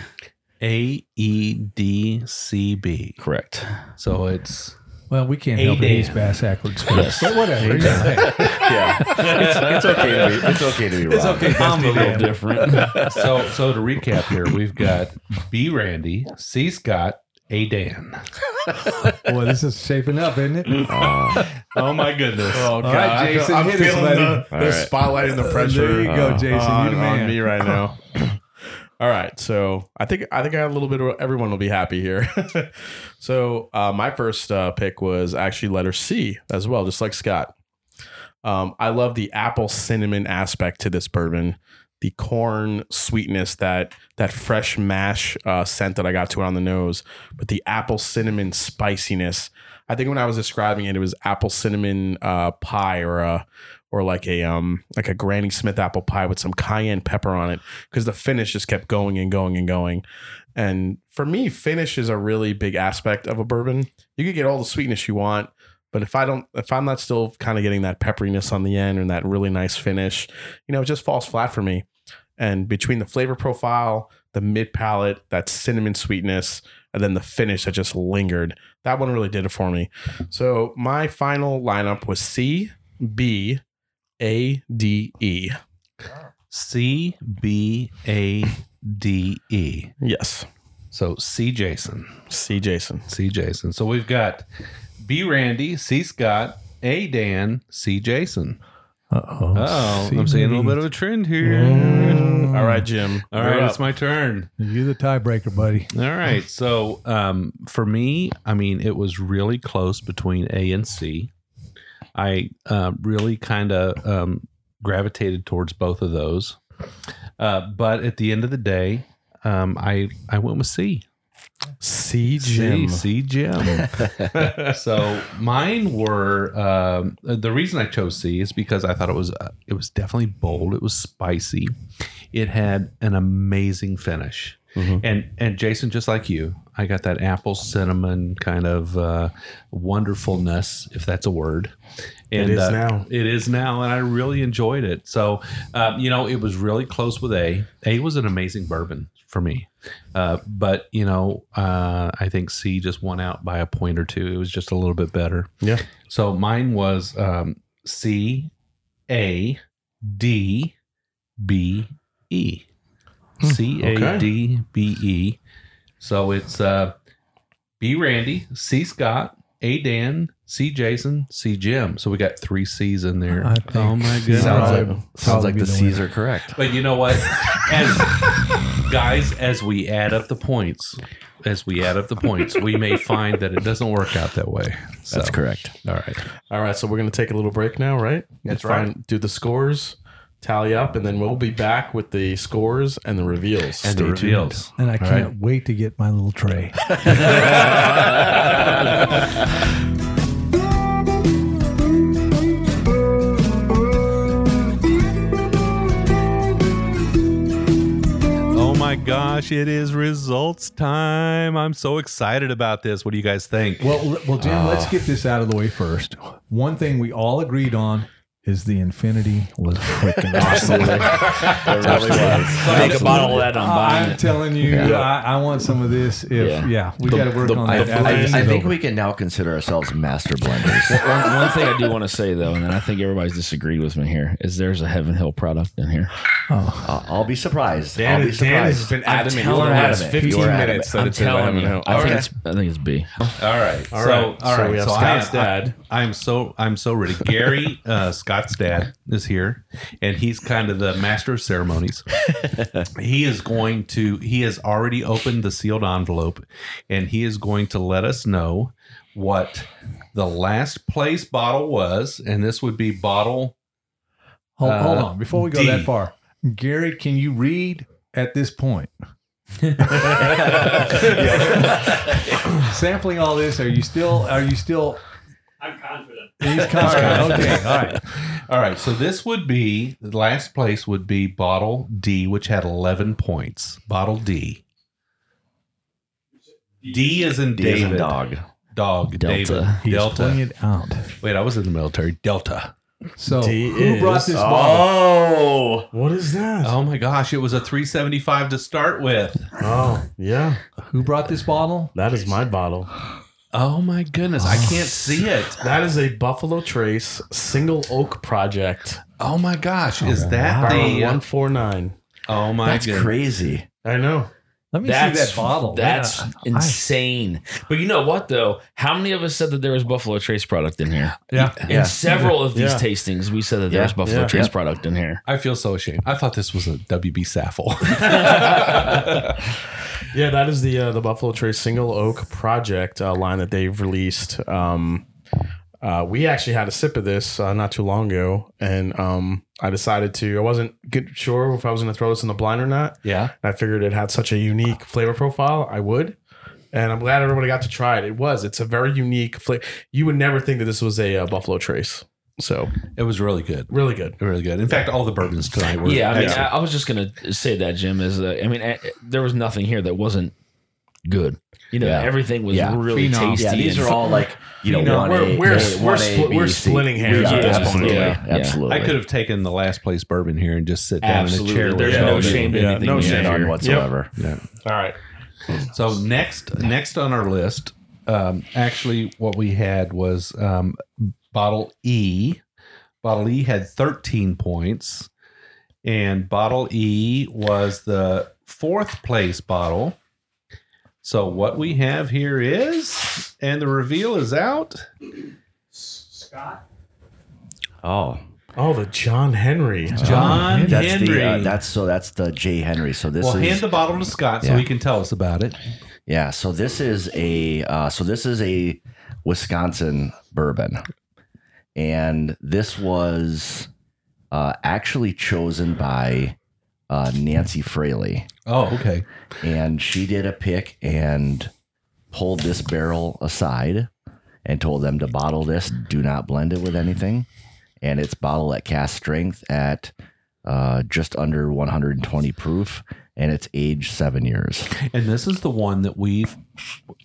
A E D C B. Correct. So it's Well, we can't A help it. He's Dan. bass backwards. But whatever. yeah. Yeah, it's, it's okay to be. It's okay to be wrong. I'm a little different. so so to recap here, we've got B Randy, C Scott, A Dan. Boy, this is shaping up, isn't it? Oh. oh my goodness. Oh God, right, Jason, I'm hit us, feeling buddy. the, All the right. spotlight and the pressure. There you go, Jason. Oh, on, you the on me right now. All right, so I think I think I got a little bit of everyone will be happy here. so uh, my first uh, pick was actually letter C as well, just like Scott. Um, I love the apple cinnamon aspect to this bourbon, the corn sweetness that that fresh mash uh, scent that I got to it on the nose, but the apple cinnamon spiciness. I think when I was describing it, it was apple cinnamon uh, pie or a or like a um like a Granny Smith apple pie with some cayenne pepper on it because the finish just kept going and going and going. And for me, finish is a really big aspect of a bourbon. You can get all the sweetness you want, but if I don't, if I'm not still kind of getting that pepperiness on the end and that really nice finish, you know, it just falls flat for me. And between the flavor profile, the mid palate, that cinnamon sweetness, and then the finish that just lingered, that one really did it for me. So my final lineup was C, B, A, D, E. C B A D E. Yes, So C Jason. C, Jason. C Jason. So we've got B Randy, C Scott, A Dan, C Jason. Uh-oh. Oh, I'm seeing a little bit of a trend here. All right, Jim. All right, it's my turn. You're the tiebreaker, buddy. All right. So um, for me, I mean, it was really close between A and C. I uh, really kind of um, gravitated towards both of those. Uh, but at the end of the day, um, I I went with C. C, Jim. C Jim. so mine were um, the reason I chose C is because I thought it was uh, it was definitely bold. It was spicy. It had an amazing finish. Mhm. And and Jason, just like you, I got that apple cinnamon kind of uh, wonderfulness, if that's a word. And, is uh, now. It is now, and I really enjoyed it. So, um, you know, it was really close with A. A was an amazing bourbon for me, uh, but you know, uh, I think C just won out by a point or two. It was just a little bit better. Yeah. So mine was um, C, A, D, B, E. C A D B E. So it's uh, B Randy, C Scott, A Dan, C Jason, C Jim. So we got three C's in there. I think Oh my goodness. Sounds Right. like sounds like Probably the the C's winner. are correct. But you know what? As guys, as we add up the points, as we add up the points, we may find that it doesn't work out that way. So, That's correct. All right. All right, so we're gonna take a little break now, right? That's Find- Do the scores, tally up, and then we'll be back with the scores and the reveals. And the reveals. And I can't wait to get my little tray. Oh my gosh, it is results time. I'm so excited about this. What do you guys think? Well, l- well, Jim, let's ah. get this out of the way first. One thing we all agreed on is the Infinity was freaking awesome. really was. Take a bottle of that. I'm buying I'm it. telling you, I, I want some of this. If yeah, Yeah. we The- got to work the- on I, that. after I, I think over. we can now consider ourselves master blenders. One, one thing I do want to say though, and I think everybody's disagreed with me here, is there's a Heaven Hill product in here. Uh, I'll be surprised. I'll Dan, be Dan has surprised. been I'm adamant for telling the you, last adamant. 15 You were minutes that I'm it's in telling you, Hill. I think Okay. it's I think it's B. All right. All so, right. all So we have so Scott's I am, dad. I, am so I'm so ready. Gary, uh, Scott's dad, is here, and he's kind of the master of ceremonies. he is going to. He has already opened the sealed envelope, and he is going to let us know what the last place bottle was, and this would be bottle. hold, hold uh, on before we go D. that far. Gary, can you read at this point? Sampling all this, are you still? Are you still? I'm confident. He's confident. Okay, all right. All right, so this would be the last place would be bottle D, which had eleven points. Bottle D. D is in D as in David. dog. Dog. Delta. David. He's Delta. pulling it out. Wait, I was in the military. Delta. So D who brought this bottle? Oh, What is that? Oh my gosh, it was a 375 to start with. Oh, yeah, Who brought this bottle? that is my bottle. Oh my goodness, I can't oh. see it. That is a Buffalo Trace single oak project. Oh my gosh, is that Barrel the one four nine. Oh my that's goodness. crazy. I know. Let me That's see that bottle. That's Yeah. insane. But you know what though? How many of us said that there was Buffalo Trace product in here? Yeah. In Yeah. several of these Yeah. tastings, we said that there Yeah. was Buffalo Yeah. Trace Yeah. product in here. I feel so ashamed. I thought this was a WB Saffell. Yeah, that is the uh, the Buffalo Trace single oak project uh, line that they've released. Um, uh, we actually had a sip of this uh, not too long ago, and um, I decided to. I wasn't good, sure if I was going to throw this in the blind or not. yeah. I figured it had such a unique flavor profile, I would. And I'm glad everybody got to try it. It was. It's a very unique flavor. You would never think that this was a uh, Buffalo Trace. So It was really good. really good. Really good. In fact, all the bourbons tonight were Yeah, I mean, I. I was just gonna say that, Jim. Is uh, I mean, uh, there was nothing here that wasn't good. You know, Yeah. everything was Yeah. really Phenom. tasty. Yeah, these are all like you know Phenom. one We're- A, we're- A, we're one A, split- we're splitting hairs Yeah, at this absolutely, point. Yeah. Yeah. absolutely. I could have taken the last place bourbon here and just sit down in a chair. There's no shame in Yeah, anything. no shame have none here. whatsoever. Yeah. All right. So next, next on our list, um, actually, what we had was um, bottle E. Bottle E had 13 points, and bottle E was the fourth place bottle. So what we have here is, and the reveal is out. Scott, Oh, Oh, the John Henry. John that's Henry. the uh, that's so that's the J Henry. So this well, is hand the bottle to Scott so Yeah. he can tell us about it. Yeah. So this is a uh, so this is a Wisconsin bourbon, and this was uh, actually chosen by uh, Nancy Fraley. Oh, okay. and she did a pick and pulled this barrel aside and told them to bottle this do not blend it with anything and it's bottled at cask strength at uh, just under 120 proof and it's aged seven years And this is the one that we've,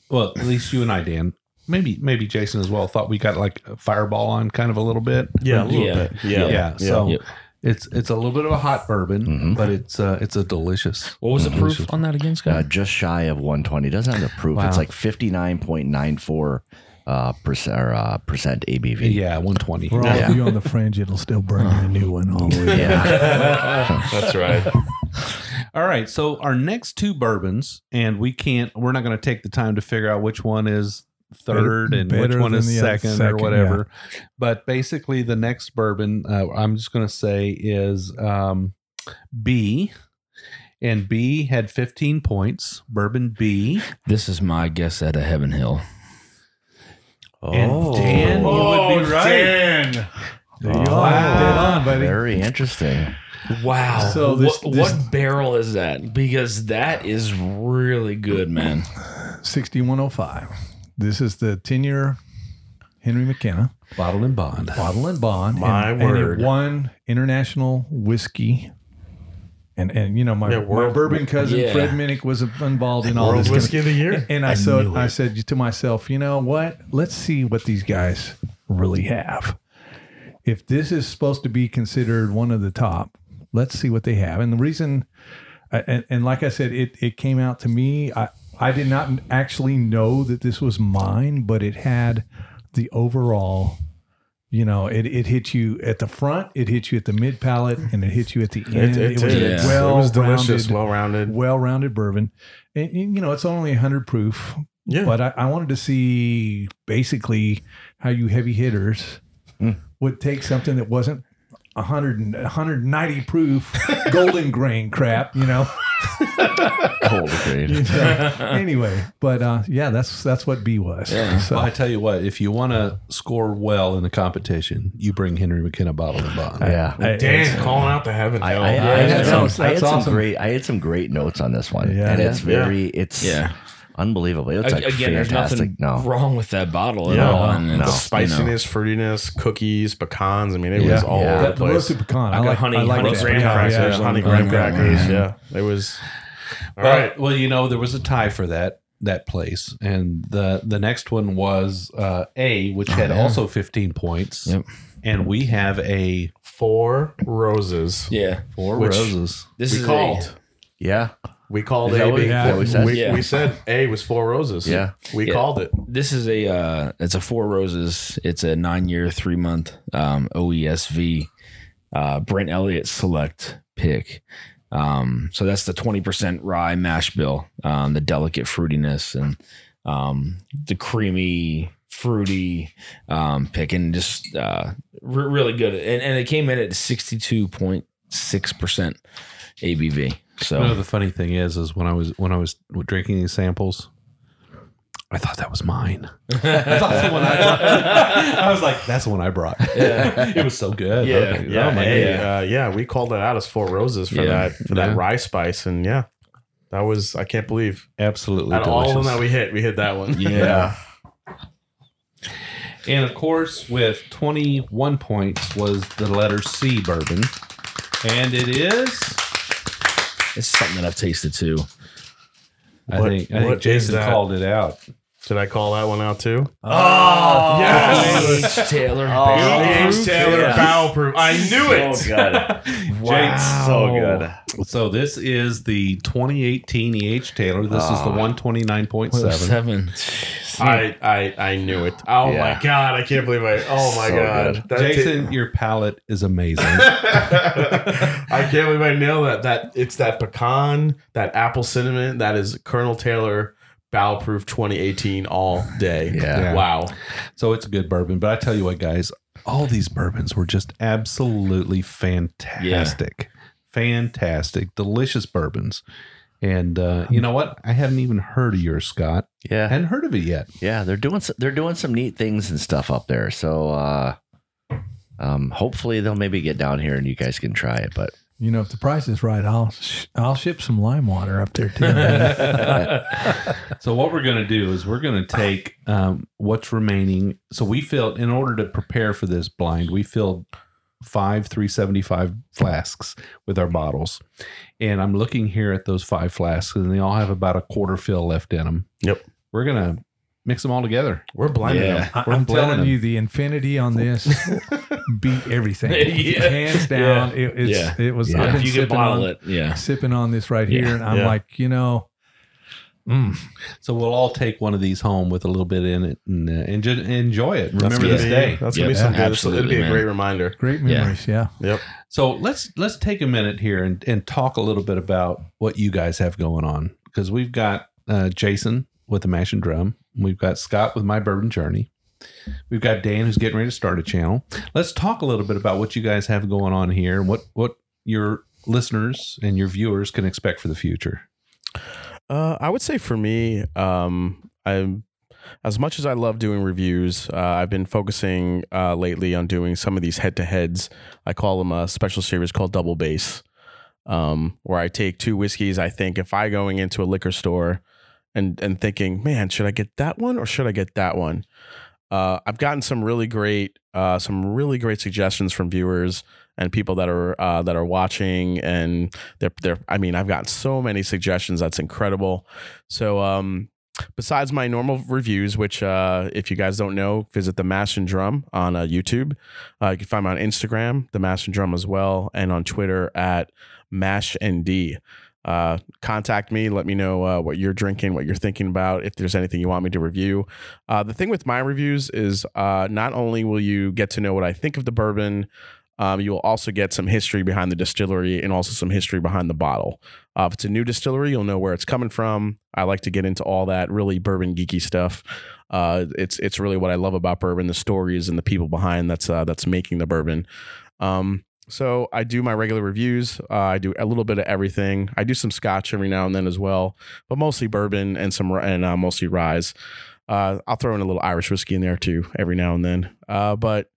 well, at least you and I, Dan, maybe maybe Jason as well thought we got like a fireball on kind of a little bit. Yeah, a little Yeah. bit. Yeah. Yeah. So Yep. it's it's a little bit of a hot bourbon, Mhm. but it's uh, it's a delicious. What was the proof on that again, Uh, Scott? just shy of 120. Doesn't have the proof. Wow. It's like 59.94 uh, percent, or, uh, percent ABV. Yeah, one twenty. For all Yeah. of you on the fringe, it'll still bring you a new one all the way. Yeah. That's right. All right. So our next two bourbons, and we can't. We're not going to take the time to figure out which one is third Better- and which one is the other- second, or second, whatever. But basically, the next bourbon, uh, I'm just going to say is um, B. And B had 15 points. Bourbon B. This is my guess at a Heaven Hill. And Dan, you would be right. Dan. There you are. On, buddy. Very interesting. Wow. So this- what, this- what barrel is that? Because that is really good, man. 6105. This is the 10 year Henry McKenna Bottle and bond. bottle and bond. My and, word. And it won international whiskey. And, and you know, my, Yeah, my bourbon cousin yeah. Fred Minnick was involved in all World this. Whiskey of the Year. And I, I said, knew I said to myself, you know what? Let's see what these guys really have. If this is supposed to be considered one of the top, let's see what they have. And the reason, uh, and, and like I said, it, it came out to me. I, I did not actually know that this was mine, but it had the overall, you know, it, it hit you at the front, it hit you at the mid palate, and it hit you at the end. It, it, was did. a yeah. it was delicious, well-rounded- well rounded. bourbon. And you know, it's only 100 proof, Yeah. but I, I wanted to see basically how you heavy hitters Hmm. would take something that wasn't 100 and 190 proof golden grain crap, you know. Cold grade. You know? anyway, but uh, yeah, that's that's what B was. Yeah. So Well, I tell you what, if you want to score well in a competition, you bring Henry McKenna bottle and bond. Yeah. I- Dan calling out the heaven. I, Hill. I, I Yeah, had some, that's- I had that's some awesome. great I had some great notes on this one. Yeah. and it's Yeah. very it's Yeah. Unbelievable. It's like Again, there's fantastic. nothing No. wrong with that bottle at Yeah. all. And No. the it's, you spiciness, fruitiness, cookies, pecans. I mean, it Yeah. was all Yeah. over the the place. roasted pecan. I I got like honey- I like honey that. graham crackers yeah. on honey graham crackers. Yeah. Yeah, it was. All But right. well, you know, there was a tie for that that place, and the the next one was uh, A, which had yeah. also 15 points. Yep. And we have a Four roses. Yeah. four Which- roses. This we is called. Yeah. We called Is that A. what- B. is that we said? We, Yeah. we said A was four roses. Yeah. We Yeah. called it. This is a uh, it's a four roses. It's a nine year, three month um, OESV uh, Brent Elliott select pick. Um, so that's the twenty percent rye mash bill, um, the delicate fruitiness and um, the creamy fruity um, pick, and just uh, re- really good. And, and it came in at sixty two point six percent ABV. So You know, the funny thing is, is when I was when I was drinking these samples, I thought that was mine. I thought the one I brought. I was like, that's the one I brought. Yeah. it was so good. Yeah. Okay. Yeah, Oh my A, uh, yeah, we called it out as four roses for Yeah. that for Yeah. that rye spice, and yeah, that was I can't believe absolutely out of all of them that we hit, we hit that one. Yeah. And of course, with 21 points was the letter C bourbon. And it is, it's something that I've tasted too. I What- think, I think is Jason that? called it out. Did I call that one out too? Oh, yes. Taylor. H. Taylor Yeah. Barrel Proof. I knew it. So good. Wow. So good. So this is the 2018 EH Taylor. This is the Ah. 129.7. Seven. I, I I knew it. Oh Yeah. my god! I can't believe I. Oh my So god! That Jason, your palate is amazing. I can't believe I nailed that. That it's that pecan, that apple cinnamon. That is Colonel Taylor Barrel Proof 2018 all day. Yeah. Wow. so it's a good bourbon. But I tell you what, guys, all these bourbons were just absolutely fantastic. Fantastic. Delicious bourbons. And uh, you know what? I haven't even heard of yours, Scott. I Yeah. hadn't heard of it yet. Yeah, they're doing s- they're doing some neat things and stuff up there. So uh um hopefully they'll maybe get down here and you guys can try it. But You know, if the price is right, I'll sh- I'll ship some lime water up there too. So what we're going to do is we're going to take um, what's remaining. So we filled in order to prepare for this blind. We filled five 375 flasks with our bottles, and I'm looking here at those five flasks, and they all have about a quarter fill left in them. Yep. We're gonna mix them all together. We're blending Yeah. them. I, We're I'm blending telling them. you, the infinity on this beat everything. Yeah. Hands down, it, it's, Yeah. it was. Yeah. I've been you could sipping bottle on, it, yeah. sipping on this right here, and I'm Yeah. like, you know, mm, So we'll all take one of these home with a little bit in it and, uh, and just enjoy it. Remember this be- day. That's gonna be Yeah, some good. It'll absolutely, be a man. great reminder. great Yeah. memories. Yeah. Yep. So let's let's take a minute here and, and talk a little bit about what you guys have going on because we've got uh, Jason with the Mash and Drum, we've got Scott with My Bourbon Journey, we've got Dan who's getting ready to start a channel. Let's talk a little bit about what you guys have going on here and what what your listeners and your viewers can expect for the future. Uh, I would say for me, um, I'm as much as I love doing reviews. Uh, I've been focusing uh, lately on doing some of these head to heads. I call them a special series called Double Bass, um, where I take two whiskeys. I think if I going into a liquor store and and thinking, man, should I get that one or should I get that one? Uh, I've gotten some really great, uh, some really great suggestions from viewers and people that are uh, that are watching, and they're they're. I mean, I've gotten so many suggestions. That's incredible. So, um, besides my normal reviews, which uh, if you guys don't know, visit the Mash and Drum on uh, YouTube. Uh, you can find me on Instagram, the Mash and Drum as well, and on Twitter at Mash and D. Uh, contact me. Let me know uh, what you're drinking, what you're thinking about. If there's anything you want me to review. Uh, the thing with my reviews is not only will you get to know what I think of the bourbon, um, you will also get some history behind the distillery and also some history behind the bottle. Uh, if it's a new distillery, you'll know where it's coming from. I like to get into all that really bourbon geeky stuff. Uh, it's it's really what I love about bourbon: the stories and the people behind that's uh, that's making the bourbon. Um, so I do my regular reviews. Uh, I do a little bit of everything. I do some Scotch every now and then as well, but mostly bourbon and some and uh, mostly rye. Uh, I'll throw in a little Irish whiskey in there too every now and then. Uh, but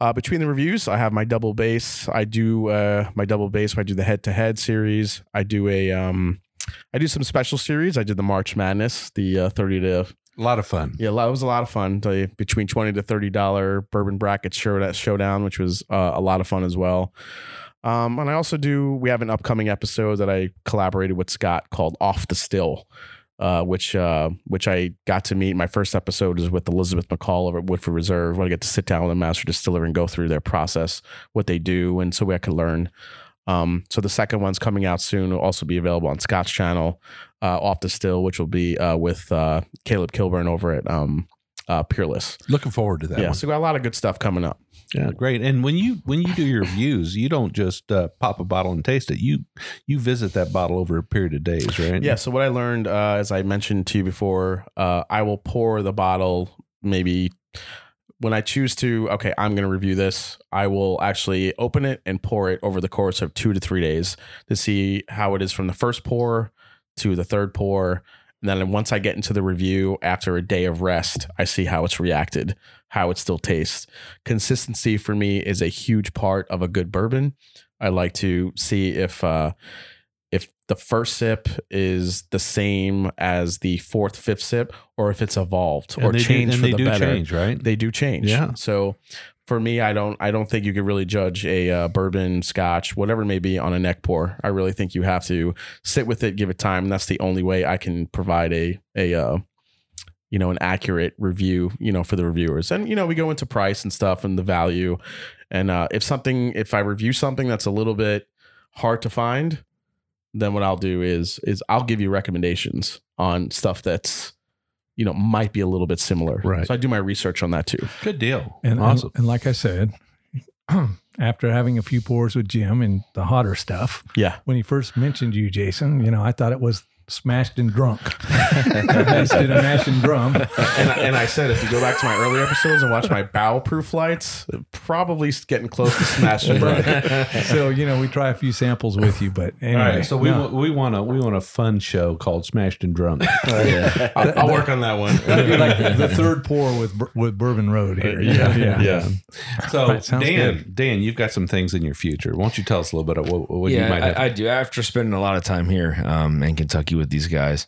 uh, between the reviews, I have my double bass. I do uh, my double bass. I do the head to head series. I do a um, I do some special series. I did the March Madness, the uh, thirty to A lot of fun. yeah, it was a lot of fun. The between twenty to thirty dollar bourbon bracket show showdown, which was uh, a lot of fun as well. Um, and I also do. We have an upcoming episode that I collaborated with Scott called "Off the Still," uh, which uh, which I got to meet. My first episode is with Elizabeth McCall over at Woodford Reserve. Where I get to sit down with a master distiller and go through their process, what they do, and so I can learn. Um, so the second one's coming out soon. Will also be available on Scott's channel, uh, off the still, which will be uh, with uh, Caleb Kilburn over at um, uh, Peerless. Looking forward to that yeah, one. so we got a lot of good stuff coming up. Yeah, great. And when you when you do your reviews, you don't just uh, pop a bottle and taste it. You you visit that bottle over a period of days, right? Yeah. So what I learned, uh, as I mentioned to you before, uh, I will pour the bottle maybe when I choose to. Okay, I'm going to review this. I will actually open it and pour it over the course of two to three days to see how it is from the first pour to the third pour. And then once I get into the review after a day of rest, I see how it's reacted, how it still tastes. Consistency for me is a huge part of a good bourbon. I like to see if uh, if the first sip is the same as the fourth, fifth sip, or if it's evolved And or do- changed and for they the do better. change, right? They do change. Yeah. So for me, I don't I don't think you could really judge a uh, bourbon, scotch, whatever it may be, on a neck pour. I really think you have to sit with it, give it time. And that's the only way I can provide a a uh, you know an accurate review you know for the reviewers. And you know we go into price and stuff and the value. And uh, if something if I review something that's a little bit hard to find, then what I'll do is is I'll give you recommendations on stuff that's you know might be a little bit similar. Right. So I do my research on that too. Good deal. And, awesome. and, and like I said, after having a few pours with Jim and the hotter stuff, Yeah. when he first mentioned you, Jason, you know, I thought it was smashed and drunk instead of mash and drum. and, I, and I said, if you go back to my earlier episodes and watch my bow proof lights, probably getting close to smashing. Bro. so you know, we try a few samples with you, but anyway. All right, so we no. want we want a we want a fun show called Smashed and Drunk. I'll, I'll work on that one. That'd be like the, the third pour with with Bourbon Road here. yeah, yeah. yeah. So Right, sounds Dan, Dan, you've got some things in your future. Why don't you tell us a little bit of what, what you yeah, might have? I, I do. After spending a lot of time here um, in Kentucky with these guys,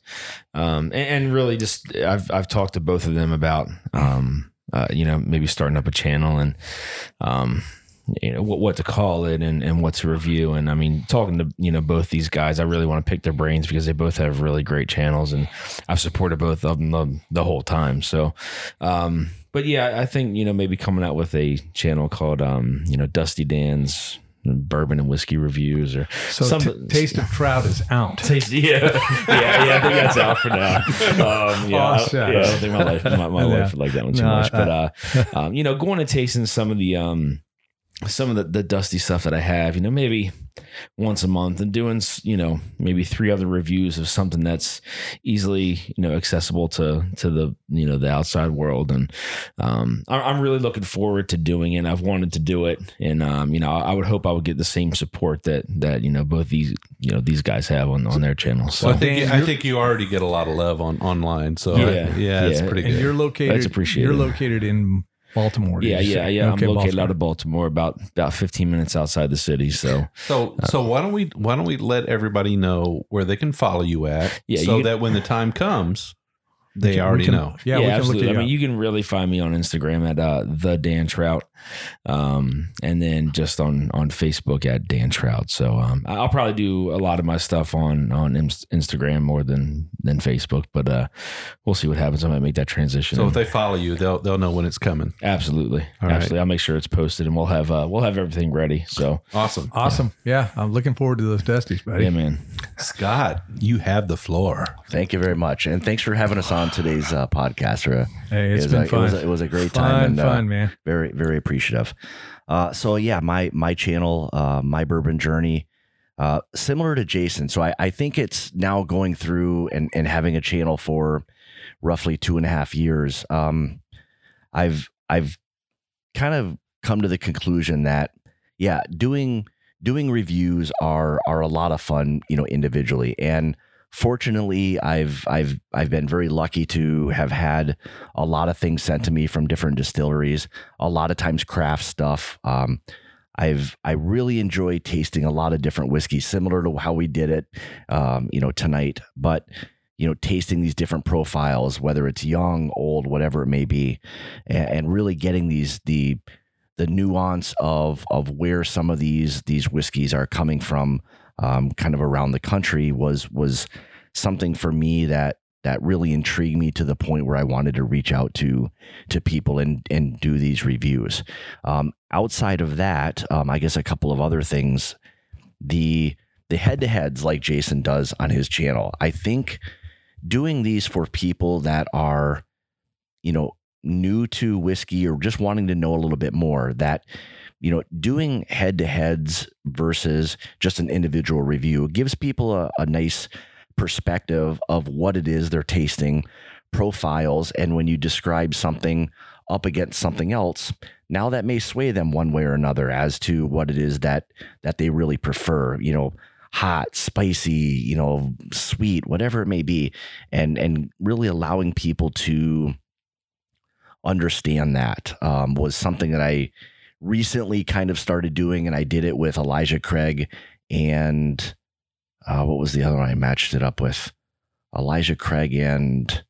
um, and, and really just I've I've talked to both of them about um, uh, you know maybe starting up a channel and um, you know what, what to call it and, and what to review. And i mean talking to you know both these guys i really want to pick their brains because they both have really great channels and i've supported both of them the, the whole time. So um but yeah i think you know maybe coming out with a channel called um you know dusty dan's bourbon and whiskey reviews or So some- t- taste of trout is out. Taste, yeah, yeah, yeah. I think that's out for now. Um, yeah, I, Awesome. yeah, I don't think my life, my, my Yeah. wife would like that one too No, much. But uh, um, you know, going and tasting some of the um, some of the, the dusty stuff that I have, you know, maybe once a month and doing, you know, maybe three other reviews of something that's easily, you know, accessible to, to the, you know, the outside world. And, um, I- I'm really looking forward to doing it. I've wanted to do it. And, um, you know, I would hope I would get the same support that, that, you know, both these, you know, these guys have on, on their channels. So So I think I you're- think you already get a lot of love on online. So Yeah. yeah, yeah, it's Yeah. pretty And good. you're located. That's appreciated. You're located in Baltimore. yeah, yeah, say? yeah. Okay, I'm located Baltimore. out of Baltimore, about, about 15 minutes outside the city. So, So so why don't we why don't we let everybody know where they can follow you at, Yeah, so you- that when the time comes, they can- already can- know. Yeah, we can look absolutely. at I mean, you can really find me on Instagram at uh, the Dan Trout, um, and then just on on Facebook at Dan Trout. So um, I'll probably do a lot of my stuff on on Instagram more than than Facebook, but uh, we'll see what happens. I might make that transition. So if they follow you, they'll they'll know when it's coming. absolutely, All right. absolutely, I'll make sure it's posted, and we'll have uh, we'll have everything ready. So Awesome, Awesome. Yeah, I'm looking forward to those dusties, buddy. yeah, man. Scott. You have the floor. Thank you very much, and thanks for having us on today's uh, podcast. Hey, it's it was been a, fun. It was, a, it was a great time fun, and uh, fun, man. very very appreciative. Uh, so yeah, my my channel, uh, my bourbon journey, uh, similar to Jason. So I, I think it's now going through and and having a channel for roughly two and a half years. Um, I've I've kind of come to the conclusion that yeah, doing doing reviews are are a lot of fun, you know, individually and fortunately I've I've I've been very lucky to have had a lot of things sent to me from different distilleries a lot of times craft stuff. Um I've I really enjoy tasting a lot of different whiskeys similar to how we did it um you know tonight. But you know tasting these different profiles whether it's young old whatever it may be and, and really getting these the the nuance of of where some of these these whiskeys are coming from um, kind of around the country was was something for me that that really intrigued me to the point where I wanted to reach out to to people and and do these reviews. Um, outside of that, um, I guess a couple of other things. The the head to heads like Jason does on his channel. I think doing these for people that are, you know, new to whiskey or just wanting to know a little bit more that you know doing head to heads versus just an individual review gives people a, a nice perspective of what it is they're tasting profiles and when you describe something up against something else now that may sway them one way or another as to what it is that that they really prefer you know hot spicy you know sweet whatever it may be and and really allowing people to understand that um, was something that I recently kind of started doing, and I did it with Elijah Craig and uh, what was the other one I matched it up with? Elijah Craig and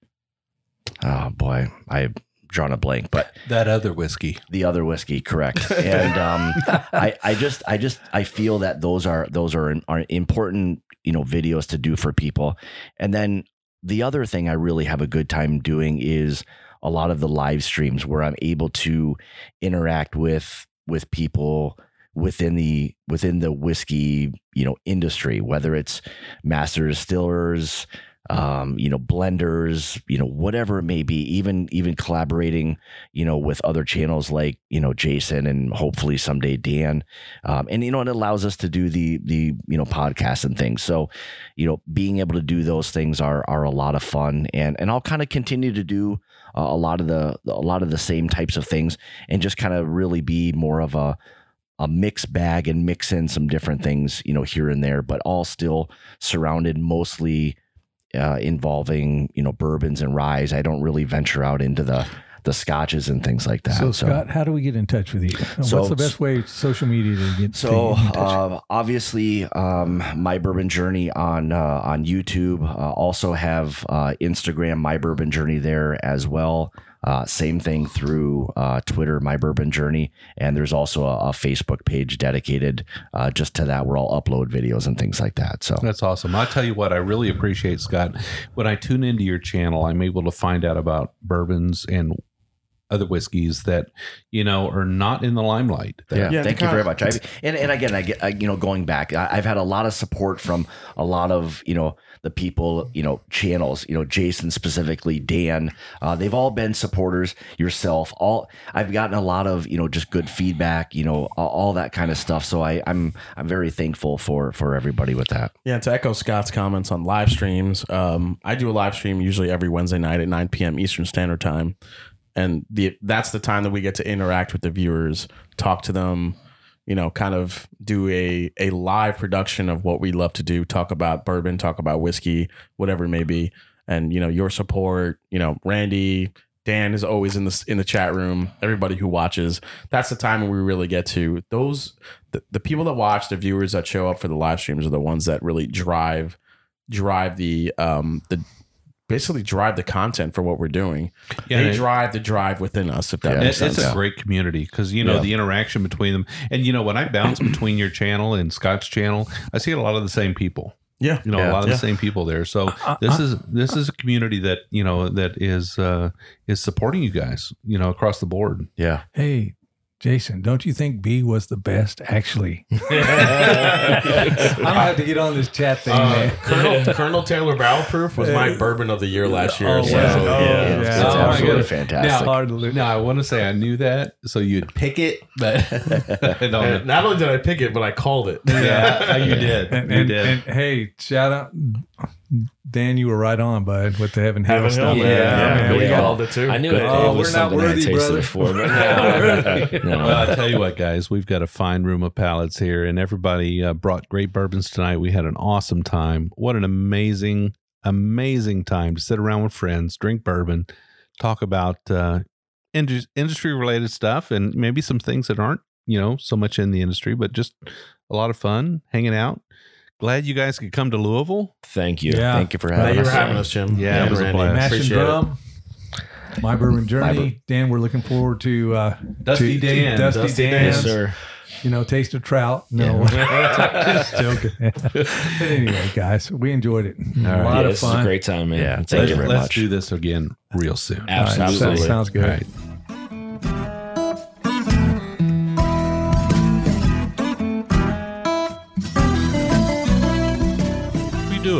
oh boy, I've drawn a blank, but That other whiskey. the other whiskey, correct? And um, I, I just, I just, I feel that those are those are are important, you know, videos to do for people. And then the other thing I really have a good time doing is a lot of the live streams where I'm able to interact with with people within the within the whiskey you know industry, whether it's master distillers, um, you know, blenders, you know, whatever it may be, even even collaborating, you know, with other channels like you know Jason and hopefully someday Dan, um, and you know, it allows us to do the the you know podcasts and things. So, you know, being able to do those things are are a lot of fun, and and I'll kind of continue to do uh, a lot of the a lot of the same types of things, and just kind of really be more of a a mixed bag and mix in some different things, you know, here and there, but all still surrounded mostly uh, involving you know bourbons and ryes. I don't really venture out into the the scotches and things like that. So, Scott, how do we get in touch with you? So- What's the best way social media to get So to get in touch? uh, obviously, um, my bourbon journey on uh, on YouTube. Uh, also have uh, Instagram, my bourbon journey there as well. Uh, same thing through uh, Twitter, My Bourbon Journey, and there's also a, a Facebook page dedicated uh, just to that where I'll upload videos and things like that. So That's awesome. I'll tell you what, I really appreciate, Scott. When I tune into your channel, I'm able to find out about bourbons and other whiskeys that, you know, are not in the limelight. Yeah, Yeah, thank you very much. I, and and again, I get I, you know going back, I, I've had a lot of support from a lot of you know the people you know channels. You know, Jason specifically, Dan. Uh, they've all been supporters. Yourself, all I've gotten a lot of you know just good feedback. You know, all, all that kind of stuff. So I, I'm I'm very thankful for for everybody with that. Yeah, to echo Scott's comments on live streams, um, I do a live stream usually every Wednesday night at 9 p.m. Eastern Standard Time, and the that's the time that we get to interact with the viewers, talk to them, you know, kind of do a a live production of what we love to do, talk about bourbon, talk about whiskey, whatever it may be, and you know your support, you know, Randy. Dan is always in the in the chat room. Everybody who watches, that's the time we really get to those the, the people that watch, the viewers that show up for the live streams are the ones that really drive drive the um the basically drive the content for what we're doing. Yeah, they and- drive the drive within us. If that Yeah, makes It's, sense. it's a great community because you know Yeah. the interaction between them, and you know when I bounce between your channel and Scott's channel, I see a lot of the same people. yeah, You know, Yeah. a lot of Yeah. the same people there. So uh, uh, this uh. is this is a community that you know that is uh, is supporting you guys. You know, across the board. Yeah, Hey, Jason, don't you think B was the best? Actually, I don't have to get on this chat thing, Uh, man. Colonel Colonel Taylor Barrel Proof was my bourbon of the year last year. Oh, so, wow. Oh, yeah. it's, yeah. it's Oh, absolutely fantastic. Hard to lose. Now I want to say I knew that, so you'd pick it, but I don't not only did I pick it, but I called it. Yeah, you did. And, you and, did. and hey, shout out, Dan. You were right on, bud, with the Heaven Hill Heaven stuff. Hill, Yeah, yeah, man, we we got called it too. I knew Good. it, Oh, it was we're not something I worthy, tasted brother. before, but no, no. well, I tell you what, guys, we've got a fine room of palates here, and everybody uh, brought great bourbons tonight. We had an awesome time. What an amazing, amazing time to sit around with friends, drink bourbon, talk about uh, industry related stuff, and maybe some things that aren't, you know, so much in the industry, but just a lot of fun hanging out. Glad you guys could come to Louisville. Thank you. Yeah. Thank you for Thank having you us. for having us, Jim. Yeah, it was a Randy. blast. Mash and Appreciate it. drum. My bourbon journey, Dan. We're looking forward to uh, Dusty to- to Dan. Dusty, Dusty Dan. Yes, sir. You know, taste of trout. No, just joking. Anyway, guys, we enjoyed it. A right. lot Yeah, of this is a fun. great time, man. Yeah, Thank thank you you very very Let's much. do this again real soon. All right, Absolutely. sounds, sounds good.